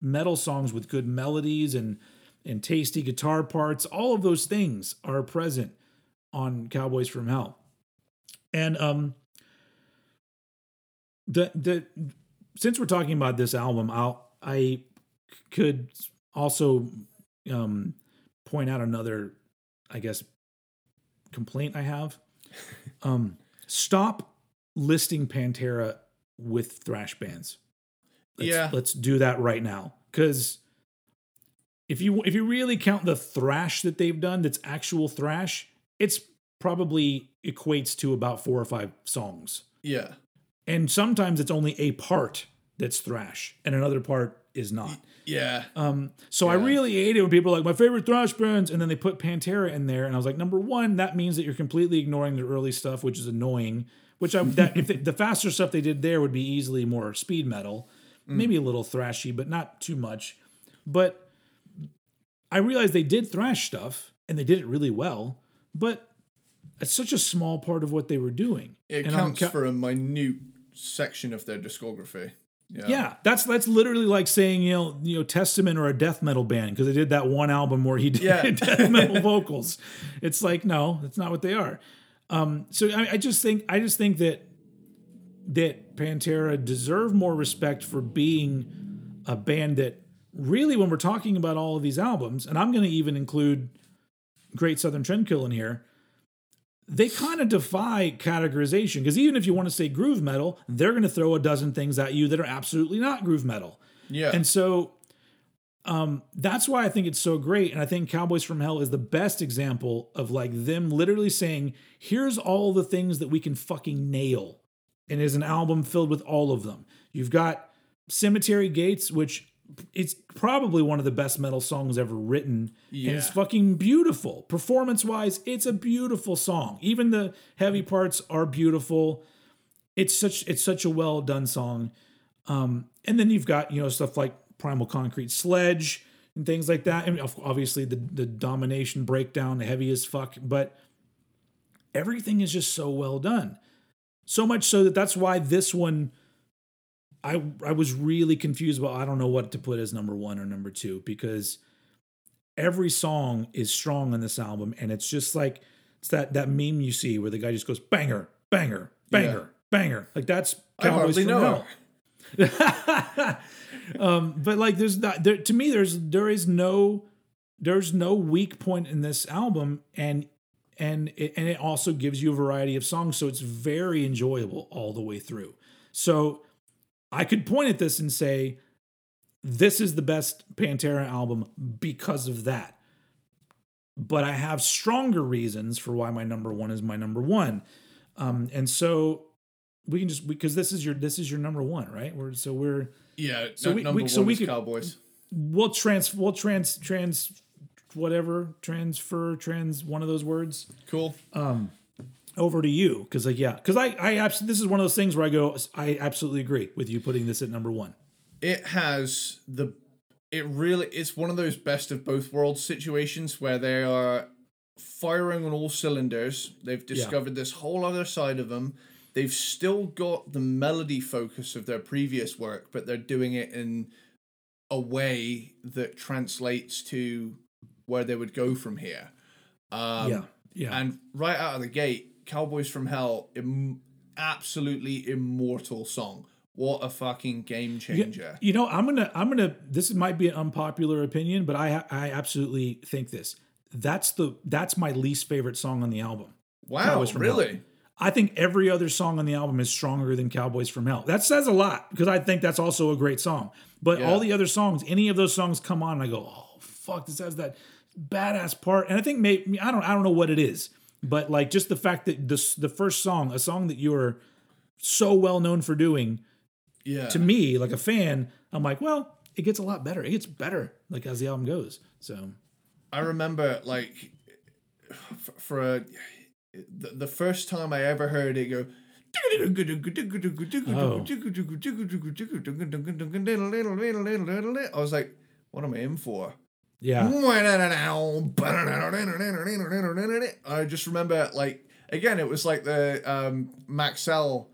metal songs with good melodies and and tasty guitar parts. All of those things are present on Cowboys from Hell. And um the the since we're talking about this album, I'll I could also um point out another I guess complaint I have. Um stop listing Pantera with thrash bands. Let's, Yeah. let's do that right now cuz if you if you really count the thrash that they've done that's actual thrash, it's probably equates to about 4 or 5 songs. Yeah. And sometimes it's only a part that's thrash and another part is not. Yeah. Um, so I really hate it when people are like my favorite thrash bands, and then they put Pantera in there, and I was like, number one, that means that you're completely ignoring the early stuff, which is annoying. Which I that if the, the faster stuff they did there would be easily more speed metal, maybe a little thrashy, but not too much. But I realized they did thrash stuff and they did it really well, but it's such a small part of what they were doing. It And counts ca- for a minute section of their discography. Yeah. Yeah, that's that's literally like saying you know you know Testament or a death metal band because they did that one album where he did Yeah. death metal vocals. It's like no, that's not what they are. Um, so I, I just think I just think that that Pantera deserve more respect for being a band that really, when we're talking about all of these albums, and I'm going to even include Great Southern Trendkill in here, they kind of defy categorization because even if you want to say groove metal, they're going to throw a dozen things at you that are absolutely not groove metal. Yeah. And so um, that's why I think it's so great. And I think Cowboys from Hell is the best example of like them literally saying, here's all the things that we can fucking nail. And is an album filled with all of them. You've got Cemetery Gates, which it's probably one of the best metal songs ever written. And it's fucking beautiful. Performance wise, it's a beautiful song. Even the heavy parts are beautiful. It's such it's such a well done song. Um, and then you've got you know stuff like Primal Concrete Sledge and things like that. And obviously the the domination breakdown, the heavy as fuck, but everything is just so well done. So much so that that's why this one I I was really confused about I don't know what to put as number 1 or number 2 because every song is strong on this album and it's just like it's that that meme you see where the guy just goes banger, banger, banger, banger. Like that's I hardly know. Um, but like there's not there to me there's there is no there's no weak point in this album and and it, and it also gives you a variety of songs so it's very enjoyable all the way through so i could point at this and say this is the best pantera album because of that but i have stronger reasons for why my number one is my number one um, and so we can just because this is your this is your number one, right? We're so we're Yeah. So we- number we- so we is could- Cowboys. we'll trans we'll trans trans whatever transfer trans one of those words Cool. Over to you. Because like yeah because I I absolutely this is one of those things where I go I absolutely agree with you putting this at number one. it has the it really it's one of those best of both worlds situations where they are firing on all cylinders. They've discovered this whole other side of them they've still got the melody focus of their previous work but they're doing it in a way that translates to where they would go from here. Um, yeah yeah. and right out of the gate, Cowboys from Hell, Im- absolutely immortal song. What a fucking game changer. You know, I'm gonna, I'm gonna. This might be an unpopular opinion, but I, I absolutely think this. That's the, that's my least favorite song on the album. wow, from Hell. really? I think every other song on the album is stronger than Cowboys from Hell. That says a lot because I think that's also a great song. But Yeah. all the other songs, any of those songs come on, and I go, oh fuck, this has that badass part. And I think maybe I don't, I don't know what it is, but like just the fact that this, the first song, a song that you're so well known for doing, Yeah. to me, like a fan, I'm like, well, it gets a lot better. It gets better, like as the album goes. So I remember like f- for a, the, the first time I ever heard it go. I was like, what am I in for? Yeah, I just remember like again, it was like the um, Maxell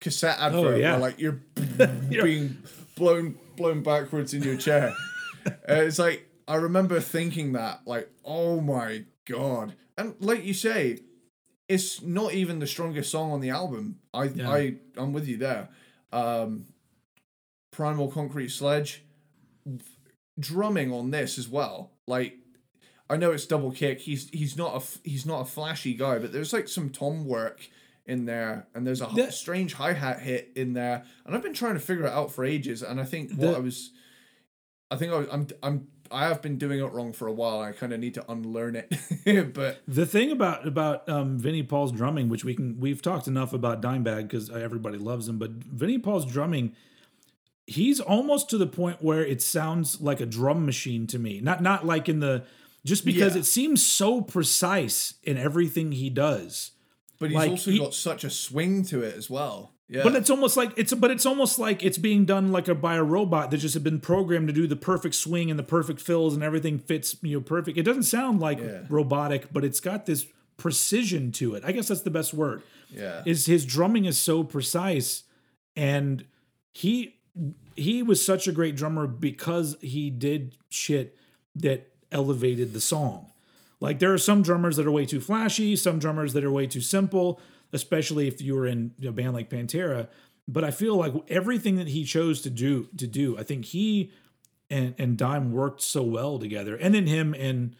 cassette advert Oh, yeah. where like you're being blown blown backwards in your chair. Uh, it's like I remember thinking that like, oh my god, and like you say, it's not even the strongest song on the album. I Yeah. I I'm with you there. Um, Primal Concrete Sledge drumming on this as well. Like I know it's double kick. He's he's not a he's not a flashy guy, but there's like some tom work in there, and there's a The- strange hi hat hit in there, and I've been trying to figure it out for ages. And I think what The- I was, I think I was, I'm I'm I have been doing it wrong for a while. I kind of need to unlearn it, but The thing about about um, Vinnie Paul's drumming, which we can we've talked enough about Dimebag because everybody loves him, but Vinnie Paul's drumming, he's almost to the point where it sounds like a drum machine to me. Not not like in the just because Yeah. it seems so precise in everything he does. but he's Like, also he- got such a swing to it as well. Yeah, But it's almost like it's but it's almost like it's being done like a by a robot that just had been programmed to do the perfect swing and the perfect fills and everything fits you know perfect. It doesn't sound like Yeah. robotic, but it's got this precision to it. I guess that's the best word. yeah, Is his drumming is so precise and he he was such a great drummer because he did shit that elevated the song. Like there are some drummers that are way too flashy, some drummers that are way too simple, especially if you were in a band like Pantera. But I feel like everything that he chose to do to do, I think he and and Dime worked so well together, and then him and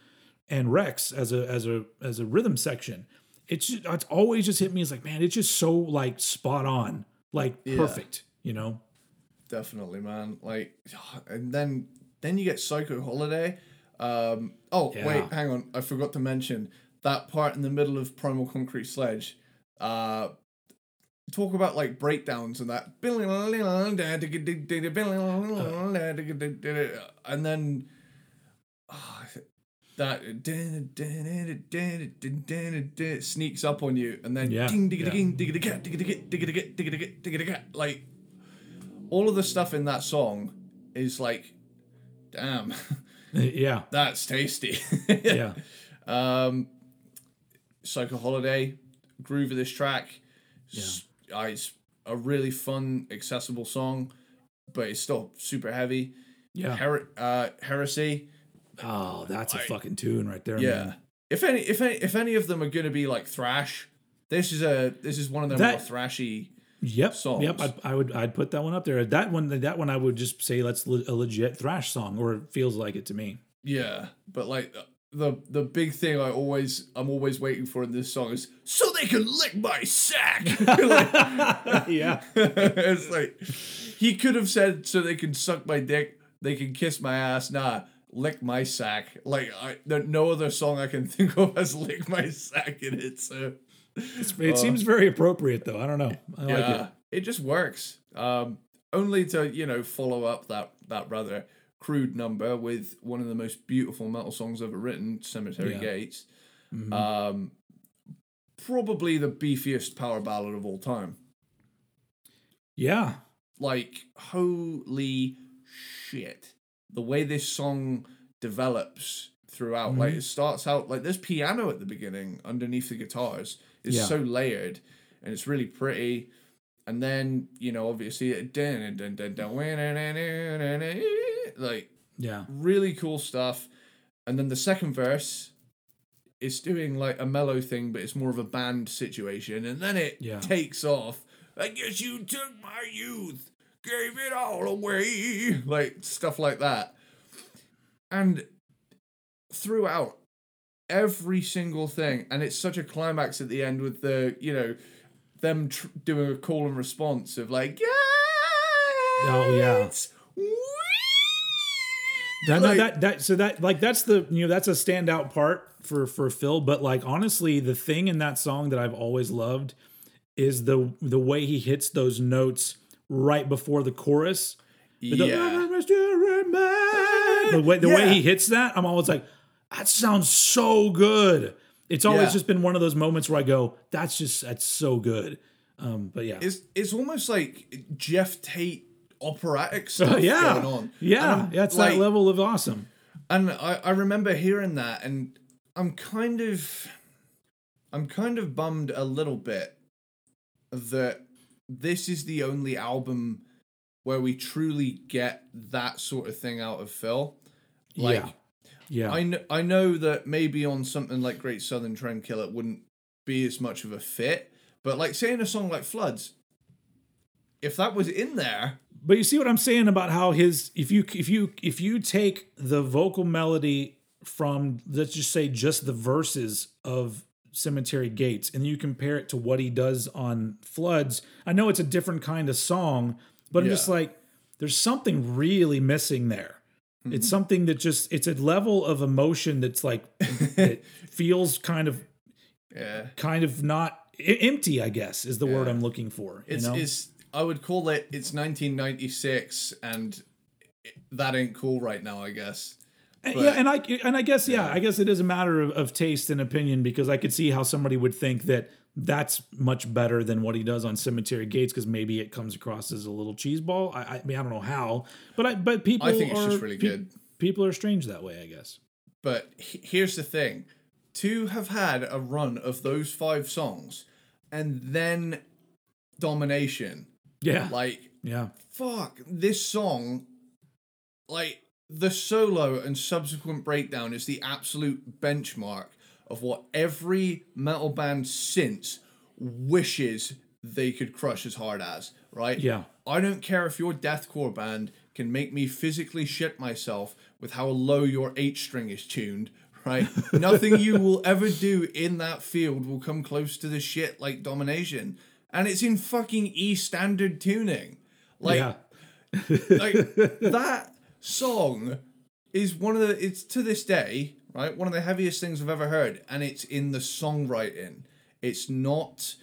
and Rex as a as a as a rhythm section. It's just, it's always just hit me as like man, it's just so like spot on, like perfect, you know. Definitely, man. Like, and then then you get Psycho Holiday. Um, oh Yeah. wait, hang on, I forgot to mention that part in the middle of Primal Concrete Sledge. Uh, talk about like breakdowns and that, and then ah, that sneaks up on you, and then Yeah, ding, ding, like all of the stuff in that song is like, damn, yeah, that's tasty. yeah, Um, Psycho Holiday, groove of this track. s- uh, it's a really fun, accessible song, but it's still super heavy. yeah. Her- uh, Heresy, Oh, that's a fucking tune right there, yeah. man. If any, if any, if any of them are gonna be like thrash, this is a this is one of them That- more thrashy. Yep, songs. yep. I, I would, I'd put that one up there. That one, that one, I would just say that's a legit thrash song, or it feels like it to me. Yeah, but like the the big thing I always I'm always waiting for in this song is so they can lick my sack. Like- yeah, it's like he could have said so they can suck my dick, they can kiss my ass. Nah, lick my sack. Like I, there no other song I can think of has lick my sack in it. So it seems very appropriate though. I don't know. I like yeah, it. it just works. Um, only to you know follow up that that rather crude number with one of the most beautiful metal songs ever written, "Cemetery Yeah. Gates." Mhm. Um, probably the beefiest power ballad of all time. yeah. Like holy shit, the way this song develops throughout. Like Mhm. it starts out like there's piano at the beginning underneath the guitars. It's Yeah. so layered and it's really pretty. And then you know obviously like Yeah. really cool stuff. And then the second verse is doing like a mellow thing, but it's more of a band situation. And then it Yeah. takes off. I guess you took my youth, gave it all away. Like stuff like that. And throughout every single thing, and it's such a climax at the end with the, you know, them tr- doing a call and response of like, yeah. Oh, yeah. That, no, Like- that that so that like that's the you know that's a standout part for for Phil. But like honestly, the thing in that song that I've always loved is the the way he hits those notes right before the chorus. The, Yeah. the way the way Yeah. he hits that, I'm always like, that sounds so good. It's always Yeah. just been one of those moments where I go, that's just that's so good. Um, but yeah, It's it's almost like Geoff Tate operatic stuff yeah, going on. yeah, yeah. It's like, that level of awesome. And I, I remember hearing that and I'm kind of I'm kind of bummed a little bit that this is the only album where we truly get that sort of thing out of Phil. Like yeah, yeah, I know, I know that maybe on something like Great Southern Trendkill it wouldn't be as much of a fit, but like saying a song like Floods, if that was in there, But you see what I'm saying about how his if you if you if you take the vocal melody from let's just say just the verses of Cemetery Gates and you compare it to what he does on Floods, I know it's a different kind of song, but I'm just like there's something really missing there. Mm-hmm. It's something that just it's a level of emotion that's like it feels kind of yeah, kind of not empty, I guess is the word I'm looking for. it's you know? it's I would call it it's 1996 and that ain't cool right now, I guess. And- But- yeah, and I and I guess yeah, I guess it is a matter of, of taste and opinion because I could see how somebody would think that that's much better than what he does on Cemetery Gates because maybe it comes across as a little cheeseball. I, I mean I don't know how, but I but people I think it's are, just really pe- good. People are strange that way, I guess. But he- here's the thing: to have had a run of those five songs, and then domination, Yeah, like yeah, fuck this song like the solo and subsequent breakdown is the absolute benchmark of what every metal band since wishes they could crush as hard as right? Yeah. i don't care if your deathcore band can make me physically shit myself with how low your h string is tuned right? Nothing you will ever do in that field will come close to the shit like domination. And it's in fucking e standard tuning. Like yeah, like that song is one of the it's to this day right? One of the heaviest things i've ever heard and it's in the songwriting. It's not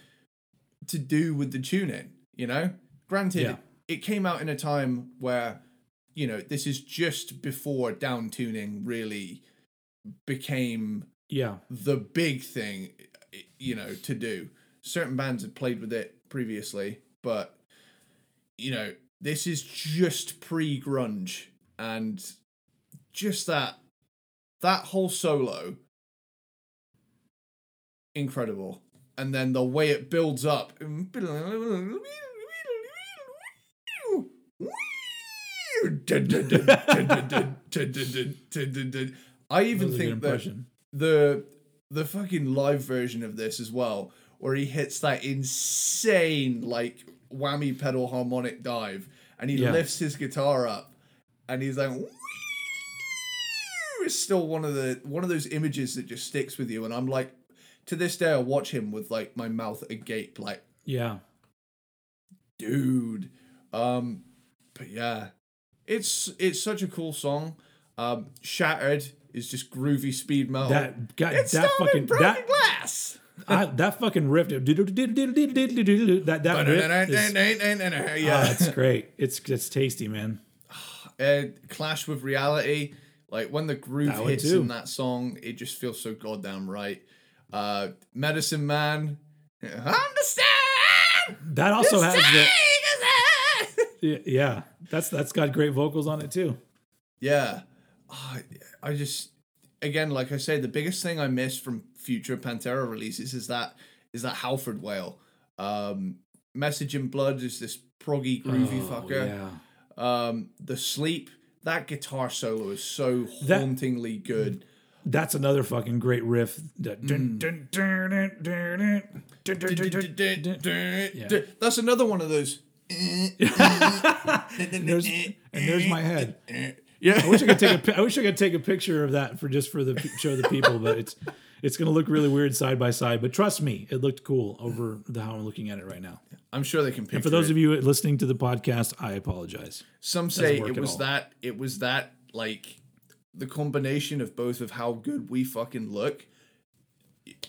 to do with the tuning you know? Granted Yeah. it came out in a time where you know this is just before down tuning really became yeah, the big thing you know to do. Certain bands had played with it previously but you know this is just pre-grunge and just that that whole solo incredible and then the way it builds up I even That was a good think that the the fucking live version of this as well, where he hits that insane like whammy pedal harmonic dive, and he Yeah. lifts his guitar up, and he's like, It's still one of the one of those images that just sticks with you, and I'm like, to this day, I watch him with like my mouth agape, like, yeah. dude. Um, but yeah, it's it's such a cool song. Um, Shattered is just groovy speed metal. That guy, it's that fucking broken that glass. I, that fucking riff, that that riff, is, yeah. oh, it's great. It's it's tasty, man. uh, clash with reality. Like when the groove hits too. in that song, it just feels so goddamn right. Uh, Medicine Man, I understand. That also has the yeah. That's that's got great vocals on it too. Yeah, Ah, I just again, like I say, the biggest thing I miss from future Pantera releases is that is that Halford wail. Um, Message in Blood is this proggy groovy Oh, fucker. Yeah. Um, the Sleep, that guitar solo is so hauntingly that, good. That's another fucking great riff. That's another one of those. and, there's, and there's my head. Yeah, I wish I could take a. I wish I could take a picture of that for just for the show the people, but it's it's gonna look really weird side by side. But trust me, it looked cool over the how I'm looking at it right now. I'm sure they can picture And for those it. of you listening to the podcast, I apologize. Some say work it was that. It was that like the combination of both of how good we fucking look.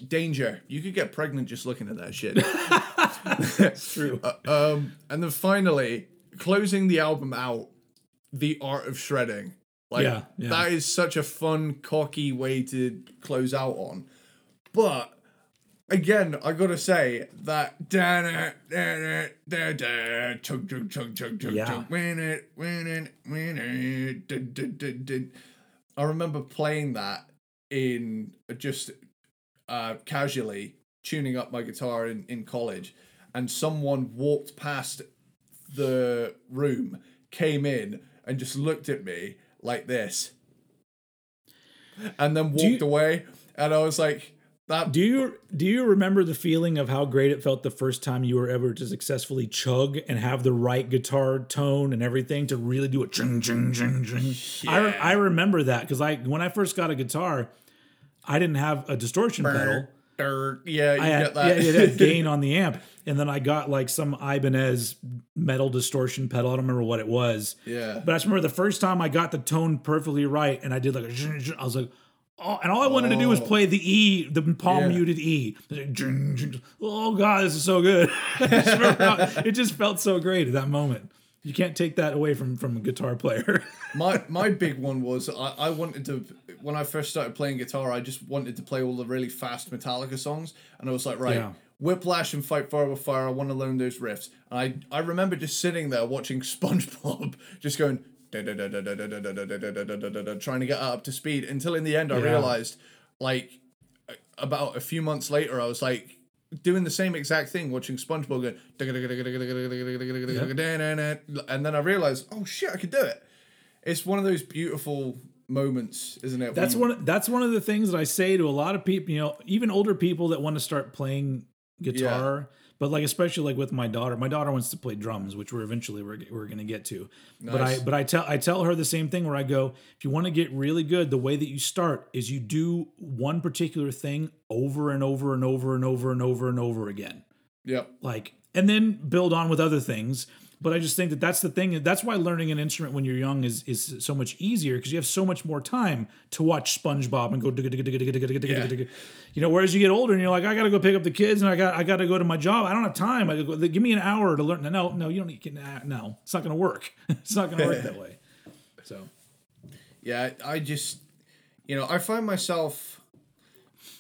Danger! You could get pregnant just looking at that shit. That's true. um, and then finally closing the album out, the art of shredding. Like Yeah, yeah. that is such a fun, cocky way to close out on. But again, I gotta say that da da da da da chug chug chug chug chug Yeah. chug win it win it win it. I remember playing that in just uh, casually tuning up my guitar in, in college, and someone walked past the room, came in, and just looked at me like this, and then walked you- away. And I was like, "That Do you do you remember the feeling of how great it felt the first time you were ever to successfully chug and have the right guitar tone and everything to really do a ching ching ching ching? I re- I remember that because I when I first got a guitar, I didn't have a distortion pedal. er, yeah, you I had, get that." yeah, it had gain on the amp, and then I got like some Ibanez metal distortion pedal. I don't remember what it was. Yeah. But I just remember the first time I got the tone perfectly right, and I did like a. I was like, oh, and all I wanted to do was Oh. play the E, the palm Yeah. muted E. Zhing. Oh god, this is so good. Just how- it just felt so great at that moment. You can't take that away from from a guitar player. my my big one was I, I wanted to when I first started playing guitar I just wanted to play all the really fast Metallica songs and I was like right Yeah. Whiplash and Fight Fire with Fire I want to learn those riffs. And I I remember just sitting there watching SpongeBob, just going trying to get up to speed until in the end I yeah. realized like about a few months later I was like doing the same exact thing watching SpongeBob going yeah. and then I realized oh shit I could do it. It's one of those beautiful moments, isn't it? That's one. That's one of the things that I say to a lot of people. You know, even older people that want to start playing guitar. But like, especially like with my daughter, my daughter wants to play drums, which we're eventually we're, we're going to get to. But I but I tell I tell her the same thing where I go, if you want to get really good, the way that you start is you do one particular thing over and over and over and over and over and over again Yep. like and then build on with other things but i just think that that's the thing that's why learning an instrument when you're young is is so much easier because you have so much more time to watch spongebob and go digga, digga, digga, digga, digga, digga, digga, you know whereas you get older and you're like i gotta go pick up the kids and i got i gotta go to my job i don't have time I go, give me an hour to learn no no you don't need no it's not gonna work it's not gonna work that way so Yeah, I just, you know, I find myself,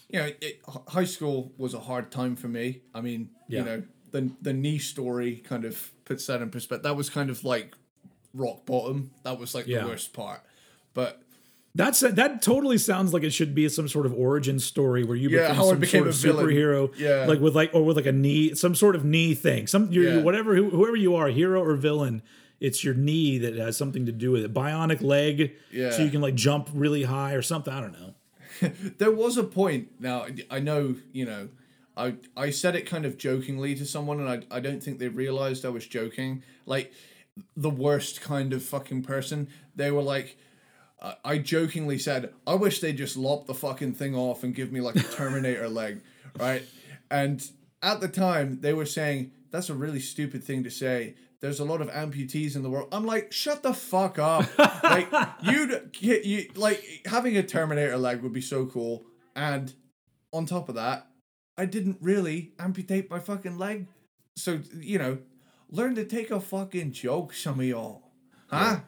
you know, it, high school was a hard time for me. I mean, Yeah. you know, the the knee story kind of puts that in perspective. That was kind of like rock bottom. That was like Yeah. the worst part. But That's that totally sounds like it should be some sort of origin story where you Yeah, become some sort of superhero, Yeah. like with like or with like a knee, some sort of knee thing. Some you're, Yeah. whatever who- whoever you are, hero or villain, it's your knee that has something to do with it. Bionic leg, Yeah. so you can like jump really high or something. I don't know. there was a point. Now I know, you know, I I said it kind of jokingly to someone, and I I don't think they realized I was joking. Like the worst kind of fucking person. They were like. I- I jokingly said, I wish they just lop the fucking thing off and give me like a Terminator leg, right? And at the time, they were saying, that's a really stupid thing to say. There's a lot of amputees in the world. I'm like, shut the fuck up. like, you'd get, you, like, having a Terminator leg would be so cool. And on top of that, I didn't really amputate my fucking leg. So, you know, learn to take a fucking joke, some of y'all. Huh?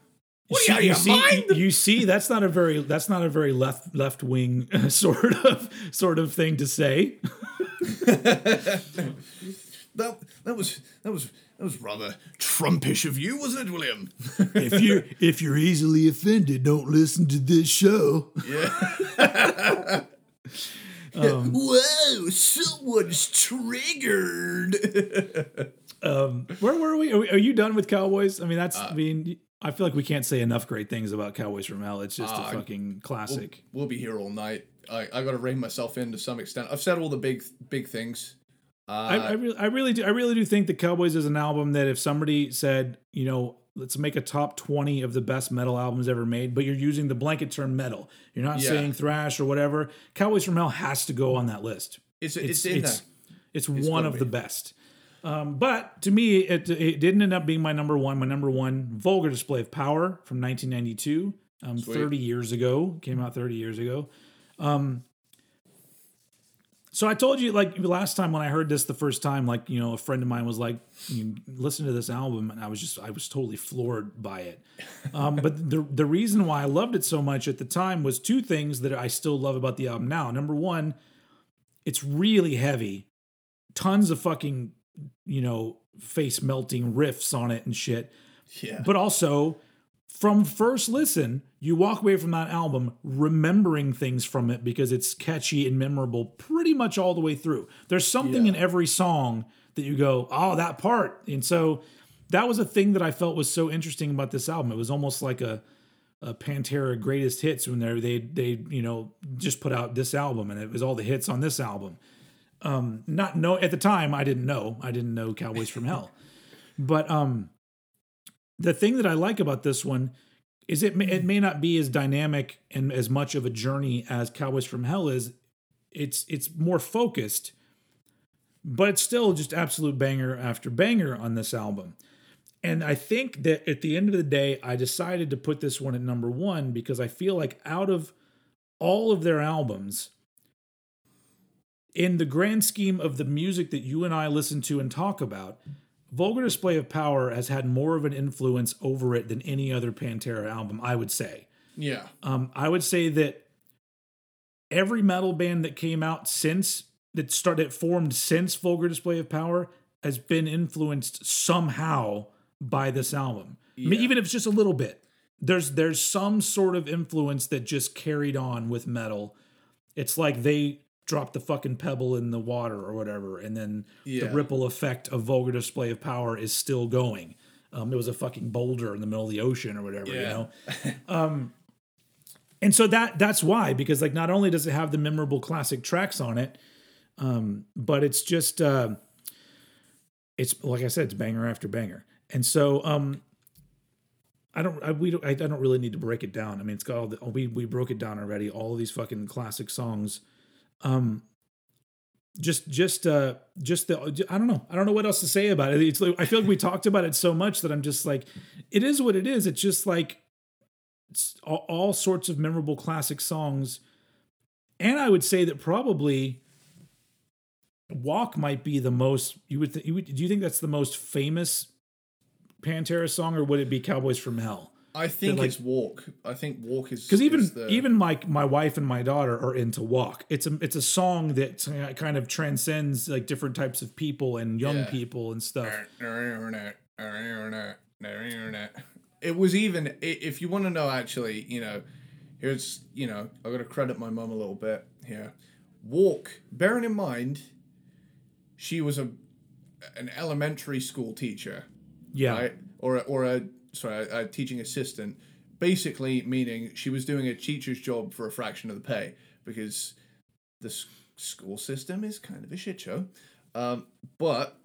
What are you, out of you see, you, you see, that's not a very that's not a very left left wing sort of sort of thing to say. That, that was that was that was rather Trumpish of you, wasn't it, William? if you if you're easily offended, don't listen to this show. Um, Whoa, someone's triggered. um, Where were we? Are, we- are you done with Cowboys? I mean, that's Uh, I mean, I feel like we can't say enough great things about Cowboys from Hell. It's just Uh, a fucking classic. we'll be here all night. I, I got to rein myself in to some extent. I've said all the big big things. Uh, I, I really, I really do, I really do think that Cowboys is an album that if somebody said, you know, let's make a top twenty of the best metal albums ever made, but you're using the blanket term metal, you're not Yeah. saying thrash or whatever. Cowboys from Hell has to go on that list. it's, it's in it's, there. it's one of be. the best. Um, but to me, it, it didn't end up being my number one. My number one, Vulgar Display of Power from 1992, um, 30 years ago. Came out 30 years ago. Um, so I told you, like last time when I heard this the first time, like you know, a friend of mine was like, you "Listen to this album," and I was just, I was totally floored by it. Um, but the the reason why I loved it so much at the time was two things that I still love about the album now. Number one, it's really heavy, tons of fucking, you know, face melting riffs on it and shit. Yeah. But also, from first listen, you walk away from that album remembering things from it because it's catchy and memorable pretty much all the way through. There's something Yeah. in every song that you go, oh, that part. And so that was a thing that I felt was so interesting about this album. It was almost like a a Pantera greatest hits when they they they you know just put out this album and it was all the hits on this album. Um, not know at the time I didn't know I didn't know Cowboys from Hell, but um, the thing that I like about this one is it may, it mm-hmm. may not be as dynamic and as much of a journey as Cowboys from Hell is. It's it's more focused, but it's still just absolute banger after banger on this album. And I think that at the end of the day, I decided to put this one at number one because I feel like out of all of their albums, in the grand scheme of the music that you and I listen to and talk about, Vulgar Display of Power has had more of an influence over it than any other Pantera album, I would say. yeah. Um, I would say that every metal band that came out since that started formed since Vulgar Display of Power has been influenced somehow by this album. I mean, even if it's just a little bit. There's there's some sort of influence that just carried on with metal. It's like they dropped the fucking pebble in the water or whatever, and then Yeah. the ripple effect of Vulgar Display of Power is still going. Um, it was a fucking boulder in the middle of the ocean or whatever, you know. Um, and so that that's why because like not only does it have the memorable classic tracks on it um but it's just uh it's like i said it's banger after banger and so um i don't i we don't i, I don't really need to break it down i mean it's got all the we we broke it down already all of these fucking classic songs um just just uh just the i don't know. I don't know what else to say about it. It's like, i feel like we talked about it so much that i'm just like it is what it is. It's just like it's all, all sorts of memorable classic songs. And i would say that probably walk might be the most you would, th- you would do you think that's the most famous pantera song or would it be cowboys from hell I think like- it's Walk. I think Walk is because even is the, even my my wife and my daughter are into walk it's a it's a song that kind of transcends like different types of people and young Yeah. people and stuff It was even if you want to know actually, you know, here's you know I got to credit my mum a little bit here. Walk, bearing in mind, she was a an elementary school teacher, yeah right? Or a, or a sorry a, a teaching assistant, basically meaning she was doing a teacher's job for a fraction of the pay because the s- school system is kind of a shit show. Um, but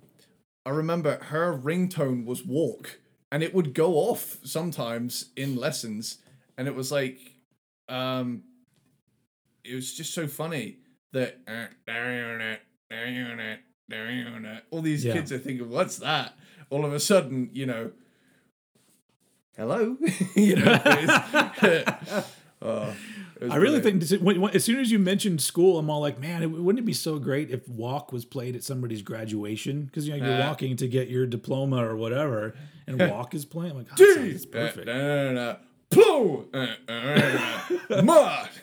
I remember her ringtone was walk and it would go off sometimes in lessons and it was like um it was just so funny that all these Yeah. kids are thinking what's that all of a sudden you know hello you know Uh, I really brilliant. think when, when- as soon as you mentioned school, I'm all like, man, it, wouldn't it be so great if walk was played at somebody's graduation? Because you know you're Uh. walking to get your diploma or whatever, and walk is playing. I'm like, oh, it's perfect. Plow! Uh, uh,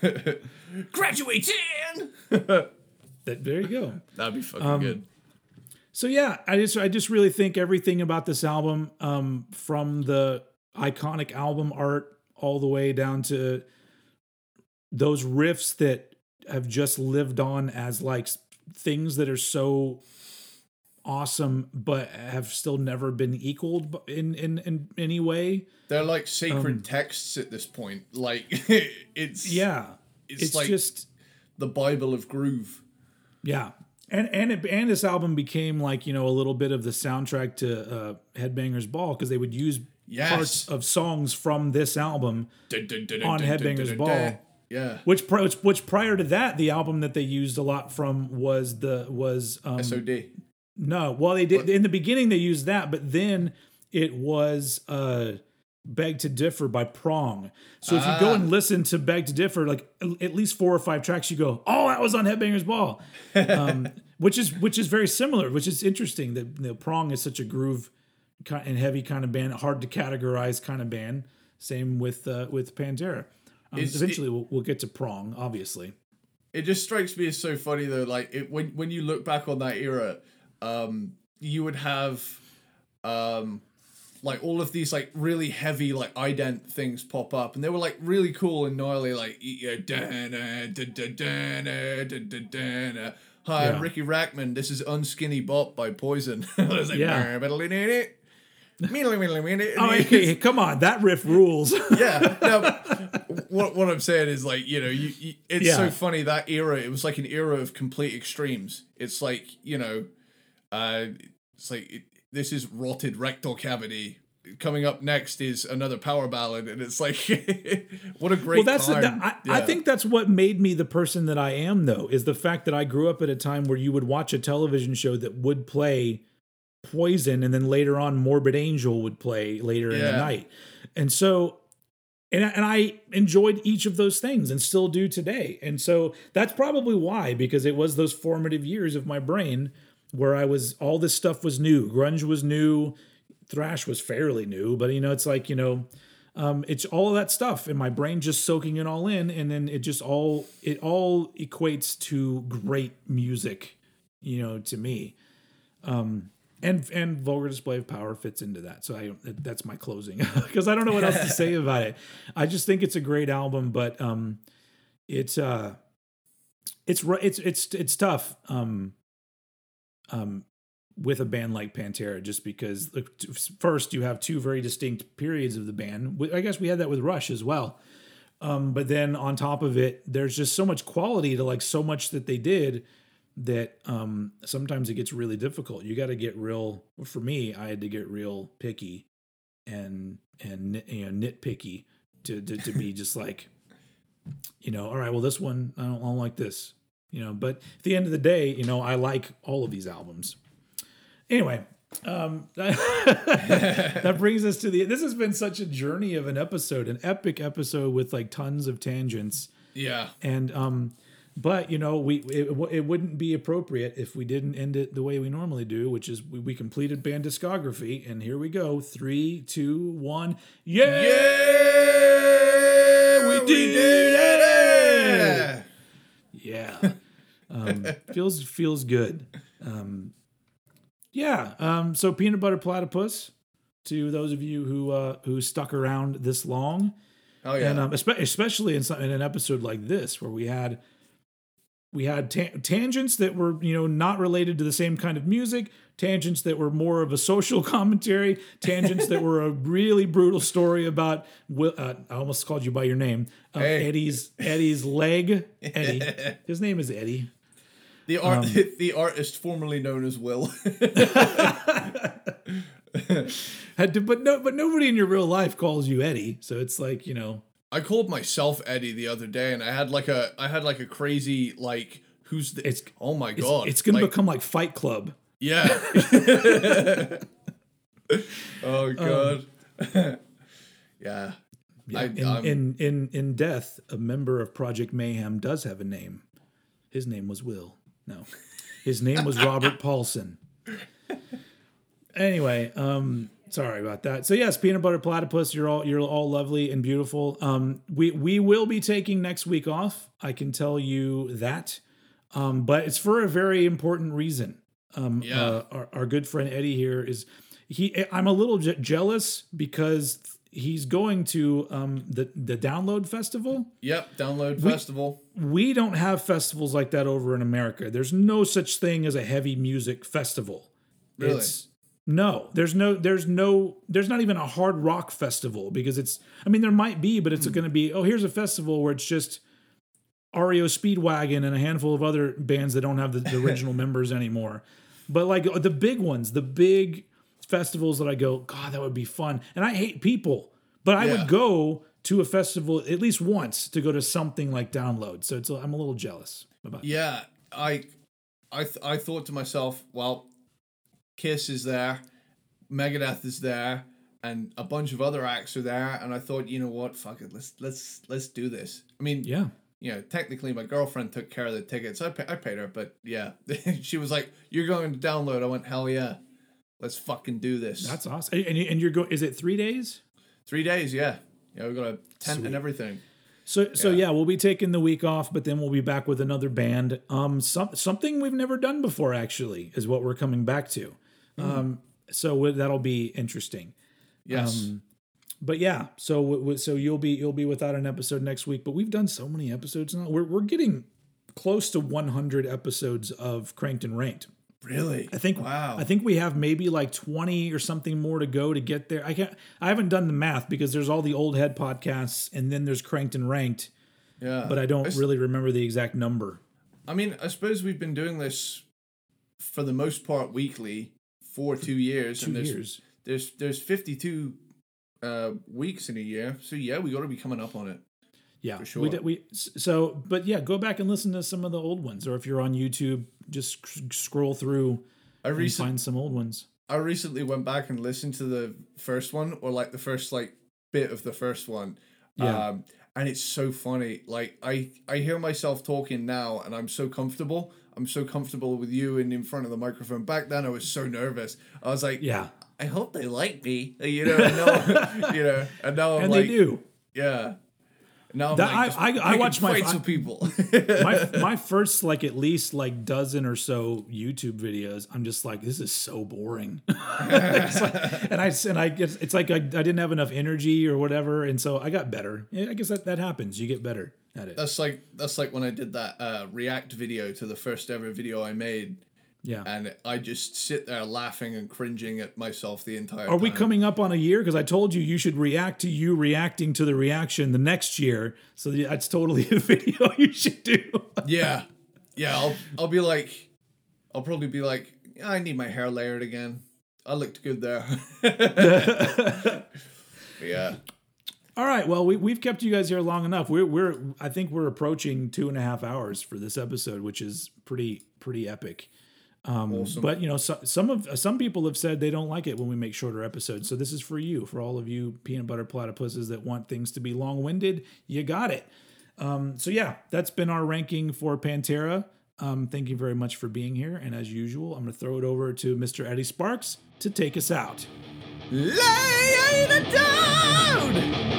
uh, Graduating! That, there you go. That'd be fucking Um, good. So yeah, I just I just really think everything about this album, um, from the iconic album art all the way down to those riffs that have just lived on as like things that are so awesome, but have still never been equaled in in in any way. They're like sacred um, texts at this point. Like, it's Yeah, It's it's, like- just the Bible of groove. Yeah. And and it, and this album became like you know a little bit of the soundtrack to uh, Headbangers Ball because they would use Yes. parts of songs from this album, Dun, dun, dun, On Headbangers Ball. Yeah. which, which which prior to that the album that they used a lot from was the was um, SOD. no well they did in the beginning they used that but then it was uh Beg to Differ by Prong. So if you go Ah. and listen to Beg to Differ, like at least four or five tracks, you go, "Oh, that was on Headbangers Ball," um, which is which is very similar. Which is interesting that you know, Prong is such a groove and heavy kind of band, hard to categorize kind of band. Same with uh, with Pantera. Um, Is it- eventually, we'll, we'll get to Prong, obviously. It just strikes me as so funny though. Like it, when when you look back on that era, um, you would have, um, like all of these like really heavy like ident things pop up, and they were like really cool and gnarly. Like. Hi, I'm Riki Rachtman. This is Unskinny Bop by Poison. I was like, Yeah. Oh, Oh, okay, come on, that riff rules. yeah. No, what what I'm saying is like you know you, you it's so funny that era. It was like an era of complete extremes. It's like you know, uh, it's like it, this is rotted rectal cavity. Coming up next is another power ballad, and it's like what a great well that's time. that- I, I think that's what made me the person that i am though is the fact that i grew up at a time where you would watch a television show that would play poison and then later on morbid angel would play later in the night. And so and, I- and i enjoyed each of those things and still do today. And so that's probably why because it was those formative years of my brain where i was all this stuff was new. Grunge was new. Thrash was fairly new but you know it's like you know um, it's all of that stuff and my brain just soaking it all in and then it just all it all equates to great music you know to me. Um and and vulgar display of power fits into that so i that's my closing because i don't know what else to say about it i just think it's a great album but um it's uh it's it's it's it's tough um um with a band like Pantera, just because look, first you have two very distinct periods of the band. I guess we had that with Rush as well. Um, but then on top of it, there's just so much quality to like so much that they did that um, sometimes it gets really difficult. You got to get real. For me, I had to get real picky and and you know nitpicky to to, to be just like, you know, all right, well this one I don't, I don't like this, you know. But at the end of the day, you know, I like all of these albums. Anyway, um, that brings us to the. This has been such a journey of an episode, an epic episode with like tons of tangents, yeah. and um, but you know, we it, it wouldn't be appropriate if we didn't end it the way we normally do, which is we, we completed band discography, and here we go, three, two, one, yeah, Yeah, we did it! Yeah. yeah, um, feels feels good. Um, yeah. Um, so peanut butter platypus. To those of you who uh, who stuck around this long, Oh yeah. and um, especially in, some, in an episode like this where we had we had ta- tangents that were you know not related to the same kind of music tangents that were more of a social commentary tangents that were a really brutal story about Will, uh, i almost called you by your name um, Hey. eddie's eddie's leg eddie his name is eddie the art, um, the artist formerly known as Will. Had to, but no but nobody in your real life calls you eddie so it's like you know I called myself Eddie the other day, and I had like a, I had like a crazy like, who's the? It's- oh my it's, god, it's gonna like, become like fight club yeah. oh Um, god. yeah. Yeah. I- in, I'm- in in in death, a member of Project Mayhem does have a name. His name was Will. No, his name was Robert Paulson. Anyway, um, sorry about that. So yes, peanut butter platypus, you're all you're all lovely and beautiful. Um, we we will be taking next week off. I can tell you that, um, but it's for a very important reason. Um, Yeah. uh, our, our good friend Eddie here is he. I'm a little je- jealous because he's going to um, the the Download Festival. Yep, download festival. We don't have festivals like that over in America. There's no such thing as a heavy music festival. Really? It's, no, there's no, there's no, there's not even a hard rock festival because it's. I mean, there might be, but it's hmm. going to be. Oh, here's a festival where it's just REO Speedwagon and a handful of other bands that don't have the, the original members anymore. But like uh, the big ones, the big festivals that I go, God, that would be fun. And I hate people, but I Yeah. would go to a festival at least once to go to something like Download. So it's I'm a little jealous about. Yeah, I, I, th- I thought to myself, well, Kiss is there, Megadeth is there, and a bunch of other acts are there, and I thought, you know what, fuck it, let's let's let's do this. I mean, Yeah. you know, technically my girlfriend took care of the tickets. I, pay, I paid her, but yeah, she was like, "You're going to download." I went, "Hell yeah, let's fucking do this." That's awesome. And, and you're going, is it three days? three days. Yeah, yeah, we got a tent Sweet. and everything. So so Yeah. yeah, we'll be taking the week off, but then we'll be back with another band. Um, some, something we've never done before actually is what we're coming back to. Um, so w- that'll be interesting. Yes. Um, But yeah, so w- w- so you'll be you'll be without an episode next week. But we've done so many episodes now. We're we're getting close to 100 episodes of Cranked and Ranked. really? I think Wow. I think we have maybe like 20 or something more to go to get there. I can't I haven't done the math because there's all the old head podcasts and then there's Cranked and Ranked yeah. but I don't really remember the exact number. I mean, I suppose we've been doing this for the most part weekly for two years, Two and there's years. there's there's 52 uh, weeks in a year. So yeah, we got to be coming up on it. Yeah, for sure. we we so but yeah, go back and listen to some of the old ones, or if you're on YouTube, just sc- scroll through I and recently find some old ones. I recently went back and listened to the first one, or like the first like bit of the first one. Yeah. Um, and it's so funny. Like I I hear myself talking now, and I'm so comfortable. I'm so comfortable with you and in front of the microphone. Back then, I was so nervous. I was like, Yeah, I hope they like me. You know, and now, you know, and now I'm and like, they do. yeah. Now I'm That- like, I- I- I watch my- fights I- with people. My my first like at least like dozen or so YouTube videos, I'm just like, this is so boring. Like- and I and I guess it's like I, I didn't have enough energy or whatever, and so I got better. I guess that that happens. You get better at it. that's like that's like when I did that uh, React video to the first ever video I made, yeah. and I just sit there laughing and cringing at myself the entire. Are we coming up on a year? Because I told you you should react to you reacting to the reaction the next year. So that's totally a video you should do. Yeah, yeah. I'll I'll be like, I'll probably be like, I need my hair layered again. I looked good there. yeah. All right. Well, we, we've kept you guys here long enough. We're we're I think we're approaching two and a half hours for this episode, which is pretty pretty epic. Um, Awesome. But you know, so, some of some people have said they don't like it when we make shorter episodes. So this is for you, for all of you peanut butter platypuses that want things to be long winded. You got it. Um, so yeah, that's been our ranking for Pantera. Um, thank you very much for being here. And as usual, I'm going to throw it over to Mr. Eddie Sparks to take us out. Lay it down.